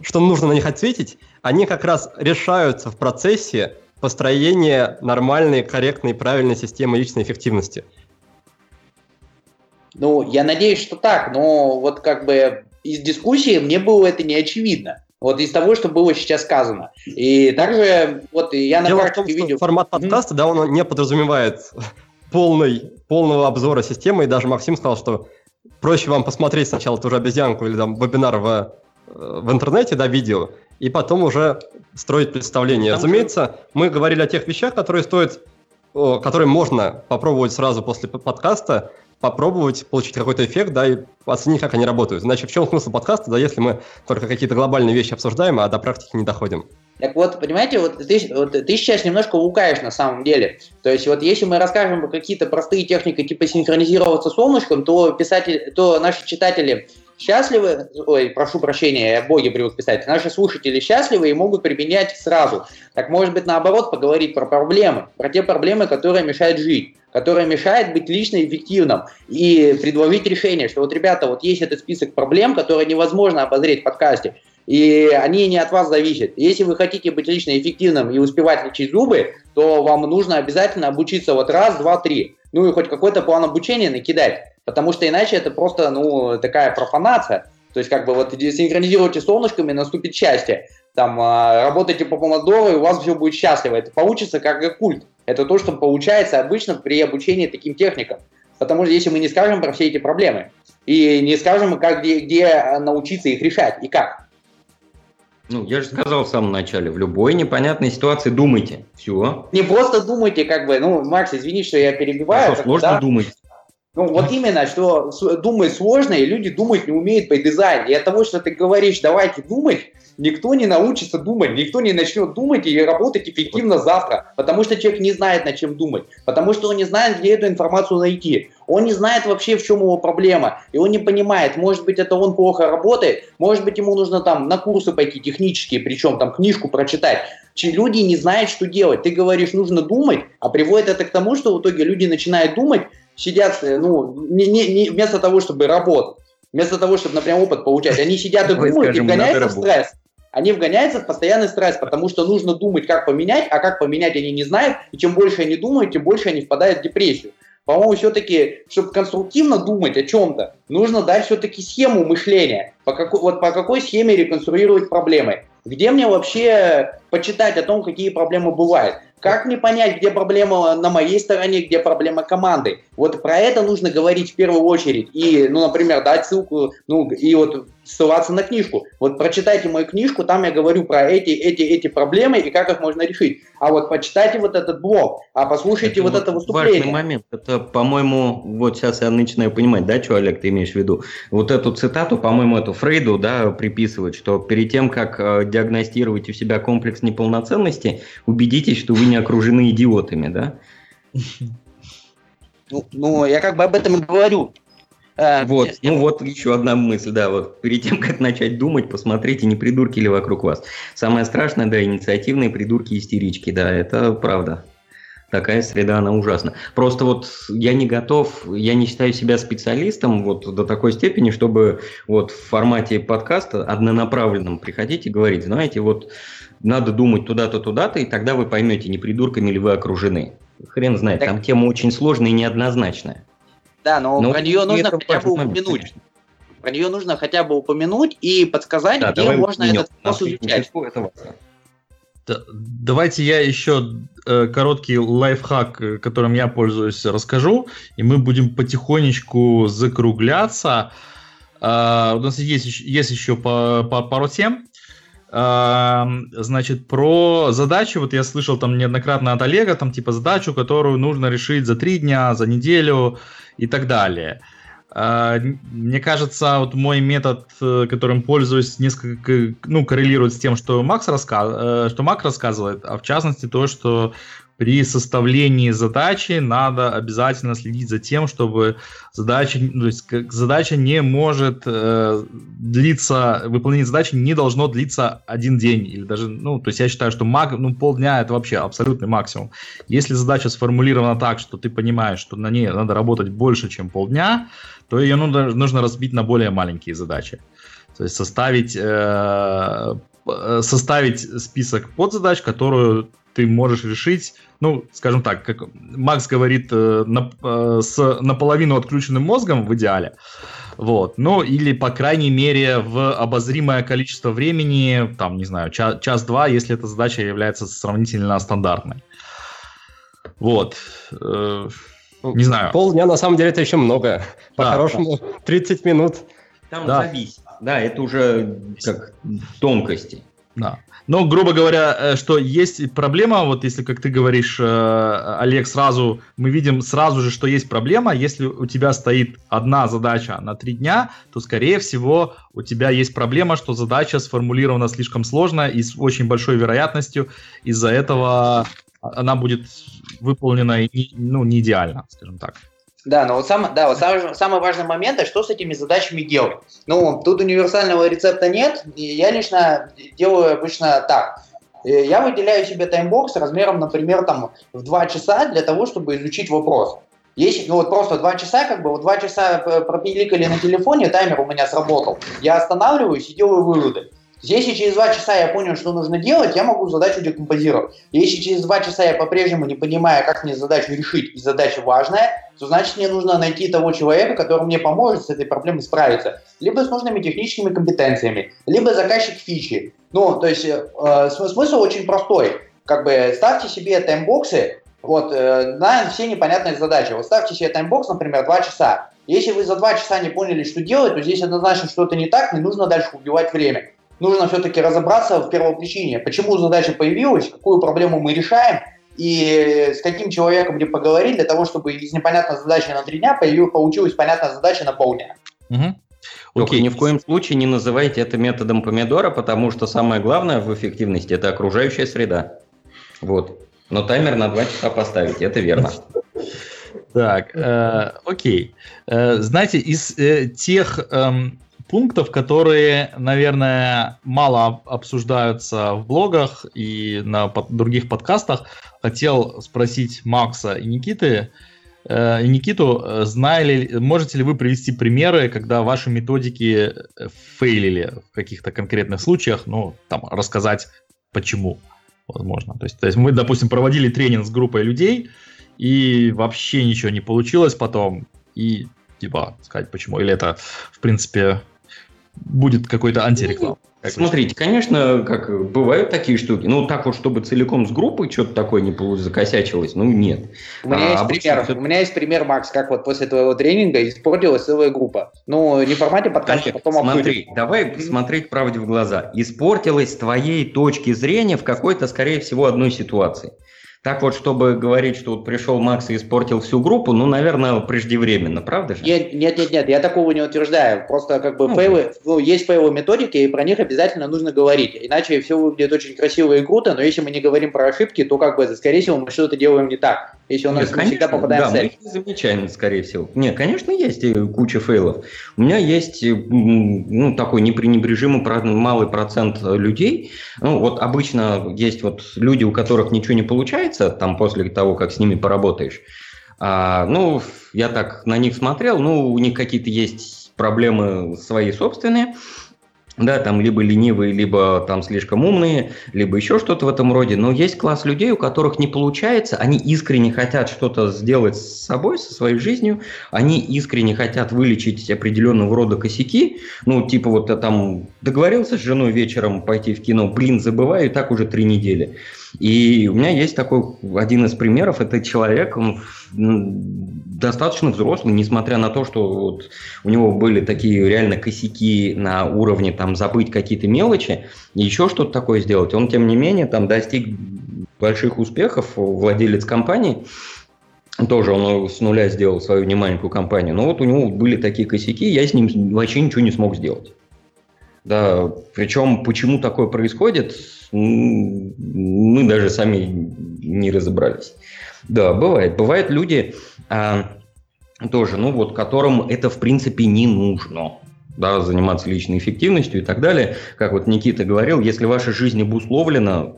что нужно на них ответить, они как раз решаются в процессе построения нормальной, корректной, правильной системы личной эффективности. Ну, я надеюсь, что так, но вот как бы из дискуссии мне было это не очевидно. Вот из того, что было сейчас сказано. И также вот я на Дело практике в том, видел... формат подкаста, да, он не подразумевает *laughs* полный, полного обзора системы, и даже Максим сказал, что проще вам посмотреть сначала ту же обезьянку или там вебинар в, э, в интернете, да, видео, и потом уже строить представление. Там Разумеется, мы говорили о тех вещах, которые стоят, которые можно попробовать сразу после подкаста, попробовать получить какой-то эффект, да, и оценить, как они работают. Иначе в чем смысл подкаста, да, если мы только какие-то глобальные вещи обсуждаем, а до практики не доходим? Так вот, понимаете, вот ты, вот ты сейчас немножко лукаешь на самом деле. То есть вот если мы расскажем какие-то простые техники, типа синхронизироваться с солнышком, то писатель, то наши читатели счастливы, ой, прошу прощения, я боги привык писать, наши слушатели счастливы и могут применять сразу. Так может быть наоборот поговорить про проблемы, про те проблемы, которые мешают жить, которые мешают быть лично эффективным и предложить решение, что вот, ребята, вот есть этот список проблем, которые невозможно обозреть в подкасте, и они не от вас зависят. Если вы хотите быть лично эффективным и успевать лечить зубы, то вам нужно обязательно обучиться вот раз, два, три. Ну и хоть какой-то план обучения накидать. Потому что иначе это просто, ну, такая профанация. То есть, как бы, вот синхронизируйте солнышками, наступит счастье. Там, э, работайте по помодору, и у вас все будет счастливо. Это получится как культ. Это то, что получается обычно при обучении таким техникам. Потому что если мы не скажем про все эти проблемы, и не скажем, как, где, где научиться их решать, и как. Ну, я же сказал в самом начале, в любой непонятной ситуации думайте. Все. Не просто думайте, как бы, ну, Макс, извини, что я перебиваю. А что, сложно да? думать. Ну, вот именно, что думать сложно, и люди думать не умеют по дизайну. И от того, что ты говоришь, давайте думать, никто не научится думать, никто не начнет думать и работать эффективно завтра, потому что человек не знает, над чем думать, потому что он не знает, где эту информацию найти. Он не знает вообще, в чем его проблема, и он не понимает, может быть, это он плохо работает, может быть, ему нужно там на курсы пойти технические, причем там книжку прочитать. Люди не знают, что делать. Ты говоришь, нужно думать, а приводит это к тому, что в итоге люди начинают думать, сидят, э, ну, не, не, не, вместо того, чтобы работать, вместо того, чтобы, например, опыт получать, они сидят и думают и вгоняются в стресс. Они вгоняются в постоянный стресс, потому что нужно думать, как поменять, а как поменять они не знают, и чем больше они думают, тем больше они впадают в депрессию. По-моему, все-таки, чтобы конструктивно думать о чем-то, нужно дать все-таки схему мышления. По какой, вот по какой схеме реконструировать проблемы. Где мне вообще почитать о том, какие проблемы бывают? Как мне понять, где проблема на моей стороне, где проблема команды? Вот про это нужно говорить в первую очередь. И, ну, например, дать ссылку, ну, и вот ссылаться на книжку. Вот прочитайте мою книжку, там я говорю про эти, эти, эти проблемы и как их можно решить. А вот почитайте вот этот блог, а послушайте это вот, вот это выступление. Важный момент. Это, по-моему, вот сейчас я начинаю понимать, да, что, Олег, ты имеешь в виду? Вот эту цитату, по-моему, эту Фрейду, да, приписывать, что перед тем, как э, диагностировать у себя комплекс неполноценности, убедитесь, что вы не окружены идиотами, да? Ну, ну, я как бы об этом и говорю. А, вот, ну вот еще одна мысль, да, вот перед тем, как начать думать, посмотрите, не придурки ли вокруг вас. Самое страшное, да, инициативные придурки-истерички, да, это правда. Такая среда, она ужасна. Просто вот я не готов, я не считаю себя специалистом вот до такой степени, чтобы вот в формате подкаста однонаправленном приходить и говорить, знаете, вот надо думать туда-то, туда-то, и тогда вы поймете, не придурками ли вы окружены. Хрен знает, так... там тема очень сложная и неоднозначная. Да, но, но про нее нужно хотя бы упомянуть. Момент, про нее нужно хотя бы упомянуть и подсказать, да, где можно этот способ изучать. Да, давайте я еще э, короткий лайфхак, э, которым я пользуюсь, расскажу, и мы будем потихонечку закругляться. Э, у нас есть, есть еще по, по пару тем. Э, значит, про задачи, вот я слышал там неоднократно от Олега, там типа задачу, которую нужно решить за три дня, за неделю, и так далее. А, мне кажется, вот мой метод, э, которым пользуюсь, несколько ну, коррелирует с тем, что Макс рассказ... Э, что Мак рассказывает, а в частности то, что при составлении задачи надо обязательно следить за тем, чтобы задача, ну, то есть задача не может э, длиться, выполнение задачи не должно длиться один день или даже, ну, то есть я считаю, что маг, ну, полдня это вообще абсолютный максимум. Если задача сформулирована так, что ты понимаешь, что на ней надо работать больше, чем полдня, то ее нужно, нужно разбить на более маленькие задачи. То есть составить э, э составить список подзадач, которую ты можешь решить, ну, скажем так, как Макс говорит, э, на, э, с наполовину отключенным мозгом в идеале, вот, ну, или, по крайней мере, в обозримое количество времени, там, не знаю, час, час-два, если эта задача является сравнительно стандартной. Вот. Э, не знаю. Полдня, на самом деле, это еще много. По-хорошему, да. 30 минут. Там да. зависит. Да, это уже как тонкости. Да. Но, грубо говоря, э, что есть проблема, вот если, как ты говоришь, э, Олег, сразу, мы видим сразу же, что есть проблема, если у тебя стоит одна задача на три дня, то, скорее всего, у тебя есть проблема, что задача сформулирована слишком сложно и с очень большой вероятностью из-за этого она будет выполнена ну, не идеально, скажем так. Да, но вот, сам, да, вот самый, самый важный момент, что с этими задачами делать. Ну, тут универсального рецепта нет, и я лично делаю обычно так. Э, я выделяю себе таймбокс размером, например, там, в 2 часа для того, чтобы изучить вопрос. Если, ну вот просто 2 часа, как бы, вот 2 часа пропиликали на телефоне, таймер у меня сработал. Я останавливаюсь и делаю выводы. Если через два часа я понял, что нужно делать, я могу задачу декомпозировать. Если через два часа я по-прежнему не понимаю, как мне задачу решить, и задача важная, то значит мне нужно найти того человека, который мне поможет с этой проблемой справиться. Либо с нужными техническими компетенциями, либо заказчик фичи. Ну, то есть э, смысл очень простой. Как бы ставьте себе таймбоксы вот, э, на все непонятные задачи. Вот ставьте себе таймбокс, например, два часа. Если вы за два часа не поняли, что делать, то здесь однозначно что-то не так, не нужно дальше убивать время нужно все-таки разобраться в первопричине, почему задача появилась, какую проблему мы решаем, и с каким человеком где поговорить для того, чтобы из непонятной задачи на три дня появилась, получилась понятная задача на полдня. Угу. Только Окей. ни в коем случае не называйте это методом помидора, потому что самое главное в эффективности – это окружающая среда. Вот. Но таймер на 2 часа поставить, это верно. Так, э, окей. Э, знаете, из э, тех э, пунктов, которые, наверное, мало обсуждаются в блогах и на других подкастах. Хотел спросить Макса и Никиты, э, Никиту, э, знали, можете ли вы привести примеры, когда ваши методики фейлили в каких-то конкретных случаях, ну, там, рассказать почему, возможно. То есть, то есть мы, допустим, проводили тренинг с группой людей, и вообще ничего не получилось потом, и типа сказать почему, или это, в принципе, будет какой-то антиреклам. Как Смотрите, конечно, как бывают такие штуки. Ну, так вот, чтобы целиком с группой что-то такое не закосячилось, ну, нет. У меня, а, есть пример, все... у меня есть пример, Макс, как вот после твоего тренинга испортилась целая группа. Ну, не в формате подкаста, потом Смотри, обсудим. давай mm-hmm. смотреть правде в глаза. Испортилась с твоей точки зрения в какой-то, скорее всего, одной ситуации. Так вот, чтобы говорить, что вот пришел Макс и испортил всю группу, ну, наверное, преждевременно, правда же? Нет, нет, нет, нет я такого не утверждаю. Просто как бы ну, фейлы, ну, есть фейловые методики, и про них обязательно нужно говорить. Иначе все выглядит очень красиво и круто, но если мы не говорим про ошибки, то как бы, скорее всего, мы что-то делаем не так. Если у нас Нет, конечно, всегда попадаем да, в цель. Мы замечаем, скорее всего. Нет, конечно, есть куча фейлов. У меня есть ну, такой непренебрежимый малый процент людей. Ну, вот обычно есть вот люди, у которых ничего не получается, там после того, как с ними поработаешь. А, ну, я так на них смотрел, ну, у них какие-то есть проблемы свои собственные да, там либо ленивые, либо там слишком умные, либо еще что-то в этом роде. Но есть класс людей, у которых не получается, они искренне хотят что-то сделать с собой, со своей жизнью, они искренне хотят вылечить определенного рода косяки, ну, типа вот там договорился с женой вечером пойти в кино, блин, забываю, и так уже три недели. И у меня есть такой один из примеров, это человек, он достаточно взрослый, несмотря на то, что вот у него были такие реально косяки на уровне там забыть какие-то мелочи, еще что-то такое сделать. Он, тем не менее, там достиг больших успехов, владелец компании, тоже он с нуля сделал свою немаленькую компанию, но вот у него были такие косяки, я с ним вообще ничего не смог сделать. Да, причем почему такое происходит, мы даже сами не разобрались. Да, бывает. Бывают люди а, тоже, ну вот, которым это в принципе не нужно. Да, заниматься личной эффективностью и так далее. Как вот Никита говорил, если ваша жизнь обусловлена,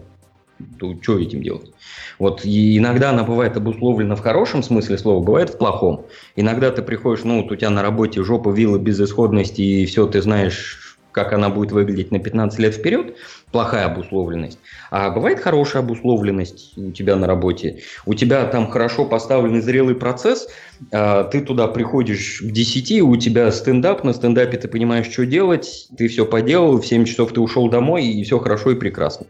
то что этим делать? Вот и иногда она бывает обусловлена в хорошем смысле слова, бывает в плохом. Иногда ты приходишь, ну, вот у тебя на работе жопа, вилла, безысходность, и все, ты знаешь, как она будет выглядеть на 15 лет вперед, плохая обусловленность. А бывает хорошая обусловленность у тебя на работе. У тебя там хорошо поставленный зрелый процесс, а, ты туда приходишь к 10, у тебя стендап, на стендапе ты понимаешь, что делать, ты все поделал, в 7 часов ты ушел домой, и все хорошо и прекрасно.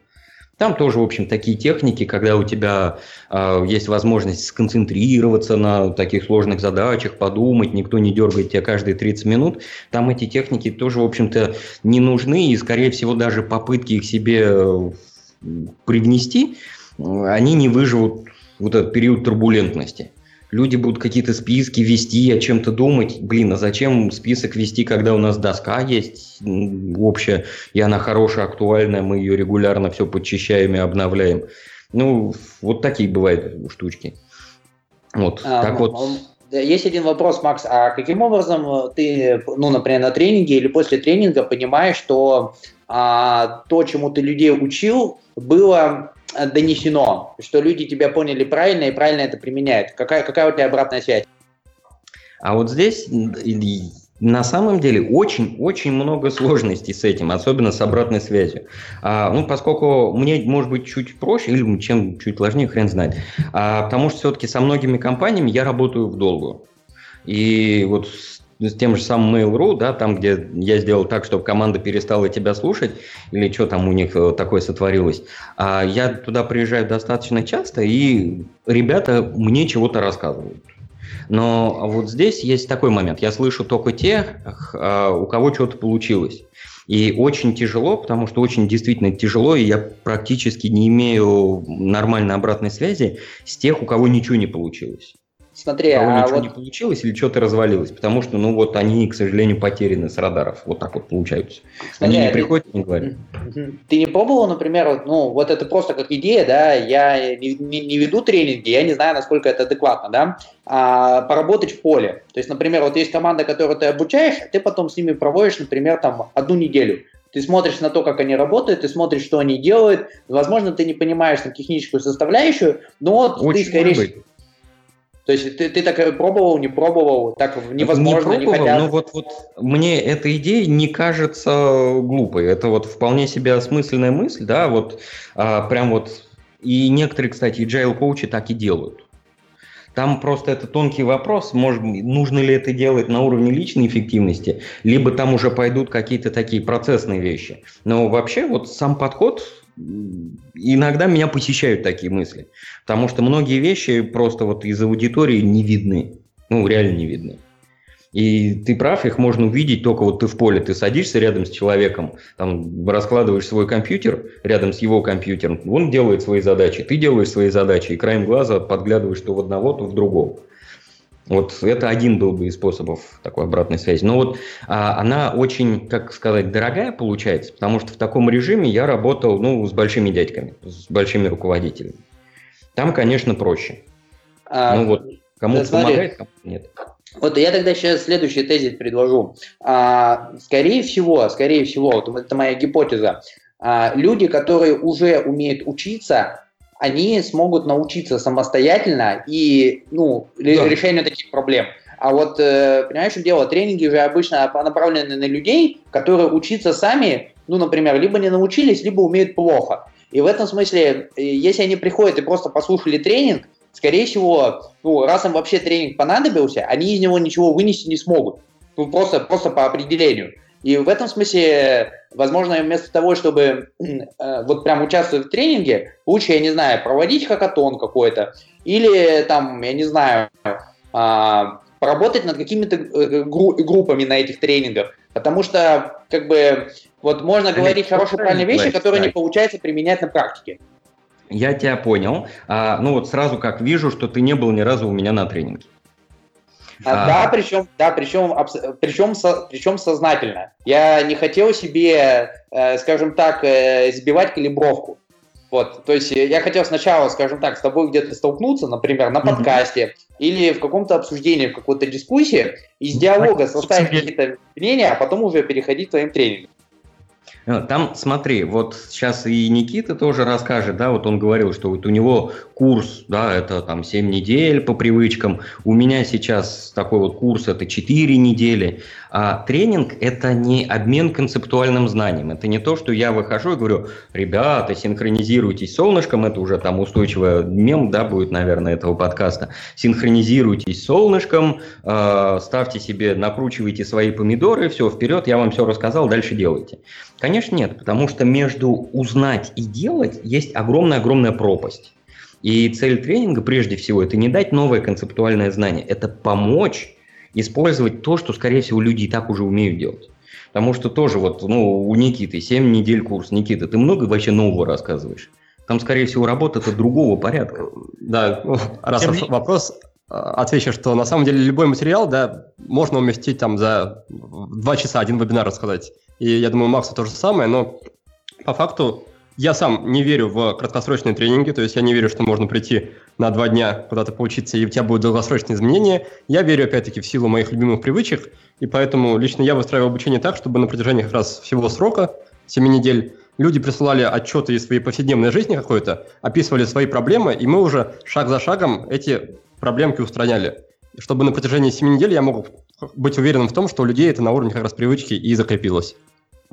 Там тоже, в общем, такие техники, когда у тебя э, есть возможность сконцентрироваться на таких сложных задачах, подумать, никто не дергает тебя каждые 30 минут. Там эти техники тоже, в общем-то, не нужны, и, скорее всего, даже попытки их себе э, привнести, они не выживут вот этот период турбулентности люди будут какие-то списки вести, о чем-то думать. Блин, а зачем список вести, когда у нас доска есть общая, и она хорошая, актуальная, мы ее регулярно все подчищаем и обновляем. Ну, вот такие бывают штучки. Вот, а, так вот. Есть один вопрос, Макс, а каким образом ты, ну, например, на тренинге или после тренинга понимаешь, что а, то, чему ты людей учил, было Э, донесено, что люди тебя поняли правильно и правильно это применяют? Какая, какая у тебя обратная связь? А вот здесь на самом деле очень-очень много сложностей с этим, особенно с обратной связью. А, ну, поскольку мне может быть чуть проще, или чем чуть сложнее, хрен знает. А, потому что все-таки со многими компаниями я работаю в долгую. И вот с тем же самым Mail.ru, да, там, где я сделал так, чтобы команда перестала тебя слушать, или что там у них э, такое сотворилось, а я туда приезжаю достаточно часто, и ребята мне чего-то рассказывают. Но вот здесь есть такой момент. Я слышу только тех, а, у кого что-то получилось. И очень тяжело, потому что очень действительно тяжело, и я практически не имею нормальной обратной связи с тех, у кого ничего не получилось. Смотри, а ничего вот... не получилось или что-то развалилось, потому что, ну вот, они, к сожалению, потеряны с радаров. Вот так вот получаются. Смотри, они не приходят и не говорят. Ты не пробовал, например, ну вот это просто как идея, да, я не, не, не веду тренинги, я не знаю, насколько это адекватно, да, а, поработать в поле. То есть, например, вот есть команда, которую ты обучаешь, а ты потом с ними проводишь, например, там одну неделю. Ты смотришь на то, как они работают, ты смотришь, что они делают. Возможно, ты не понимаешь там техническую составляющую, но вот Очень ты, скорее, То есть ты, ты так пробовал, не пробовал, так невозможно, не, пробовал, не хотят. Но вот, вот мне эта идея не кажется глупой. Это вот вполне себе осмысленная мысль, да, вот а, прям вот. И некоторые, кстати, agile коучи так и делают. Там просто это тонкий вопрос, может, нужно ли это делать на уровне личной эффективности, либо там уже пойдут какие-то такие процессные вещи. Но вообще вот сам подход, иногда меня посещают такие мысли, потому что многие вещи просто вот из аудитории не видны, ну реально не видны. И ты прав, их можно увидеть только вот ты в поле, ты садишься рядом с человеком, там раскладываешь свой компьютер рядом с его компьютером, он делает свои задачи, ты делаешь свои задачи, и краем глаза подглядываешь то в одного, то в другого. Вот это один был бы из способов такой обратной связи. Но вот а, она очень, как сказать, дорогая получается, потому что в таком режиме я работал ну, с большими дядьками, с большими руководителями. Там, конечно, проще. А, ну вот, кому-то помогает, кому-то нет. Вот я тогда сейчас следующий тезис предложу. А, скорее всего, скорее всего, вот это моя гипотеза, а, люди, которые уже умеют учиться, они смогут научиться самостоятельно и ну, да. решению таких проблем. А вот, э, понимаешь, что дело, тренинги же обычно направлены на людей, которые учиться сами, ну, например, либо не научились, либо умеют плохо. И в этом смысле, э, если они приходят и просто послушали тренинг, скорее всего, ну, раз им вообще тренинг понадобился, они из него ничего вынести не смогут. Ну, просто, просто по определению. И в этом смысле, возможно, вместо того, чтобы э, вот прям участвовать в тренинге, лучше, я не знаю, проводить хакатон какой-то, или там, я не знаю, э, поработать над какими-то э, гру- группами на этих тренингах. Потому что, как бы, вот можно говорить хорошие, правильные вещи, которые не получается применять на практике. Я тебя понял. А, ну вот сразу как вижу, что ты не был ни разу у меня на тренинге. А, да, причем, да, причем, причем, причем сознательно. Я не хотел себе, э, скажем так, э, сбивать калибровку. Вот, то есть я хотел сначала, скажем так, с тобой где-то столкнуться, например, на подкасте mm-hmm. или в каком-то обсуждении, в какой-то дискуссии, из диалога составить какие-то мнения, а потом уже переходить к твоим тренингам. Э, там, смотри, вот сейчас и Никита тоже расскажет, да, вот он говорил, что вот у него курс, да, это там 7 недель по привычкам, у меня сейчас такой вот курс, это 4 недели, а тренинг – это не обмен концептуальным знанием, это не то, что я выхожу и говорю, ребята, синхронизируйтесь с солнышком, это уже там устойчивый мем, да, будет, наверное, этого подкаста, синхронизируйтесь с солнышком, э, ставьте себе, накручивайте свои помидоры, все, вперед, я вам все рассказал, дальше делайте. Конечно, нет, потому что между узнать и делать есть огромная-огромная пропасть. И цель тренинга, прежде всего, это не дать новое концептуальное знание, это помочь использовать то, что, скорее всего, люди и так уже умеют делать. Потому что тоже вот, ну, у Никиты 7 недель курс. Никита, ты много вообще нового рассказываешь? Там, скорее всего, работа-то другого порядка. Да, раз Тем... вопрос, а, отвечу, что на самом деле любой материал, да, можно уместить там за два часа один вебинар рассказать. И я думаю, Макса то же самое, но по факту я сам не верю в краткосрочные тренинги, то есть я не верю, что можно прийти на два дня куда-то поучиться, и у тебя будут долгосрочные изменения. Я верю, опять-таки, в силу моих любимых привычек, и поэтому лично я выстраиваю обучение так, чтобы на протяжении как раз всего срока, 7 недель, люди присылали отчеты из своей повседневной жизни какой-то, описывали свои проблемы, и мы уже шаг за шагом эти проблемки устраняли. Чтобы на протяжении 7 недель я мог быть уверенным в том, что у людей это на уровне как раз привычки и закрепилось.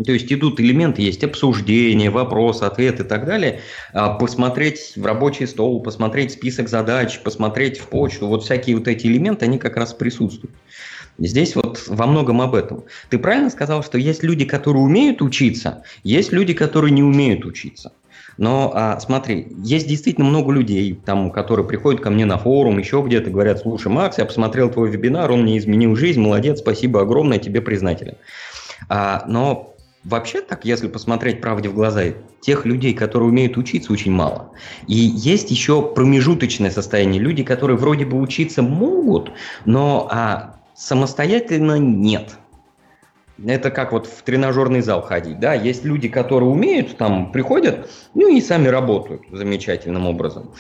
То есть идут элементы, есть обсуждение, вопрос, ответ и так далее. А, посмотреть в рабочий стол, посмотреть список задач, посмотреть в почту. Вот всякие вот эти элементы, они как раз присутствуют. Здесь вот во многом об этом. Ты правильно сказал, что есть люди, которые умеют учиться, есть люди, которые не умеют учиться. Но а, смотри, есть действительно много людей, там, которые приходят ко мне на форум, еще где-то говорят, слушай, Макс, я посмотрел твой вебинар, он мне изменил жизнь, молодец, спасибо огромное, тебе признателен. А, но Вообще так, если посмотреть правде в глаза, тех людей, которые умеют учиться, очень мало. И есть еще промежуточное состояние. Люди, которые вроде бы учиться могут, но а, самостоятельно нет. Это как вот в тренажерный зал ходить, да, есть люди, которые умеют, там приходят, ну и сами работают замечательным образом.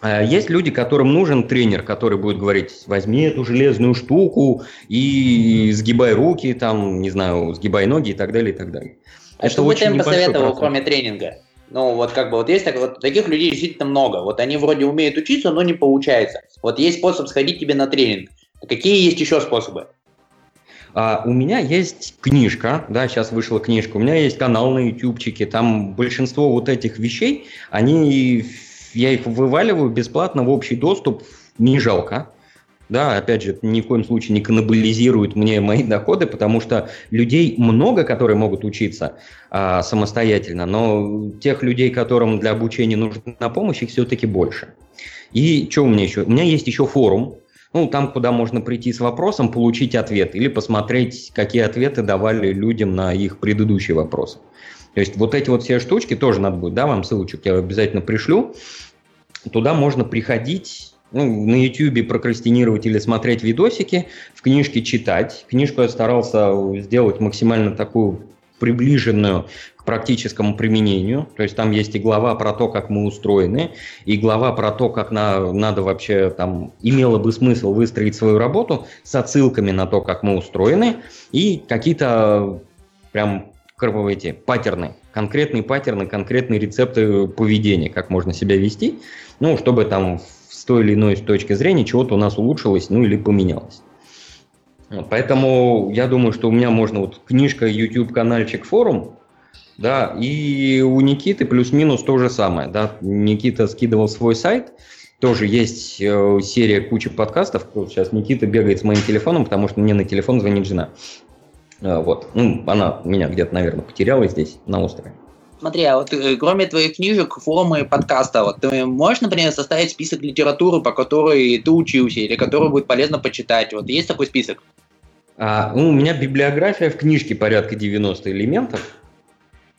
А есть люди, которым нужен тренер, который будет говорить, возьми эту железную штуку и сгибай руки, там, не знаю, сгибай ноги и так далее, и так далее. А Это что бы ты им посоветовал, процент. кроме тренинга? Ну, вот как бы вот есть так, вот, таких людей действительно много. Вот они вроде умеют учиться, но не получается. Вот есть способ сходить тебе на тренинг. Какие есть еще способы? А, у меня есть книжка, да, сейчас вышла книжка, у меня есть канал на ютубчике, там большинство вот этих вещей, они, я их вываливаю бесплатно в общий доступ, не жалко. Да, опять же, ни в коем случае не каннибализирует мне мои доходы, потому что людей много, которые могут учиться а, самостоятельно, но тех людей, которым для обучения нужна помощь, их все-таки больше. И что у меня еще? У меня есть еще форум, ну, там, куда можно прийти с вопросом, получить ответ или посмотреть, какие ответы давали людям на их предыдущие вопросы. То есть вот эти вот все штучки тоже надо будет, да, вам ссылочек я обязательно пришлю. Туда можно приходить ну, на YouTube прокрастинировать или смотреть видосики, в книжке читать. Книжку я старался сделать максимально такую приближенную к практическому применению. То есть там есть и глава про то, как мы устроены, и глава про то, как на, надо вообще там имело бы смысл выстроить свою работу с отсылками на то, как мы устроены, и какие-то прям эти паттерны, конкретные паттерны, конкретные рецепты поведения, как можно себя вести, ну, чтобы там с той или иной точки зрения чего-то у нас улучшилось, ну или поменялось. Вот, поэтому я думаю, что у меня можно вот книжка, YouTube канальчик, форум, да, и у Никиты плюс-минус то же самое, да. Никита скидывал свой сайт, тоже есть э, серия куча подкастов. Сейчас Никита бегает с моим телефоном, потому что мне на телефон звонит жена. Э, вот, ну, она меня где-то, наверное, потеряла здесь, на острове. Смотри, а вот э, кроме твоих книжек, форума и подкаста, вот ты можешь, например, составить список литературы, по которой ты учился или которую будет полезно почитать? Вот есть такой список? А, ну, у меня библиография в книжке порядка 90 элементов.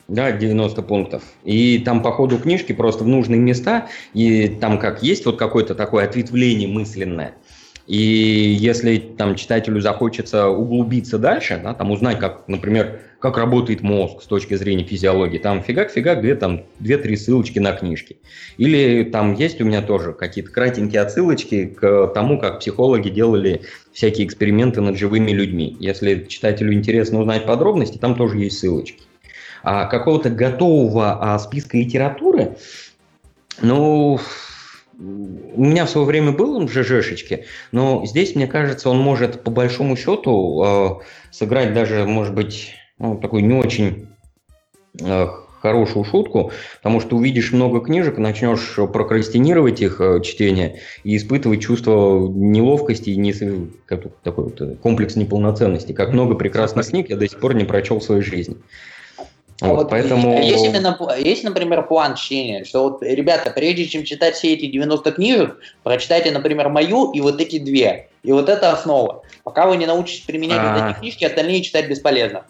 Да, 90 пунктов. И там по ходу книжки просто в нужные места, и там как есть вот какое-то такое ответвление мысленное – и если там читателю захочется углубиться дальше, да, там узнать, как, например, как работает мозг с точки зрения физиологии, там фигак-фигак, где там две-три ссылочки на книжки. Или там есть у меня тоже какие-то кратенькие отсылочки к тому, как психологи делали всякие эксперименты над живыми людьми. Если читателю интересно узнать подробности, там тоже есть ссылочки. А какого-то готового а, списка литературы, ну, у меня в свое время был он в ЖЖшечке, но здесь, мне кажется, он может по большому счету э, сыграть даже, может быть, ну, такой не очень э, хорошую шутку, потому что увидишь много книжек, начнешь прокрастинировать их э, чтение и испытывать чувство неловкости и не, такой вот комплекс неполноценности. Как много прекрасных книг я до сих пор не прочел в своей жизни. Вот, вот, поэтому... Есть, именно, есть, например, план чтения, что вот, ребята, прежде чем читать все эти 90 книжек, прочитайте, например, мою и вот эти две. И вот это основа. Пока вы не научитесь применять а... вот эти книжки, остальные читать бесполезно.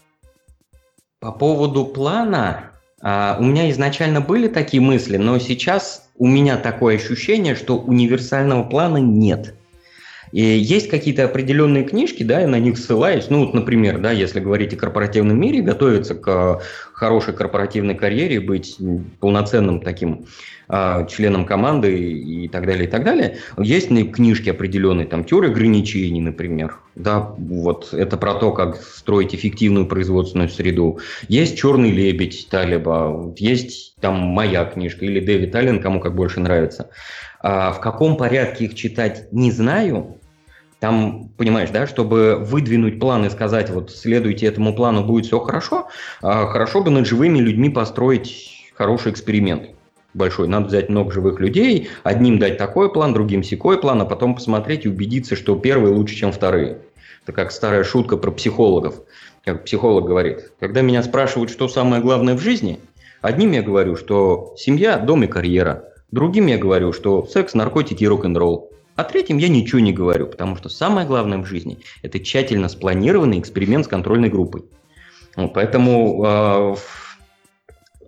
По поводу плана, а, у меня изначально были такие мысли, но сейчас у меня такое ощущение, что универсального плана нет. И есть какие-то определенные книжки, да, я на них ссылаюсь. Ну, вот, например, да, если говорить о корпоративном мире, готовиться к хорошей корпоративной карьере, быть полноценным таким э, членом команды и так далее, и так далее. Есть книжки определенные, там, теория ограничений, например. Да, вот это про то, как строить эффективную производственную среду. Есть «Черный лебедь» Талиба, есть там моя книжка или Дэвид Аллен, кому как больше нравится. А в каком порядке их читать, не знаю, там, понимаешь, да, чтобы выдвинуть план и сказать, вот следуйте этому плану, будет все хорошо, а хорошо бы над живыми людьми построить хороший эксперимент большой. Надо взять много живых людей, одним дать такой план, другим секой план, а потом посмотреть и убедиться, что первые лучше, чем вторые. Это как старая шутка про психологов. Как психолог говорит, когда меня спрашивают, что самое главное в жизни, одним я говорю, что семья, дом и карьера. Другим я говорю, что секс, наркотики и рок-н-ролл. А третьим я ничего не говорю, потому что самое главное в жизни – это тщательно спланированный эксперимент с контрольной группой. Вот, поэтому, э,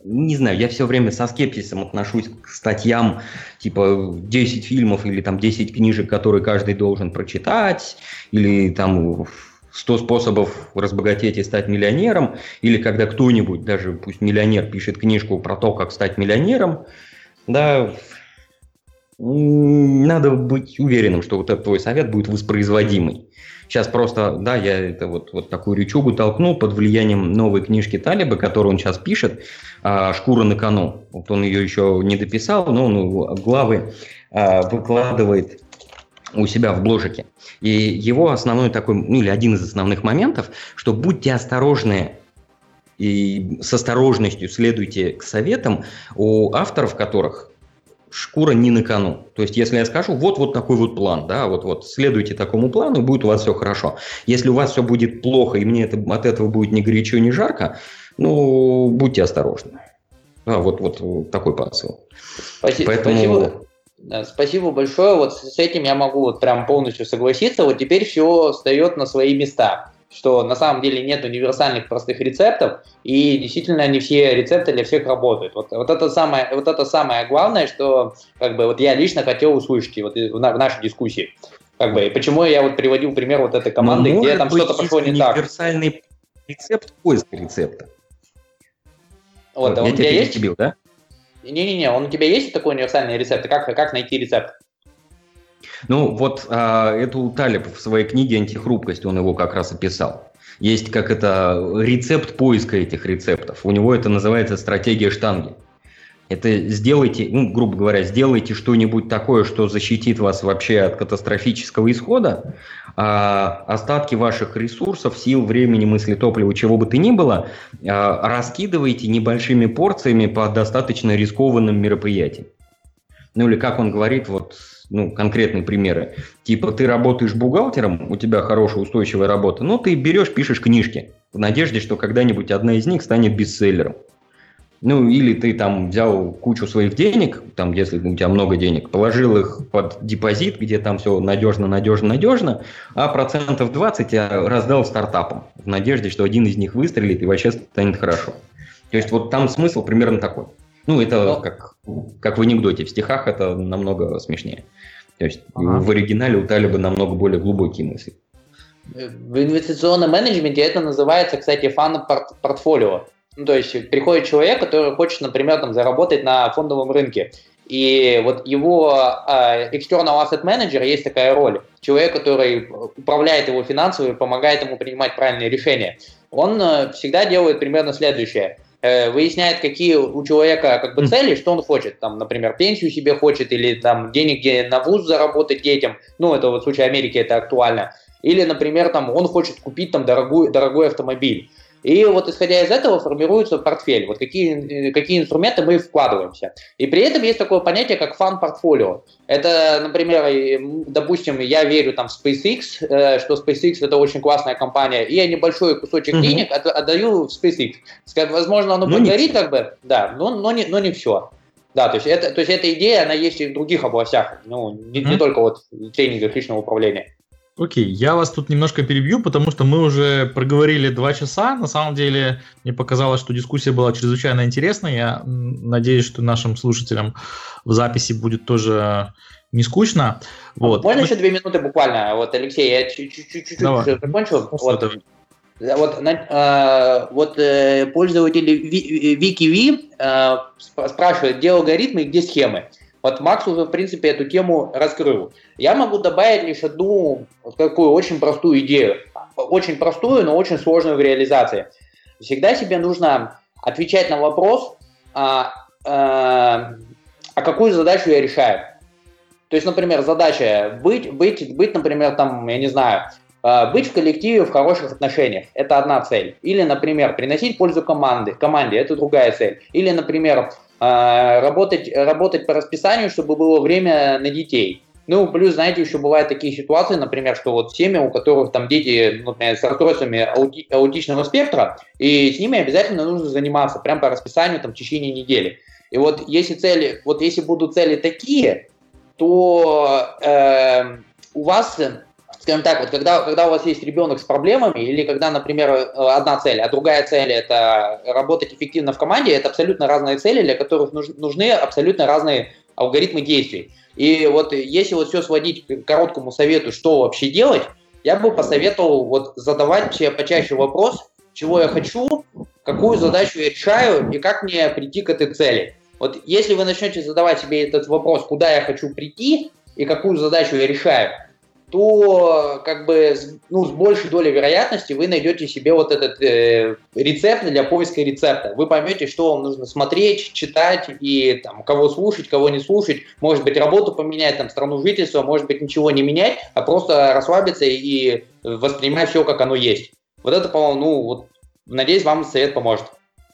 не знаю, я все время со скепсисом отношусь к статьям типа 10 фильмов или там 10 книжек, которые каждый должен прочитать, или там 100 способов разбогатеть и стать миллионером, или когда кто-нибудь, даже пусть миллионер, пишет книжку про то, как стать миллионером, да, надо быть уверенным, что вот этот твой совет будет воспроизводимый. Сейчас просто, да, я это вот, вот такую речугу толкнул под влиянием новой книжки Талиба, которую он сейчас пишет, а, «Шкура на кону». Вот он ее еще не дописал, но он главы а, выкладывает у себя в бложике. И его основной такой, ну или один из основных моментов, что будьте осторожны и с осторожностью следуйте к советам у авторов которых шкура не на кону. То есть, если я скажу, вот вот такой вот план, да, вот вот следуйте такому плану, и будет у вас все хорошо. Если у вас все будет плохо, и мне это, от этого будет ни горячо, ни жарко, ну, будьте осторожны. А, вот, вот такой посыл. Спасибо. Поэтому... Спасибо. Спасибо большое. Вот с этим я могу вот прям полностью согласиться. Вот теперь все встает на свои места что на самом деле нет универсальных простых рецептов, и действительно не все рецепты для всех работают. Вот, вот, это, самое, вот это самое главное, что как бы, вот я лично хотел услышать вот, в, на, в нашей дискуссии. Как бы, почему я вот приводил пример вот этой команды, Но где там что-то пошло не так. универсальный рецепт поиска рецепта. Вот, вот, он у тебя есть? Перебил, да? Не-не-не, он у тебя есть такой универсальный рецепт? Как, как найти рецепт? Ну, вот а, это у Талиб в своей книге «Антихрупкость» он его как раз описал. Есть как это рецепт поиска этих рецептов. У него это называется стратегия штанги. Это сделайте, ну, грубо говоря, сделайте что-нибудь такое, что защитит вас вообще от катастрофического исхода, а остатки ваших ресурсов, сил, времени, мысли, топлива, чего бы то ни было, а, раскидывайте небольшими порциями по достаточно рискованным мероприятиям. Ну или как он говорит, вот ну, конкретные примеры. Типа ты работаешь бухгалтером, у тебя хорошая устойчивая работа, но ты берешь, пишешь книжки в надежде, что когда-нибудь одна из них станет бестселлером. Ну, или ты там взял кучу своих денег, там, если у тебя много денег, положил их под депозит, где там все надежно, надежно, надежно, а процентов 20 я раздал стартапам в надежде, что один из них выстрелит и вообще станет хорошо. То есть вот там смысл примерно такой. Ну, это как, как в анекдоте. В стихах это намного смешнее. То есть ага. в оригинале у Талиба намного более глубокие мысли. В инвестиционном менеджменте это называется, кстати, фан-портфолио. Ну, то есть приходит человек, который хочет, например, там, заработать на фондовом рынке. И вот его э, external asset manager есть такая роль. Человек, который управляет его финансово и помогает ему принимать правильные решения. Он э, всегда делает примерно следующее – выясняет, какие у человека как бы цели, что он хочет, там, например, пенсию себе хочет или там денег на вуз заработать детям, ну, это вот в случае Америки это актуально, или, например, там он хочет купить там дорогой, дорогой автомобиль. И вот исходя из этого формируется портфель, вот какие, э, какие инструменты мы вкладываемся. И при этом есть такое понятие, как фан-портфолио. Это, например, допустим, я верю там в SpaceX, э, что SpaceX это очень классная компания, и я небольшой кусочек угу. денег отдаю в SpaceX. Возможно, оно прогорит, как бы, да, но, но, не, но не все. Да, то есть, это, то есть эта идея, она есть и в других областях, ну, не, mm не только вот в тренингах личного управления. Окей, я вас тут немножко перебью, потому что мы уже проговорили два часа. На самом деле, мне показалось, что дискуссия была чрезвычайно интересной. Я надеюсь, что нашим слушателям в записи будет тоже не скучно. Вот. Можно еще две минуты буквально? Вот, Алексей, я чуть-чуть закончил. Вот, вот, э, вот э, пользователи WikiV э, спрашивают, где алгоритмы и где схемы. Вот Макс уже, в принципе, эту тему раскрыл. Я могу добавить лишь одну такую очень простую идею. Очень простую, но очень сложную в реализации. Всегда себе нужно отвечать на вопрос, а, а, а какую задачу я решаю. То есть, например, задача быть, быть, быть, например, там, я не знаю, а, быть в коллективе в хороших отношениях – это одна цель. Или, например, приносить пользу команде, команде – это другая цель. Или, например, работать, работать по расписанию, чтобы было время на детей. Ну, плюс, знаете, еще бывают такие ситуации, например, что вот семьи, у которых там дети, например, с расстройствами аути, аутичного спектра, и с ними обязательно нужно заниматься прямо по расписанию там, в течение недели. И вот если цели, вот если будут цели такие, то э, у вас скажем так, вот когда, когда у вас есть ребенок с проблемами, или когда, например, э, одна цель, а другая цель – это работать эффективно в команде, это абсолютно разные цели, для которых нужны абсолютно разные алгоритмы действий. И вот если вот все сводить к короткому совету, что вообще делать, я бы посоветовал вот задавать себе почаще вопрос, чего я хочу, какую задачу я решаю и как мне прийти к этой цели. Вот если вы начнете задавать себе этот вопрос, куда я хочу прийти и какую задачу я решаю, то как бы ну, с большей долей вероятности вы найдете себе вот этот э, рецепт для поиска рецепта. Вы поймете, что вам нужно смотреть, читать и там, кого слушать, кого не слушать. Может быть, работу поменять, там, страну жительства, может быть, ничего не менять, а просто расслабиться и воспринимать все, как оно есть. Вот это, по-моему, ну, вот, надеюсь, вам совет поможет.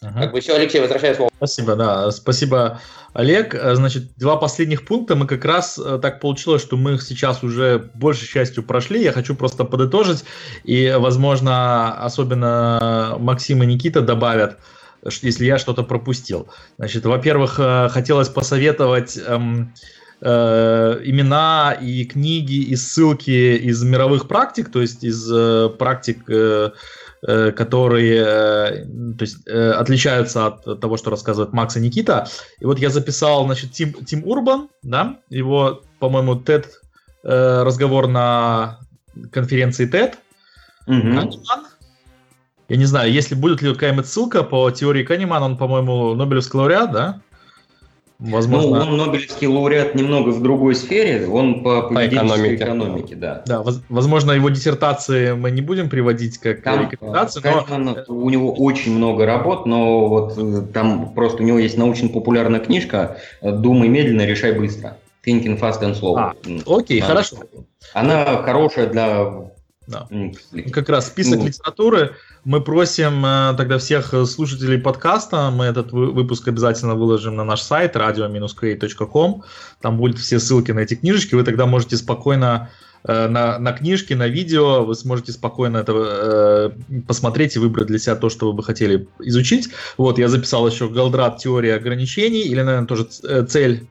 Ага. Как бы все, Алексей, возвращаю слово. Спасибо, да. Спасибо, Олег. Э, значит, два последних пункта мы как раз э, так получилось, что мы их сейчас уже большей частью прошли. Я хочу просто подытожить, и, возможно, особенно Максим и Никита добавят, если я что-то пропустил. Значит, во-первых, э, хотелось посоветовать эм, имена и книги и ссылки из мировых практик, то есть из практик которые э, то есть, э, отличаются от того, что рассказывает Макс и Никита. И вот я записал, значит, Тим, Тим Урбан, да, его, по-моему, TED разговор на конференции TED. Угу. Я не знаю, если будет ли какая-нибудь ссылка по теории Канеман, он, по-моему, Нобелевский лауреат, да? Возможно... Ну, он Нобелевский лауреат немного в другой сфере, он по, по экономике. экономике, да. Да, возможно, его диссертации мы не будем приводить как там, рекомендации, но... У него очень много работ, но вот э, там просто у него есть научно-популярная книжка «Думай медленно, решай быстро». Thinking fast and slow. А, окей, да. хорошо. Она хорошая для... Да. Как раз список ну, литературы. Мы просим э, тогда всех слушателей подкаста, мы этот выпуск обязательно выложим на наш сайт radio-create.com, там будут все ссылки на эти книжечки, вы тогда можете спокойно э, на, на книжке, на видео, вы сможете спокойно это э, посмотреть и выбрать для себя то, что вы бы хотели изучить. Вот, я записал еще Галдрат «Теория ограничений», или, наверное, тоже э, цель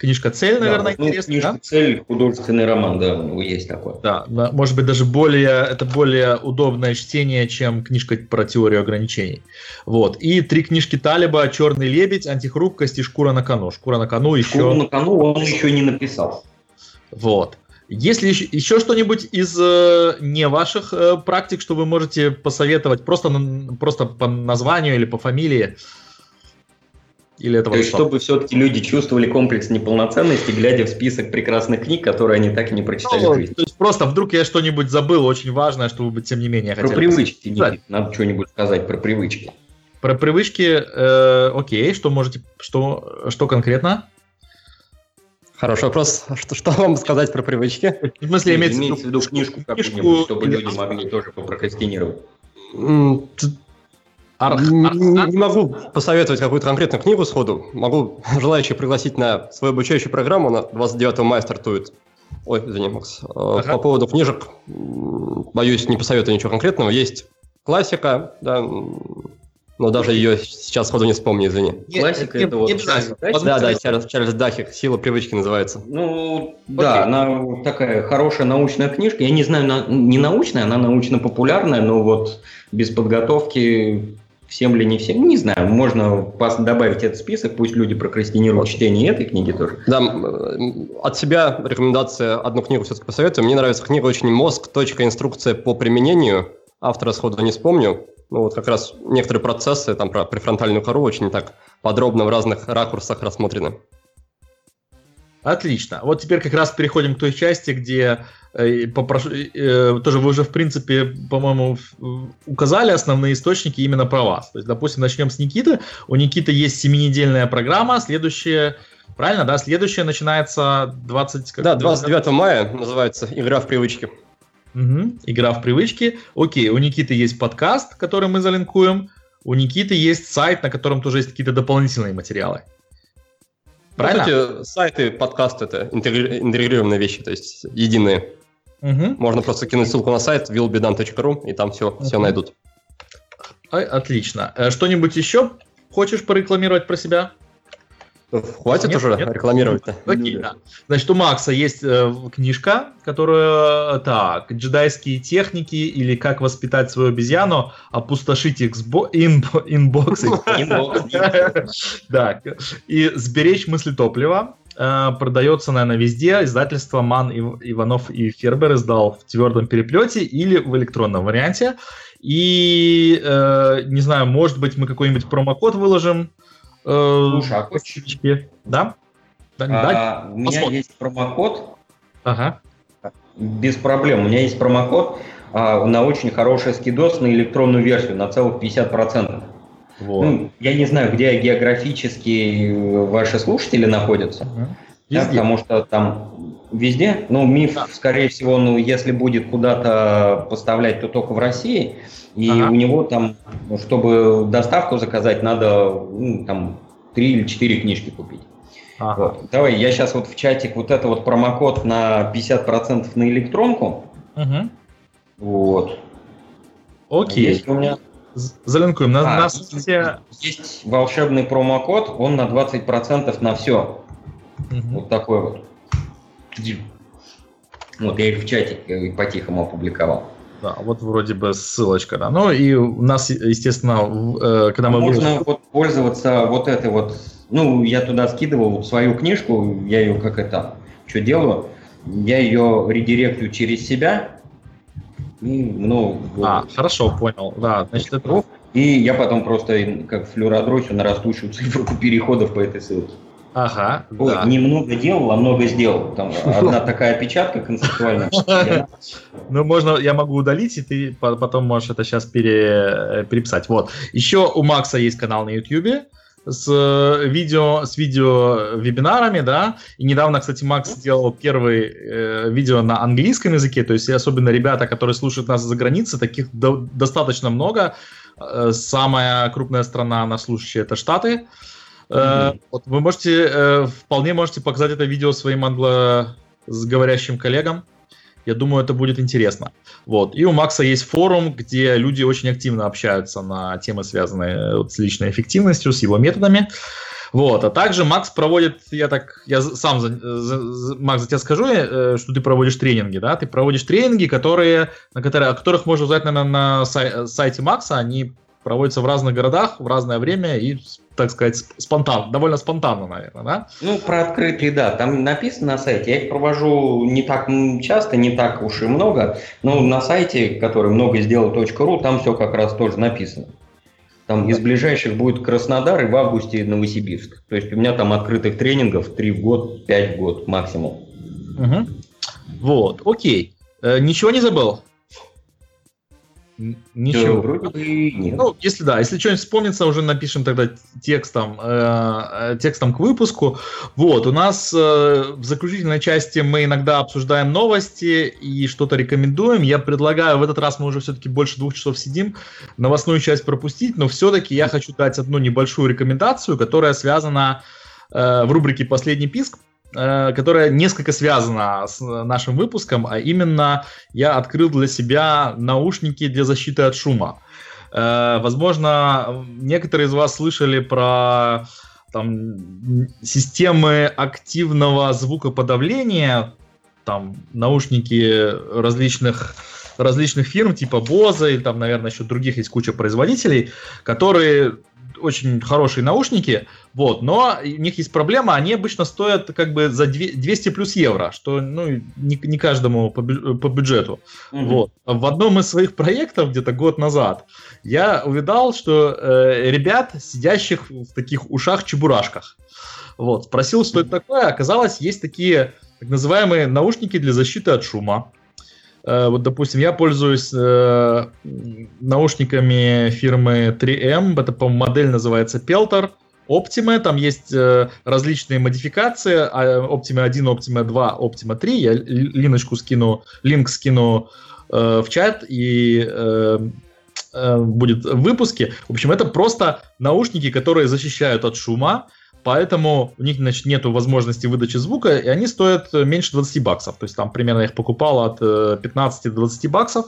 Книжка «Цель», наверное, да, интересная. Книжка да? «Цель», художественный роман, да, у него есть такой. Да, может быть, даже более, это более удобное чтение, чем книжка про теорию ограничений. Вот. И три книжки Талиба «Черный лебедь», «Антихрупкость» и «Шкура на кону». «Шкура на кону» еще... «Шкура на кону» он еще не написал. Вот. Если еще, еще что-нибудь из э, не ваших э, практик, что вы можете посоветовать просто, просто по названию или по фамилии, или этого То есть, чтобы все-таки люди чувствовали комплекс неполноценности, глядя в список прекрасных книг, которые они так и не прочитали ну, То есть, просто вдруг я что-нибудь забыл очень важное, чтобы бы, тем не менее, Про привычки, Никит, надо что-нибудь сказать про привычки. Про привычки, э, окей, что можете, что, что конкретно? Хороший вопрос. Что, что вам сказать про привычки? В смысле, имеется, имеется в виду книжку, книжку чтобы люди могли тоже попрокрастинировать. Ар... Не, не могу посоветовать какую-то конкретную книгу сходу. Могу *laughs* желающих пригласить на свою обучающую программу. На 29 мая стартует. Ой, извини, Макс. Э, ага. По поводу книжек, боюсь, не посоветую ничего конкретного. Есть классика, да, но даже ее сейчас сходу не вспомню, извини. Классика это вот... Да, да, Чарльз, Чарльз Дахик, «Сила привычки» называется. Ну, да, она такая хорошая научная книжка. Я не знаю, не научная, она научно-популярная, но вот без подготовки всем ли не всем, не знаю, можно добавить этот список, пусть люди прокрастинируют чтение этой книги тоже. Да, от себя рекомендация одну книгу все-таки посоветую. Мне нравится книга очень «Мозг. Точка. Инструкция по применению». Автора сходу не вспомню. Ну, вот как раз некоторые процессы там про префронтальную кору очень так подробно в разных ракурсах рассмотрены. Отлично. Вот теперь как раз переходим к той части, где э, попрошу, э, тоже вы уже, в принципе, по-моему, указали основные источники именно про вас. То есть, допустим, начнем с Никиты. У Никиты есть семинедельная программа, следующая, правильно, да? Следующая начинается 20... Как да, 29 мая называется «Игра в привычки». Угу. Игра в привычки. Окей, у Никиты есть подкаст, который мы залинкуем. У Никиты есть сайт, на котором тоже есть какие-то дополнительные материалы. Правильно? По сути, сайты, подкасты — это интегрированные вещи, то есть единые. Угу. Можно просто кинуть ссылку на сайт willbedone.ru, и там все, угу. все найдут. Отлично. Э, что-нибудь еще хочешь порекламировать про себя? Хватит нет, уже нет? рекламировать-то. Окей, да. Значит, у Макса есть э, книжка, которая, так, джедайские техники или как воспитать свою обезьяну, опустошить инбоксы. *laughs* Да, и сберечь мысли топлива. Э, продается, наверное, везде. Издательство Ман Иванов и Фербер издал в твердом переплете или в электронном варианте. И, э, не знаю, может быть, мы какой-нибудь промокод выложим Слушай, а хочешь... Да? Да, а, да? У меня Посмотрим. есть промокод. Ага. без проблем. У меня есть промокод а, на очень хороший скидос на электронную версию, на целых 50%. Вот. Ну, я не знаю, где географически ваши слушатели находятся, угу. да, потому что там везде, ну, МИФ, да. скорее всего, ну, если будет куда-то поставлять, то только в России, и ага. у него там, чтобы доставку заказать, надо ну, там три или четыре книжки купить. Ага. Вот. Давай, я сейчас вот в чатик вот это вот промокод на 50% на электронку. Угу. Вот. Окей. Есть у меня... Залинкуем. На, а, на сайте... Есть волшебный промокод, он на 20% на все. Угу. Вот такой вот. Вот я их в чатике по-тихому опубликовал. Да, вот вроде бы ссылочка, да. Ну и у нас, естественно, э, когда мы... Можно выложим... вот пользоваться вот этой вот... Ну, я туда скидывал свою книжку, я ее как это, что делаю? Я ее редиректю через себя, и, ну, а, вот. хорошо, понял. Да, значит, это... И я потом просто как флюородросю на растущую циферку переходов по этой ссылке. Ага, Ой, да. Немного делал, а много сделал. Там одна *laughs* такая опечатка концептуальная. *laughs* Ну, можно, я могу удалить, и ты потом можешь это сейчас пере, переписать. Вот. Еще у Макса есть канал на YouTube с видео, с видео вебинарами, да, и недавно, кстати, Макс сделал первый э, видео на английском языке, то есть особенно ребята, которые слушают нас за границей, таких до, достаточно много. Э, самая крупная страна на слушающие это Штаты, Mm-hmm. Вот вы можете, э, вполне можете показать это видео своим англоговорящим коллегам. Я думаю, это будет интересно. Вот. И у Макса есть форум, где люди очень активно общаются на темы, связанные вот с личной эффективностью, с его методами. Вот. А также Макс проводит, я так, я сам, за, за, Макс, за тебя скажу, э, что ты проводишь тренинги, да? Ты проводишь тренинги, которые, на которые, о которых можно узнать, наверное, на сай, сайте Макса. Они проводятся в разных городах в разное время и так сказать, спонтанно, довольно спонтанно, наверное, да? Ну, про открытые, да, там написано на сайте. Я их провожу не так часто, не так уж и много, но на сайте, который много сделал .ру, там все как раз тоже написано. Там из ближайших будет Краснодар и в августе Новосибирск. То есть у меня там открытых тренингов 3 в год, 5 в год максимум. Угу. Вот, окей. Э, ничего не забыл? Ничего. Да, вроде бы нет. Ну, если да, если что-нибудь вспомнится, уже напишем тогда текстом, э, э, текстом к выпуску. Вот, у нас э, в заключительной части мы иногда обсуждаем новости и что-то рекомендуем. Я предлагаю, в этот раз мы уже все-таки больше двух часов сидим, новостную часть пропустить, но все-таки я хочу дать одну небольшую рекомендацию, которая связана э, в рубрике «Последний писк», Э, которая несколько связана с нашим выпуском, а именно я открыл для себя наушники для защиты от шума. Э, возможно, некоторые из вас слышали про там, системы активного звукоподавления, там наушники различных различных фирм типа Bose, и там, наверное, еще других есть куча производителей, которые очень хорошие наушники, вот, но у них есть проблема, они обычно стоят как бы за 200 плюс евро, что ну, не, не каждому по, по бюджету. Угу. Вот. В одном из своих проектов где-то год назад я увидал, что э, ребят, сидящих в таких ушах-чебурашках, вот, спросил, что это такое, оказалось, есть такие так называемые наушники для защиты от шума. Э, вот, допустим, я пользуюсь э, наушниками фирмы 3M, это, по-моему, модель называется Peltor. Optima, там есть э, различные модификации, а, Optima 1, Optima 2, Optima 3, я линочку скину, линк скину э, в чат и э, э, будет в выпуске. В общем, это просто наушники, которые защищают от шума, Поэтому у них, значит, нету возможности выдачи звука, и они стоят э, меньше 20 баксов. То есть там примерно я их покупал от 15 э, до 20 баксов.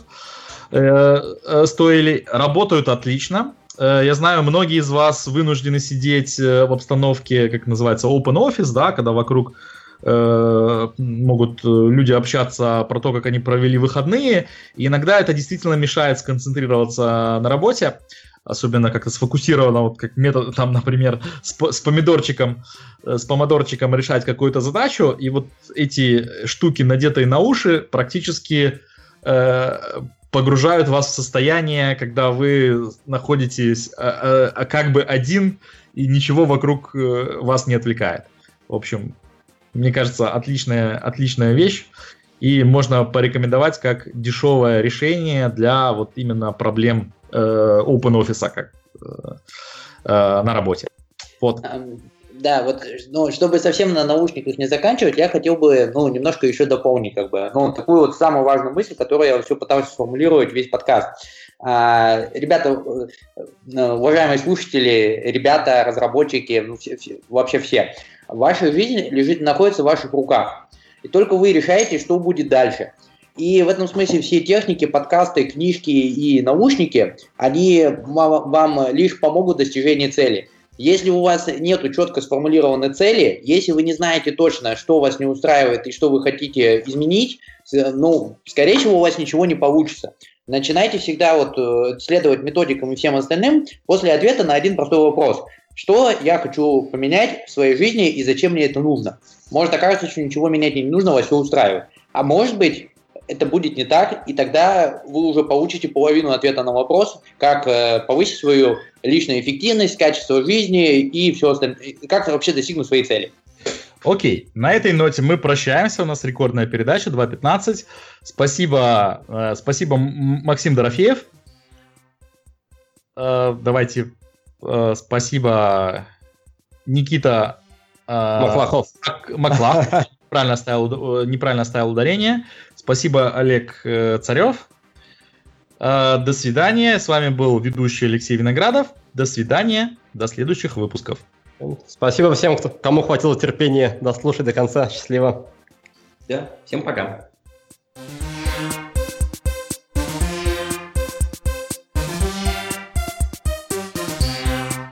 Э, стоили, работают отлично. Я знаю, многие из вас вынуждены сидеть в обстановке, как называется, open office, да, когда вокруг могут люди общаться про то, как они провели выходные, и иногда это действительно мешает сконцентрироваться на работе особенно как-то сфокусировано, вот как метод, там, например, с, с помидорчиком, э, с помидорчиком решать какую-то задачу, и вот эти штуки, надетые на уши, практически э, погружают вас в состояние, когда вы находитесь э, э, как бы один, и ничего вокруг э, вас не отвлекает. В общем, мне кажется, отличная, отличная вещь. и можно порекомендовать как дешевое решение для вот именно проблем э, OpenOffice как э, э, на работе. Вот. Да, вот, ну, чтобы совсем на наушниках не заканчивать, я хотел бы, ну, немножко еще дополнить, как бы, ну, такую вот самую важную мысль, которую я все пытался сформулировать весь подкаст. А, ребята, уважаемые слушатели, ребята, разработчики, ну, все, все, вообще все, ваша жизнь лежит, находится в ваших руках. И только вы решаете, что будет дальше. И в этом смысле все техники, подкасты, книжки и наушники, они вам лишь помогут в достижении цели. Если у вас нет четко сформулированной цели, если вы не знаете точно, что вас не устраивает и что вы хотите изменить, ну, скорее всего, у вас ничего не получится. Начинайте всегда вот э, следовать методикам и всем остальным после ответа на один простой вопрос. Что я хочу поменять в своей жизни и зачем мне это нужно? Может окажется, что ничего менять не нужно, вас все устраивает. А может быть, это будет не так, и тогда вы уже получите половину ответа на вопрос, как э, повысить свою личную эффективность, качество жизни и все остальное, как вообще достигнуть своей цели. Окей, на этой ноте мы прощаемся. У нас рекордная передача 2.15. Спасибо, э, спасибо Максим Дорофеев. Э, давайте э, спасибо Никита э, Маклахов. Маклах. Правильно ставил, э, неправильно ставил ударение. Спасибо, Олег э, Царев. Э, до свидания. С вами был ведущий Алексей Виноградов. До свидания. До следующих выпусков. Спасибо всем, кто, кому хватило терпения дослушать до конца. Счастливо. Да, всем пока.